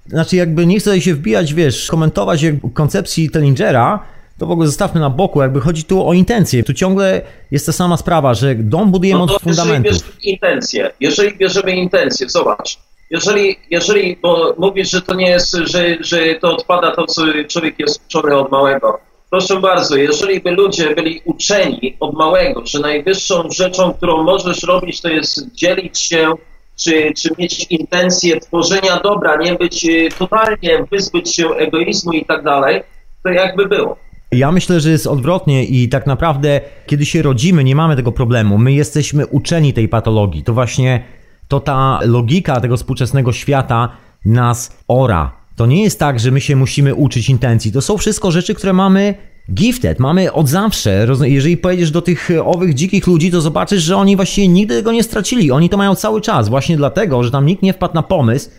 Znaczy, jakby nie chcę się wbijać, wiesz, komentować koncepcji Tellingera, to w ogóle zostawmy na boku, jakby chodzi tu o intencje. Tu ciągle jest ta sama sprawa, że dom budujemy No od fundamentów. Jeżeli bierzemy intencje, jeżeli bierzemy intencje, zobacz, jeżeli, jeżeli bo mówisz, że to nie jest, że, że to odpada to, co człowiek jest uczony od małego. Proszę bardzo, jeżeli by ludzie byli uczeni od małego, że najwyższą rzeczą, którą możesz robić, to jest dzielić się, czy, czy mieć intencję tworzenia dobra, nie być y, totalnie, wyzbyć się egoizmu i tak dalej, to jakby było. Ja myślę, że jest odwrotnie i tak naprawdę, kiedy się rodzimy, nie mamy tego problemu. My jesteśmy uczeni tej patologii. To właśnie to ta logika tego współczesnego świata nas ora. To nie jest tak, że my się musimy uczyć intencji. To są wszystko rzeczy, które mamy gifted, mamy od zawsze. Jeżeli pojedziesz do tych owych dzikich ludzi, to zobaczysz, że oni właściwie nigdy tego nie stracili. Oni to mają cały czas, właśnie dlatego, że tam nikt nie wpadł na pomysł,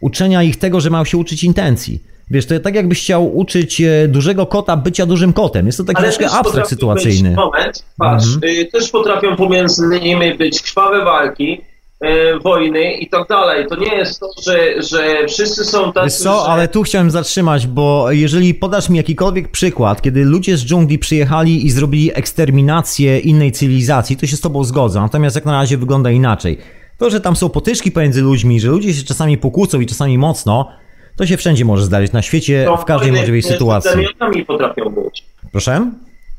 uczenia ich tego, że mają się uczyć intencji. Wiesz, to tak jakbyś chciał uczyć e, dużego kota bycia dużym kotem. Jest to taki troszkę też abstrakt sytuacyjny. Moment, patrz, Mhm. y, też potrafią pomiędzy nimi być krwawe walki, y, wojny i tak dalej. To nie jest to, że, że wszyscy są tacy, Wiesz co, że... ale tu chciałem zatrzymać, bo jeżeli podasz mi jakikolwiek przykład, kiedy ludzie z dżungli przyjechali i zrobili eksterminację innej cywilizacji, to się z tobą zgodzę. Natomiast jak na razie wygląda inaczej. To, że tam są potyczki pomiędzy ludźmi, że ludzie się czasami pokłócą i czasami mocno, to się wszędzie może zdarzyć, na świecie, to w każdej możliwej sytuacji. plemionami potrafią być. Proszę?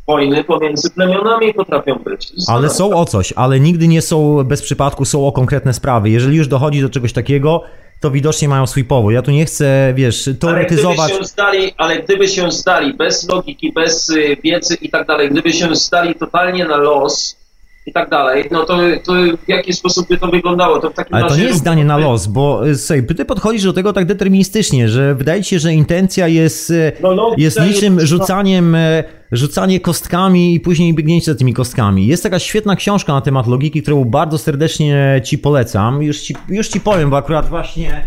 Wojny pomiędzy plemionami potrafią być. Ale są o coś, ale nigdy nie są bez przypadku, są o konkretne sprawy. Jeżeli już dochodzi do czegoś takiego, to widocznie mają swój powód. Ja tu nie chcę, wiesz, Ale gdyby teoretyzować. się zdali, ale gdyby się zdali bez logiki, bez y, wiedzy i tak dalej, gdyby się zdali totalnie na los i tak dalej, no to, to w jaki sposób by to wyglądało? To w takim Ale to razie nie jest zdanie na los, bo słuchaj, ty podchodzisz do tego tak deterministycznie, że wydaje ci się, że intencja jest, y, No, logika jest niczym rzucaniem, y, rzucanie kostkami i później biegnięcie za tymi kostkami. Jest taka świetna książka na temat logiki, którą bardzo serdecznie ci polecam. Już ci, już ci powiem, bo akurat właśnie,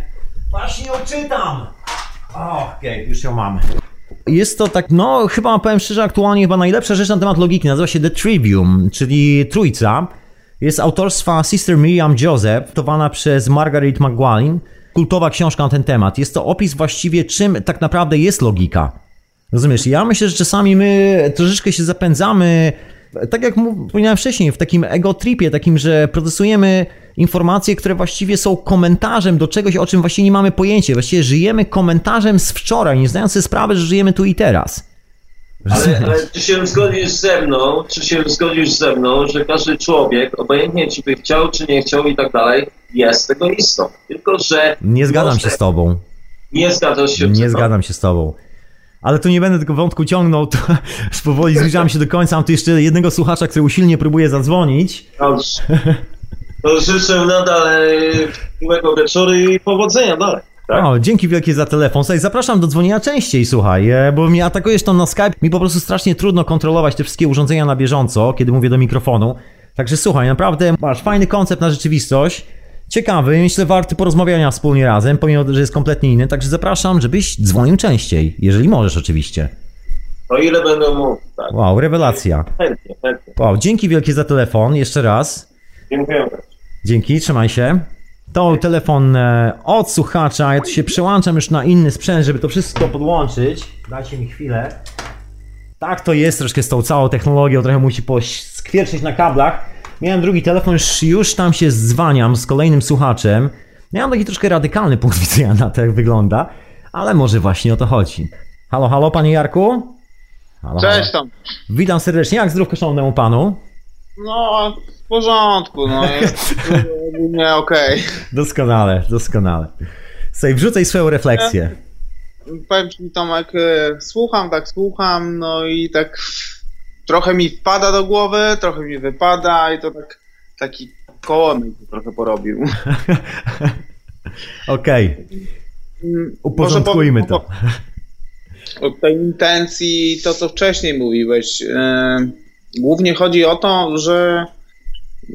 właśnie ją czytam. Okej, już ją mam. Jest to tak, no chyba powiem szczerze, aktualnie chyba najlepsza rzecz na temat logiki. Nazywa się The Trivium, czyli Trójca. Jest autorstwa Sister Miriam Joseph, towana przez Margaret McGuane. Kultowa książka na ten temat. Jest to opis właściwie, czym tak naprawdę jest logika. Rozumiesz? Ja myślę, że czasami my troszeczkę się zapędzamy, tak jak powiedziałem wcześniej, w takim ego tripie, takim, że procesujemy informacje, które właściwie są komentarzem do czegoś, o czym właściwie nie mamy pojęcia. Właściwie żyjemy komentarzem z wczoraj, nie zdając sobie sprawy, że żyjemy tu i teraz. Ale, ale czy się zgodzisz ze mną, czy się zgodzisz ze mną, że każdy człowiek, obojętnie czy by chciał, czy nie chciał i tak dalej, jest egoistą. Tylko, że Nie zgadzam może- się z tobą. Nie zgadzasz się Nie zgadzam się z tobą. Ale tu nie będę tego wątku ciągnął, to powoli zbliżamy się do końca. Mam tu jeszcze jednego słuchacza, który usilnie próbuje zadzwonić. Dobrze. To życzę nadal e, miłego wieczoru i powodzenia dalej. Tak? O, dzięki wielkie za telefon. Słuchaj, zapraszam do dzwonienia częściej, słuchaj, e, bo mnie atakujesz tam na Skype. Mi po prostu strasznie trudno kontrolować te wszystkie urządzenia na bieżąco, kiedy mówię do mikrofonu. Także słuchaj, naprawdę masz fajny koncept na rzeczywistość. Ciekawy, myślę, warty porozmawiania wspólnie razem, pomimo, że jest kompletnie inny. Także zapraszam, żebyś dzwonił częściej, jeżeli możesz oczywiście. O ile będę mógł, tak. Wow, rewelacja. Chętnie, chętnie. Wow, dzięki wielkie za telefon, jeszcze raz. Dziękuję. Dzięki, trzymaj się. To telefon e, od słuchacza. Ja tu się przełączam już na inny sprzęt, żeby to wszystko podłączyć. Dajcie mi chwilę. Tak to jest troszkę z tą całą technologią, trochę musi poskwierczyć na kablach. Miałem drugi telefon, już, tam się zwaniam z kolejnym słuchaczem. Mam taki troszkę radykalny punkt widzenia na to, jak wygląda, ale może właśnie o to chodzi. Halo, halo, panie Jarku? Halo, Cześć tam. Witam serdecznie, jak zdrówko szanownemu panu? No, w porządku, no jest nie okej. Doskonale, doskonale. Słuchaj, wrzucaj swoją refleksję. Powiem ci Tomek, e, słucham, tak słucham, no i tak trochę mi wpada do głowy, trochę mi wypada i to tak taki kołomyk trochę porobił. Okej, Mm, uporządkujmy może to. O tej intencji, to co wcześniej mówiłeś. e, Głównie chodzi o to, że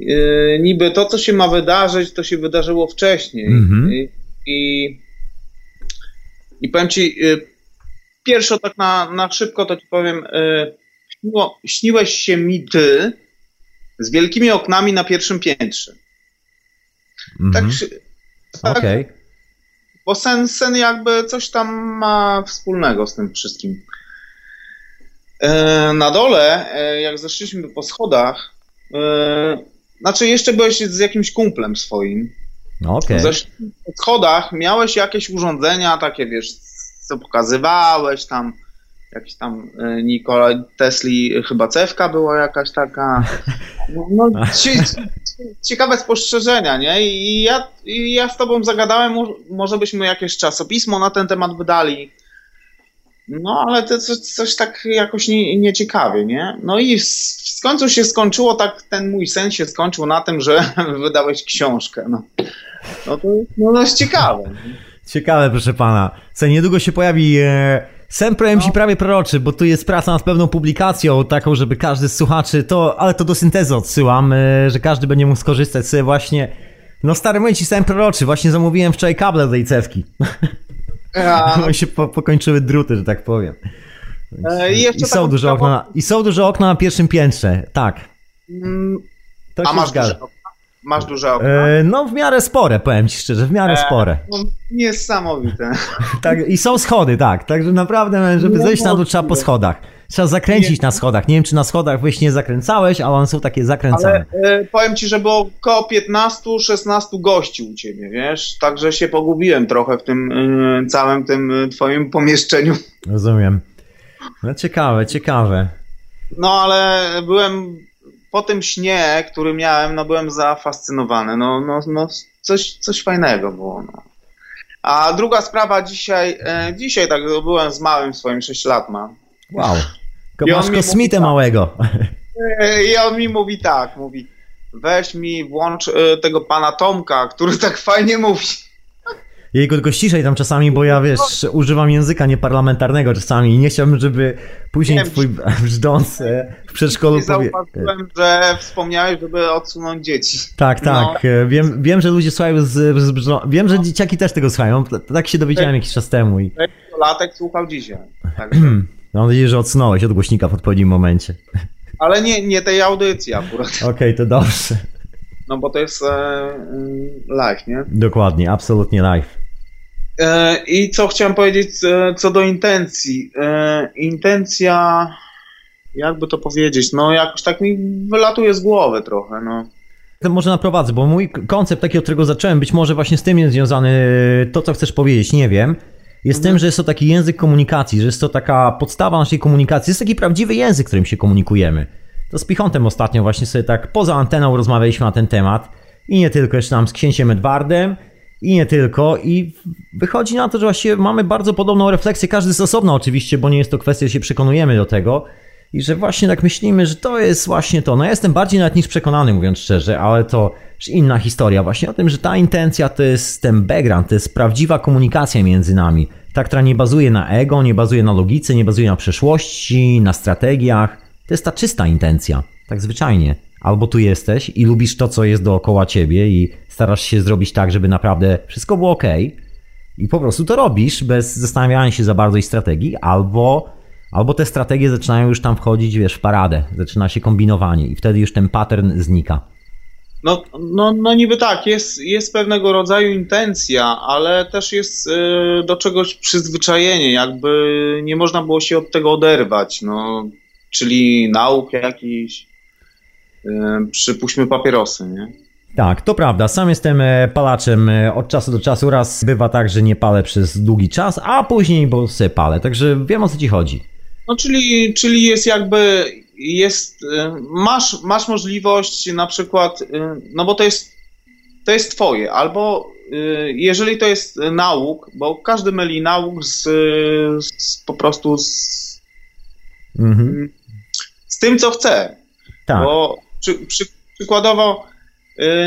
e, niby to, co się ma wydarzyć, to się wydarzyło wcześniej. Mhm. I, i, I powiem ci, e, pierwsze tak na, na szybko to ci powiem, e, śniło, śniłeś się mi ty z wielkimi oknami na pierwszym piętrze. Tak, Mhm. się- tak Okej. bo sen, sen jakby coś tam ma wspólnego z tym wszystkim. E, na dole, e, jak zeszliśmy po schodach, e, znaczy jeszcze byłeś z jakimś kumplem swoim. No okej. Zeszliśmy po schodach, miałeś jakieś urządzenia takie, wiesz, co pokazywałeś tam, jakiś tam Nikola Tesli, chyba cewka była jakaś taka. No, no, cie, ciekawe spostrzeżenia, nie? I ja, I ja z tobą zagadałem, mo- może byśmy jakieś czasopismo na ten temat wydali. No, ale to coś, coś tak jakoś nie, nieciekawie, nie? No i w, końcu się skończyło tak, ten mój sen się skończył na tym, że wydałeś książkę, no. No to no, no jest ciekawe. Ciekawe, proszę pana. Co niedługo się pojawi e, sen powiem ci prawie proroczy, bo tu jest praca nad pewną publikacją, taką, żeby każdy z słuchaczy, to, ale to do syntezy odsyłam, e, że każdy będzie mógł skorzystać sobie właśnie. No stary, mówię ci sen proroczy, właśnie zamówiłem wczoraj kable do tej cewki. Ja, Bo się po, pokończyły druty, że tak powiem. E, i I są, duże sprawą- okna, na- I są duże okna na pierwszym piętrze, tak. Mm, To A masz zgadza. duże okna? Masz duże okna? E, no w miarę spore, powiem ci szczerze, w miarę E, spore. No, niesamowite. Tak, I są schody, tak. Także naprawdę, żeby No zejść na dół, trzeba po schodach. Trzeba zakręcić na schodach. Nie wiem, czy na schodach wyś nie zakręcałeś, ale one są takie zakręcane. Ale e, powiem ci, że było około 15-16 gości u ciebie, wiesz? Także się pogubiłem trochę w tym e, całym tym e, twoim pomieszczeniu. Rozumiem. No ciekawe, ciekawe. No ale byłem po tym śnie, który miałem, no byłem zafascynowany. No, no, no coś, coś fajnego było. No. A druga sprawa dzisiaj, e, dzisiaj tak byłem z małym swoim 6 lat ma. Wow. Masz mi kosmitę mówi tak. małego. E, I on mi mówi tak, mówi weź mi włącz e, tego pana Tomka, który tak fajnie mówi. Jego tylko ściszej tam czasami, bo ja wiesz, używam języka nieparlamentarnego czasami i nie chciałbym, żeby później twój brzdąc w przedszkolu powie... zauważyłem, że wspomniałeś, żeby odsunąć dzieci. Tak, tak. e, Wiem, wiem, że ludzie słuchają z, z brzdą... Wiem, że dzieciaki też tego słuchają. Tak się dowiedziałem jakiś czas temu i Latek słuchał dzisiaj. Także. mam nadzieję, że odsunąłeś od głośnika w odpowiednim momencie. Ale nie, nie tej audycji akurat. Okej, to dobrze. No bo to jest e, mm, live, nie? Dokładnie, absolutnie live. E, I co chciałem powiedzieć e, co do intencji. E, intencja, jakby to powiedzieć, no jakoś tak mi wylatuje z głowy trochę, no. To może naprowadzę, bo mój koncept taki, od którego zacząłem, być może właśnie z tym jest związany to, co chcesz powiedzieć, nie wiem. Jest tym, że jest to taki język komunikacji, że jest to taka podstawa naszej komunikacji. Jest taki prawdziwy język, którym się komunikujemy. To z Pichontem ostatnio właśnie sobie tak poza anteną rozmawialiśmy na ten temat. I nie tylko, jeszcze tam z księciem Edwardem. I nie tylko. I wychodzi na to, że właściwie mamy bardzo podobną refleksję, każdy z osobna oczywiście, bo nie jest to kwestia, że się przekonujemy do tego. I że właśnie tak myślimy, że to jest właśnie to. No ja jestem bardziej nawet niż przekonany, mówiąc szczerze, ale to już inna historia właśnie o tym, że ta intencja to jest ten background, to jest prawdziwa komunikacja między nami. Ta, która nie bazuje na ego, nie bazuje na logice, nie bazuje na przeszłości, na strategiach. To jest ta czysta intencja, tak zwyczajnie. Albo tu jesteś i lubisz to, co jest dookoła ciebie i starasz się zrobić tak, żeby naprawdę wszystko było ok. I po prostu to robisz bez zastanawiania się za bardzo i strategii, albo, albo te strategie zaczynają już tam wchodzić, wiesz, w paradę. Zaczyna się kombinowanie i wtedy już ten pattern znika. No, no, no niby tak, jest, jest pewnego rodzaju intencja, ale też jest y, do czegoś przyzwyczajenie, jakby nie można było się od tego oderwać, no, czyli nauk jakiś, y, przypuśćmy papierosy, nie? Tak, to prawda. Sam jestem e, palaczem e, od czasu do czasu. Raz bywa tak, że nie palę przez długi czas, a później bo sobie palę. Także wiem o co ci chodzi. No czyli, czyli jest jakby, jest, y, masz, masz możliwość na przykład, y, no bo to jest, to jest twoje, albo y, jeżeli to jest nauk, bo każdy myli nauk z, z po prostu z, Mhm. z tym, co chce. Tak. Bo przy, przy, przykładowo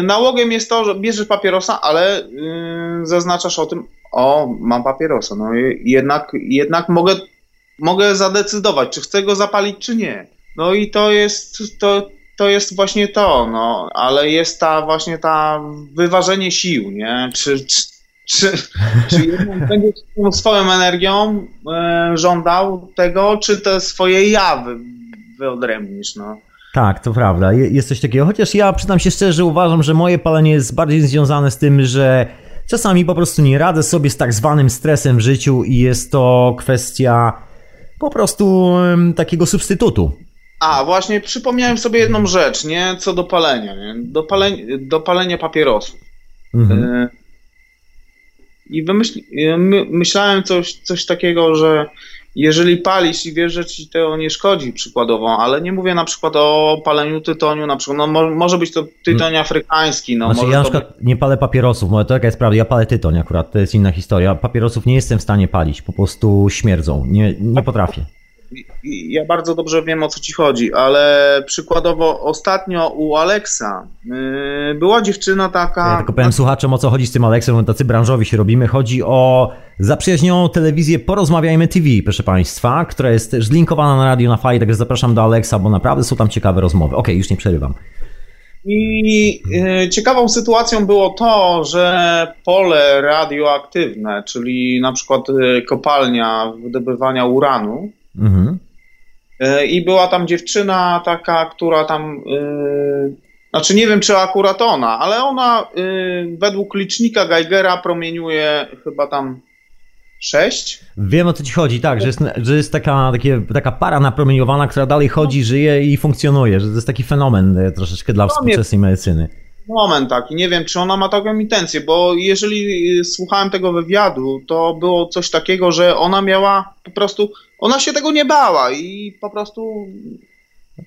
nałogiem jest to, że bierzesz papierosa, ale zaznaczasz o tym, o, mam papierosa. No i jednak, jednak mogę, mogę zadecydować, czy chcę go zapalić, czy nie. No i to jest, to, to jest właśnie to, no, ale jest ta właśnie ta wyważenie sił, nie? Czy, czy, czy, czy jednak swoją energią e, żądał tego, czy te swoje ja wy, wyodrębnisz, no. Tak, to prawda. Je- Jest coś takiego. Chociaż ja przyznam się szczerze, uważam, że moje palenie jest bardziej związane z tym, że czasami po prostu nie radzę sobie z tak zwanym stresem w życiu i jest to kwestia po prostu takiego substytutu. A, właśnie przypomniałem sobie jedną rzecz, nie? Co do palenia, nie? Do, palenia, do palenia papierosów. Mhm. E, I wymyśl, e, my, myślałem coś, coś takiego, że jeżeli palisz i wiesz, że ci to nie szkodzi przykładowo, ale nie mówię na przykład o paleniu tytoniu, na przykład, no mo, może być to tytoń afrykański, no Znaczy ja na przykład nie palę papierosów, bo to jaka jest prawda, ja palę tytoń akurat, to jest inna historia. Papierosów nie jestem w stanie palić, po prostu śmierdzą, nie, nie potrafię. Ja bardzo dobrze wiem o co ci chodzi, ale przykładowo ostatnio u Alexa yy, była dziewczyna taka. Ja tylko powiem słuchaczom o co chodzi z tym Aleksem, bo tacy branżowi się robimy. Chodzi o zaprzyjaźnioną telewizję Porozmawiajmy TV, proszę Państwa, która jest też zlinkowana na radio na fali, także zapraszam do Alexa, bo naprawdę są tam ciekawe rozmowy. Okej, już nie przerywam. I y, ciekawą sytuacją było to, że pole radioaktywne, czyli na przykład y, kopalnia wydobywania uranu, Mhm. y, i była tam dziewczyna taka, która tam, y, znaczy nie wiem czy akurat ona, ale ona y, według licznika Geigera promieniuje chyba tam 6. Wiem o co ci chodzi, tak, że jest, że jest taka, takie, taka para napromieniowana, która dalej chodzi, żyje i funkcjonuje, że to jest taki fenomen e, troszeczkę dla współczesnej medycyny. Moment taki, nie wiem, czy ona ma taką intencję, bo jeżeli y, słuchałem tego wywiadu, to było coś takiego, że ona miała po prostu, ona się tego nie bała i po prostu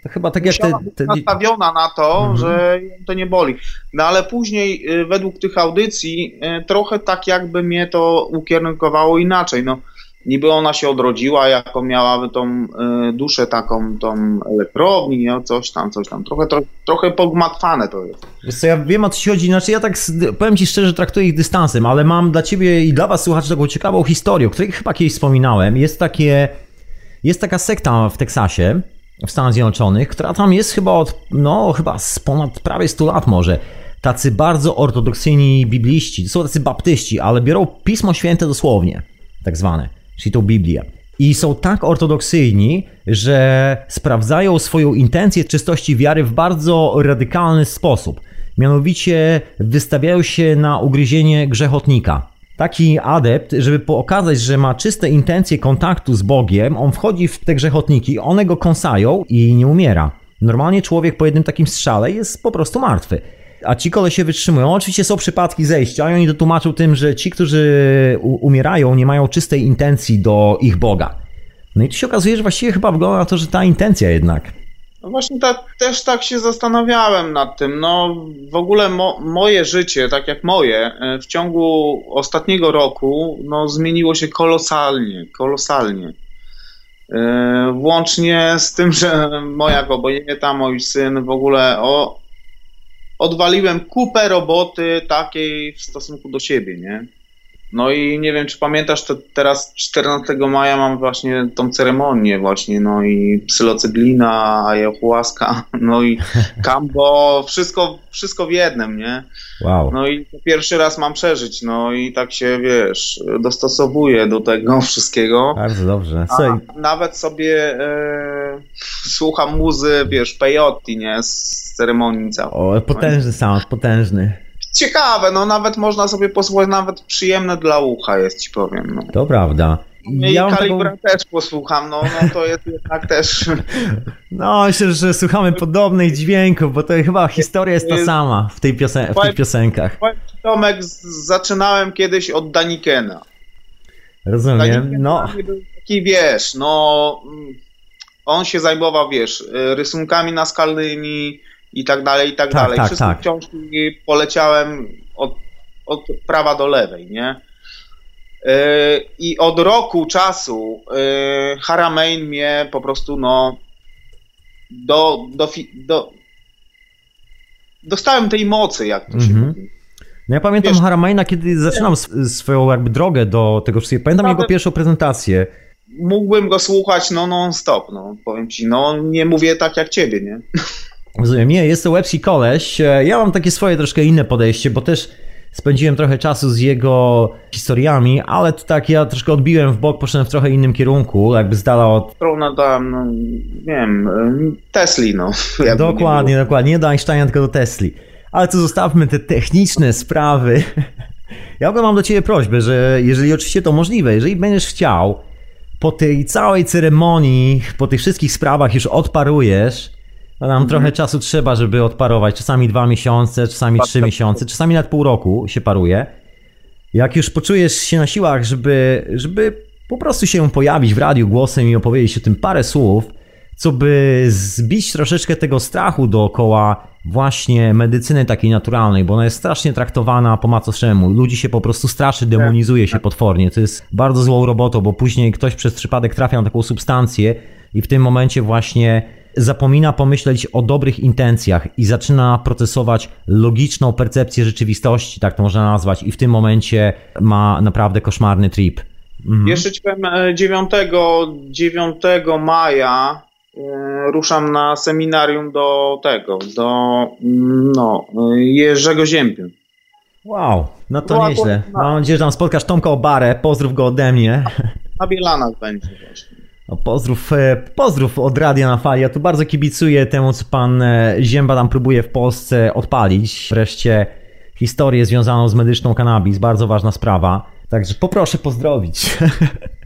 To chyba tak jak być te, nastawiona na to, Mhm. że ją to nie boli. No ale później y, według tych audycji y, trochę tak jakby mnie to ukierunkowało inaczej, no. Niby ona się odrodziła, jako miała tą y, duszę taką, tą elektrowni, no, coś tam, coś tam. Trochę, tro, trochę pogmatwane to jest. Wiesz co, ja wiem o co ci chodzi, znaczy ja tak, powiem ci szczerze, traktuję ich dystansem, ale mam dla ciebie i dla was słuchaczy taką ciekawą historię, o której chyba kiedyś wspominałem. Jest takie, jest taka sekta w Teksasie, w Stanach Zjednoczonych, która tam jest chyba od, no chyba z ponad prawie 100 lat może. Tacy bardzo ortodoksyjni bibliści, to są tacy baptyści, ale biorą Pismo Święte dosłownie, tak zwane, czyli tą Biblię. I są tak ortodoksyjni, że sprawdzają swoją intencję czystości wiary w bardzo radykalny sposób. Mianowicie wystawiają się na ugryzienie grzechotnika. Taki adept, żeby pokazać, że ma czyste intencje kontaktu z Bogiem, on wchodzi w te grzechotniki, one go kąsają i nie umiera. Normalnie człowiek po jednym takim strzale jest po prostu martwy. A ci kole się wytrzymują. Oczywiście są przypadki zejścia i oni to tym, że ci, którzy umierają, nie mają czystej intencji do ich Boga. No i tu się okazuje, że właściwie chyba wygląda na to, że ta intencja jednak. No właśnie też tak się zastanawiałem nad tym. No w ogóle mo, moje życie, tak jak moje, e, w ciągu ostatniego roku no, zmieniło się kolosalnie, kolosalnie. E, Włącznie z tym, że moja kobieta, mój syn w ogóle o, odwaliłem kupę roboty takiej w stosunku do siebie, nie? No i nie wiem, czy pamiętasz, to teraz 14 maja mam właśnie tą ceremonię właśnie, no i psylocyblina, ayahuasca, no i kambo, wszystko, wszystko w jednym, nie? Wow. No i pierwszy raz mam przeżyć, no i tak się, wiesz, dostosowuję do tego wszystkiego. Bardzo dobrze. A nawet sobie e, słucham muzy, wiesz, peyote, nie, z ceremonii całej. o, potężny sound, potężny. Ciekawe, no nawet można sobie posłuchać, nawet przyjemne dla ucha jest, ci powiem, no. To prawda. No I Ja mam taką... Kalibra też posłucham, no, no to jest jednak też... No, myślę, że słuchamy podobnych dźwięków, bo to chyba historia jest ta sama w, tej piosen- w tych piosenkach. Tomek, zaczynałem kiedyś od Danikena. Rozumiem. Daniken No, taki, wiesz, no... mm, On się zajmował, wiesz, y, rysunkami naskalnymi i tak dalej, i tak, Tak, dalej. tak, Wszystkie tak. książki poleciałem od, od prawa do lewej, nie? Y, I od roku czasu y, Haramein mnie po prostu, no, do, do, do, dostałem tej mocy, jak to się Mhm. mówi. no ja pamiętam Wiesz- Haramaina, kiedy zaczynam sw- swoją jakby drogę do tego wszystkiego. Pamiętam jego pierwszą prezentację. Mógłbym go słuchać no non-stop, no, powiem ci, no, nie mówię tak jak ciebie, nie? Rozumiem, nie, jest to łebski koleś. E, Ja mam takie swoje troszkę inne podejście, bo też spędziłem trochę czasu z jego historiami, ale to tak ja troszkę odbiłem w bok, poszedłem w trochę innym kierunku, jakby z dala od... Strona tam, no, nie wiem, Tesli, no. Dokładnie, dokładnie, nie do Einsteina, tylko do Tesli. Ale to zostawmy te techniczne sprawy. Ja w ogóle mam do Ciebie prośbę, że jeżeli oczywiście to możliwe, jeżeli będziesz chciał, po tej całej ceremonii, po tych wszystkich sprawach już odparujesz, to nam trochę czasu trzeba, żeby odparować. Czasami dwa miesiące, czasami trzy miesiące, czasami nawet pół roku się paruje. Jak już poczujesz się na siłach, żeby, żeby po prostu się pojawić w radiu głosem i opowiedzieć o tym parę słów, co by zbić troszeczkę tego strachu dookoła właśnie medycyny takiej naturalnej, bo ona jest strasznie traktowana po macoszemu. Ludzi się po prostu straszy, demonizuje się potwornie. To jest bardzo złą robotą, bo później ktoś przez przypadek trafia na taką substancję i w tym momencie właśnie zapomina pomyśleć o dobrych intencjach i zaczyna procesować logiczną percepcję rzeczywistości, tak to można nazwać, i w tym momencie ma naprawdę koszmarny trip. Mhm. Jeszcze ci powiem, e, 9, 9 maja ruszam na seminarium do tego, do mm, no, e, Jerzego Ziębię. Wow, no to No, nieźle. akurat- Mam nadzieję, że tam spotkasz Tomka Obarę, pozdrów go ode mnie. Na Bielanach będzie właśnie. No, pozdrów, e, pozdrów od Radia na Fali. Ja tu bardzo kibicuję temu, co pan e, Zięba tam próbuje w Polsce odpalić. Wreszcie historię związaną z medyczną cannabis, bardzo ważna sprawa. Także poproszę pozdrowić.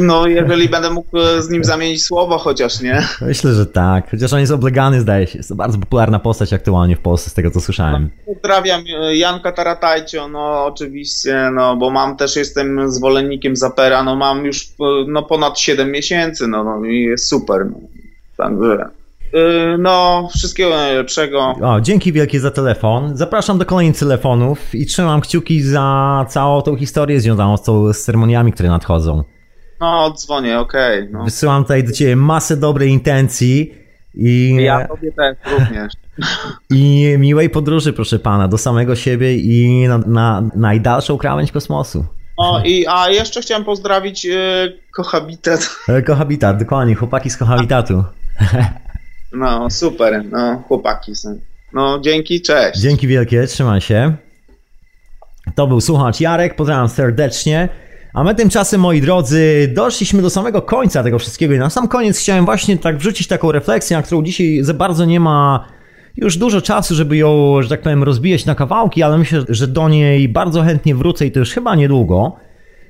No, jeżeli będę mógł e, z nim zamienić słowo, chociaż nie. Myślę, że tak. Chociaż on jest oblegany, zdaje się. Jest to bardzo popularna postać aktualnie w Polsce, z tego co słyszałem. Pozdrawiam e, Janka Taratajcio, no oczywiście, no bo mam też, jestem zwolennikiem Zapera, no mam już e, no, ponad 7 miesięcy, no, no i jest super. No. Także, no, wszystkiego najlepszego. O, dzięki wielkie za telefon. Zapraszam do kolejnych telefonów i trzymam kciuki za całą tą historię związaną z, tą, z ceremoniami, które nadchodzą. No, dzwonię, okej. no. Wysyłam tutaj do ciebie masę dobrej intencji i, Ja tobie też również. i miłej podróży, proszę pana, do samego siebie i na, na najdalszą krawędź kosmosu. O, i, a jeszcze chciałem pozdrowić e, Kohabitat. E, Kohabitat, dokładnie, chłopaki z Kohabitatu. No, super, no, chłopaki są. No, dzięki, cześć. Dzięki wielkie, trzymaj się. To był słuchacz Jarek, pozdrawiam serdecznie. A my tymczasem, moi drodzy, doszliśmy do samego końca tego wszystkiego i na sam koniec chciałem właśnie tak wrzucić taką refleksję, na którą dzisiaj za bardzo nie ma już dużo czasu, żeby ją, że tak powiem, rozbijać na kawałki, ale myślę, że do niej bardzo chętnie wrócę i to już chyba niedługo.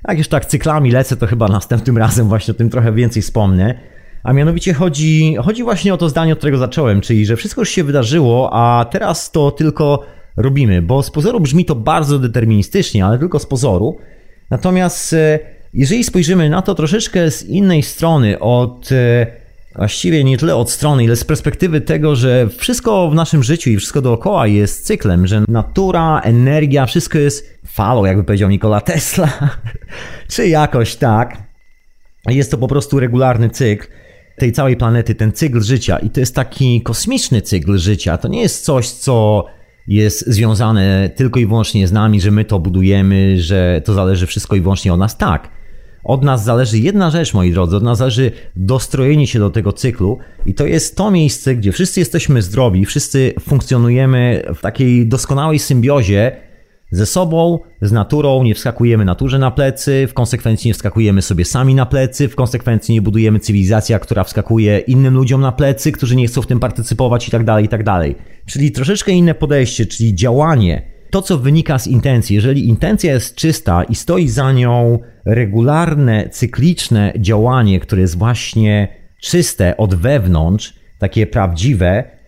Jak już tak cyklami lecę, to chyba następnym razem właśnie o tym trochę więcej wspomnę. A mianowicie chodzi, chodzi właśnie o to zdanie, od którego zacząłem, czyli że wszystko już się wydarzyło, a teraz to tylko robimy, bo z pozoru brzmi to bardzo deterministycznie, ale tylko z pozoru. Natomiast e, jeżeli spojrzymy na to troszeczkę z innej strony, od e, właściwie nie tyle od strony, ile z perspektywy tego, że wszystko w naszym życiu i wszystko dookoła jest cyklem, że natura, energia, wszystko jest falą, jakby powiedział Nikola Tesla, czy jakoś tak. Jest to po prostu regularny cykl tej całej planety, ten cykl życia. I to jest taki kosmiczny cykl życia. To nie jest coś, co jest związane tylko i wyłącznie z nami, że my to budujemy, że to zależy wszystko i wyłącznie od nas. Tak. Od nas zależy jedna rzecz, moi drodzy, od nas zależy dostrojenie się do tego cyklu i to jest to miejsce, gdzie wszyscy jesteśmy zdrowi, wszyscy funkcjonujemy w takiej doskonałej symbiozie ze sobą, z naturą, nie wskakujemy naturze na plecy, w konsekwencji nie wskakujemy sobie sami na plecy, w konsekwencji nie budujemy cywilizacja, która wskakuje innym ludziom na plecy, którzy nie chcą w tym partycypować i tak dalej, i tak dalej. Czyli troszeczkę inne podejście, czyli działanie. To, co wynika z intencji. Jeżeli intencja jest czysta i stoi za nią regularne, cykliczne działanie, które jest właśnie czyste od wewnątrz, takie prawdziwe,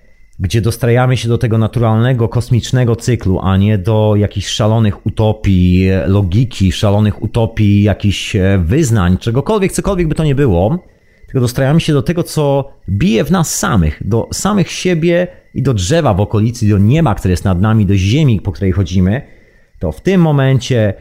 gdzie dostrajamy się do tego naturalnego, kosmicznego cyklu, a nie do jakichś szalonych utopii, logiki, szalonych utopii, jakichś e, wyznań, czegokolwiek, cokolwiek by to nie było, tylko dostrajamy się do tego, co bije w nas samych, do samych siebie i do drzewa w okolicy, do nieba, które jest nad nami, do ziemi, po której chodzimy, to w tym momencie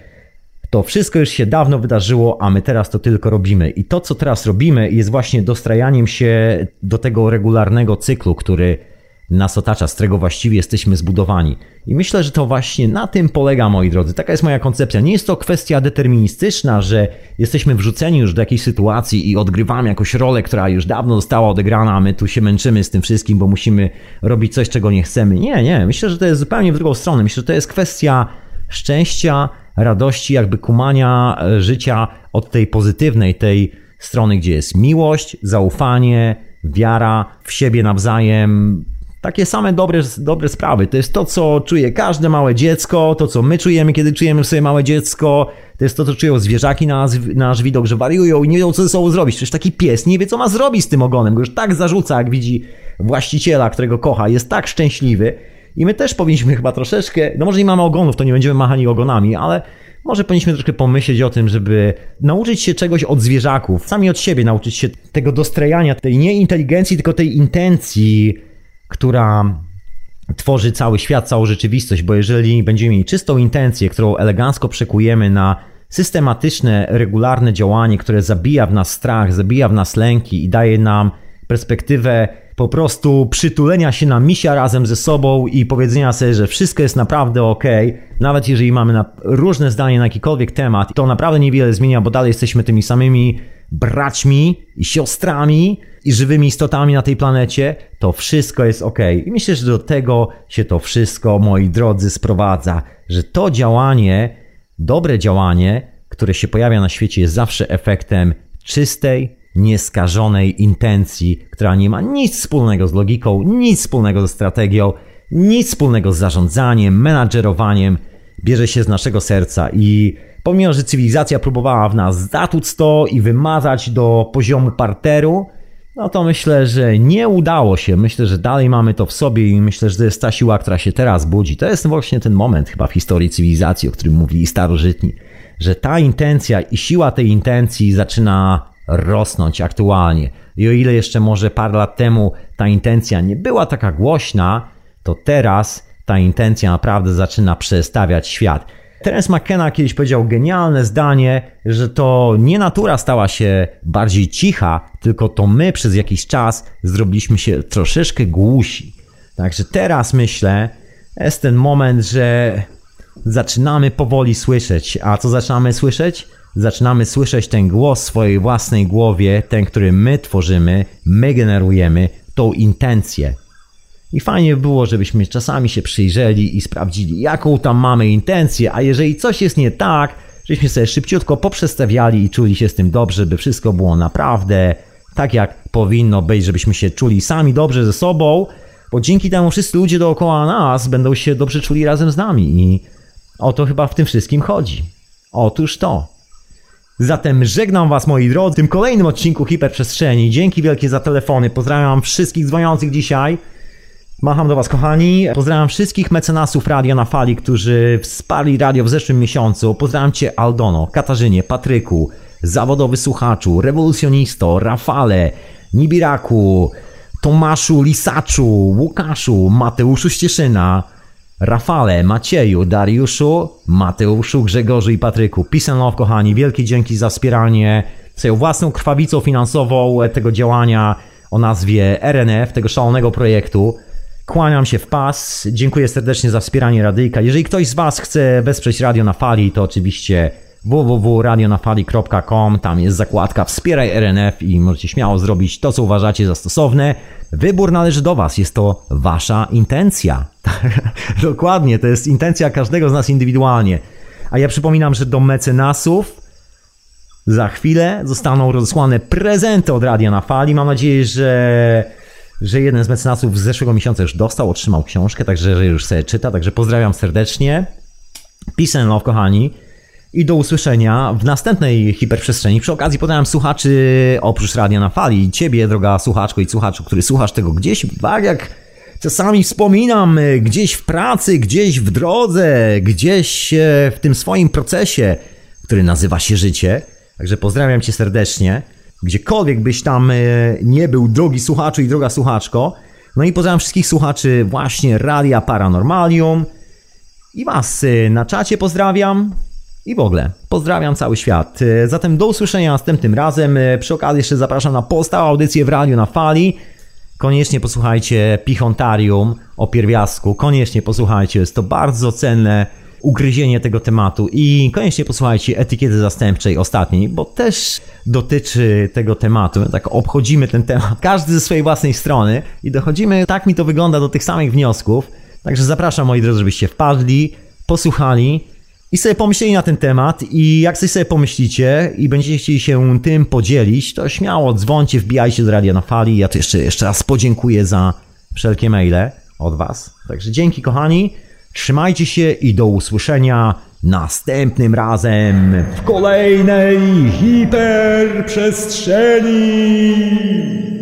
to wszystko już się dawno wydarzyło, a my teraz to tylko robimy. I to, co teraz robimy, jest właśnie dostrajaniem się do tego regularnego cyklu, który nas otacza, z którego właściwie jesteśmy zbudowani. I myślę, że to właśnie na tym polega, moi drodzy. Taka jest moja koncepcja. Nie jest to kwestia deterministyczna, że jesteśmy wrzuceni już do jakiejś sytuacji i odgrywamy jakąś rolę, która już dawno została odegrana, a my tu się męczymy z tym wszystkim, bo musimy robić coś, czego nie chcemy. Nie, nie. Myślę, że to jest zupełnie w drugą stronę. Myślę, że to jest kwestia szczęścia, radości, jakby kumania e, życia od tej pozytywnej, tej strony, gdzie jest miłość, zaufanie, wiara w siebie nawzajem, takie same dobre, dobre sprawy. To jest to, co czuje każde małe dziecko, to, co my czujemy, kiedy czujemy sobie małe dziecko. To jest to, co czują zwierzaki na nasz, na nasz widok, że wariują i nie wiedzą, co ze sobą zrobić. Przecież taki pies nie wie, co ma zrobić z tym ogonem. Go już tak zarzuca, jak widzi właściciela, którego kocha. Jest tak szczęśliwy. I my też powinniśmy chyba troszeczkę, no może nie mamy ogonów, to nie będziemy machani ogonami, ale może powinniśmy troszkę pomyśleć o tym, żeby nauczyć się czegoś od zwierzaków, sami od siebie nauczyć się tego dostrajania, tej nie inteligencji, tylko tej intencji, która tworzy cały świat, całą rzeczywistość, bo jeżeli będziemy mieli czystą intencję, którą elegancko przekujemy na systematyczne, regularne działanie, które zabija w nas strach, zabija w nas lęki i daje nam perspektywę po prostu przytulenia się na misia razem ze sobą i powiedzenia sobie, że wszystko jest naprawdę ok, nawet jeżeli mamy różne zdanie na jakikolwiek temat, to naprawdę niewiele zmienia, bo dalej jesteśmy tymi samymi braćmi i siostrami i żywymi istotami na tej planecie, to wszystko jest ok. I myślę, że do tego się to wszystko, moi drodzy, sprowadza, że to działanie, dobre działanie, które się pojawia na świecie, jest zawsze efektem czystej, nieskażonej intencji, która nie ma nic wspólnego z logiką, nic wspólnego ze strategią, nic wspólnego z zarządzaniem, menadżerowaniem, bierze się z naszego serca i pomimo, że cywilizacja próbowała w nas zatłuc to i wymazać do poziomu parteru, no to myślę, że nie udało się. Myślę, że dalej mamy to w sobie i myślę, że to jest ta siła, która się teraz budzi. To jest właśnie ten moment chyba w historii cywilizacji, o którym mówili starożytni, że ta intencja i siła tej intencji zaczyna rosnąć aktualnie. I o ile jeszcze może parę lat temu ta intencja nie była taka głośna, to teraz ta intencja naprawdę zaczyna przestawiać świat. Terence McKenna kiedyś powiedział genialne zdanie, że to nie natura stała się bardziej cicha, tylko to my przez jakiś czas zrobiliśmy się troszeczkę głusi. Także teraz myślę, jest ten moment, że zaczynamy powoli słyszeć. A co zaczynamy słyszeć? Zaczynamy słyszeć ten głos w swojej własnej głowie, ten, który my tworzymy, my generujemy, tą intencję. I fajnie by było, żebyśmy czasami się przyjrzeli i sprawdzili, jaką tam mamy intencję, a jeżeli coś jest nie tak, żebyśmy sobie szybciutko poprzestawiali i czuli się z tym dobrze, by wszystko było naprawdę tak, jak powinno być, żebyśmy się czuli sami dobrze ze sobą, bo dzięki temu wszyscy ludzie dookoła nas będą się dobrze czuli razem z nami i o to chyba w tym wszystkim chodzi. Otóż to. Zatem żegnam Was moi drodzy w tym kolejnym odcinku Hiperprzestrzeni. Dzięki wielkie za telefony. Pozdrawiam wszystkich dzwoniących dzisiaj. Macham do Was, kochani. Pozdrawiam wszystkich mecenasów Radio na Fali, którzy wsparli radio w zeszłym miesiącu. Pozdrawiam Cię, Aldono, Katarzynie, Patryku, zawodowy słuchaczu, rewolucjonisto, Rafale, Nibiraku, Tomaszu Lisaczu, Łukaszu, Mateuszu Ścieszyna, Rafale, Macieju, Dariuszu, Mateuszu, Grzegorzu i Patryku. Peace love, kochani. Wielkie dzięki za wspieranie swoją własną krwawicą finansową tego działania o nazwie RNF, tego szalonego projektu. Kłaniam się w pas. Dziękuję serdecznie za wspieranie radyjka. Jeżeli ktoś z Was chce wesprzeć Radio na Fali, to oczywiście www.radionafali.com. Tam jest zakładka Wspieraj RNF i możecie śmiało zrobić to, co uważacie za stosowne. Wybór należy do Was, jest to Wasza intencja. Dokładnie, to jest intencja każdego z nas indywidualnie. A ja przypominam, że do mecenasów za chwilę zostaną rozesłane prezenty od Radia na Fali. Mam nadzieję, że, że jeden z mecenasów z zeszłego miesiąca już dostał, otrzymał książkę, także że już sobie czyta. Także pozdrawiam serdecznie. Peace and love, kochani. I do usłyszenia w następnej hiperprzestrzeni. Przy okazji podałem słuchaczy oprócz Radia na Fali, ciebie, droga słuchaczko i słuchaczu, który słuchasz tego gdzieś, tak jak czasami wspominam, gdzieś w pracy, gdzieś w drodze, gdzieś e, w tym swoim procesie, który nazywa się życie. Także pozdrawiam cię serdecznie. Gdziekolwiek byś tam e, nie był, drogi słuchaczu i droga słuchaczko. No i pozdrawiam wszystkich słuchaczy właśnie Radia Paranormalium. I was e, na czacie pozdrawiam. I w ogóle, pozdrawiam cały świat. E, Zatem do usłyszenia następnym razem. Przy okazji jeszcze zapraszam na postałą audycję w radiu na fali. Koniecznie posłuchajcie Pichontarium o pierwiastku. Koniecznie posłuchajcie, jest to bardzo cenne ugryzienie tego tematu. I koniecznie posłuchajcie etykiety zastępczej ostatniej, bo też dotyczy tego tematu. Tak obchodzimy ten temat, każdy ze swojej własnej strony i dochodzimy, tak mi to wygląda, do tych samych wniosków. Także zapraszam moi drodzy, żebyście wpadli, posłuchali i sobie pomyśleli na ten temat i jak coś sobie pomyślicie i będziecie chcieli się tym podzielić, to śmiało dzwońcie, wbijajcie do Radia na Fali. Ja tu jeszcze, jeszcze raz podziękuję za wszelkie maile od Was. Także dzięki kochani, trzymajcie się i do usłyszenia następnym razem w kolejnej hiperprzestrzeni.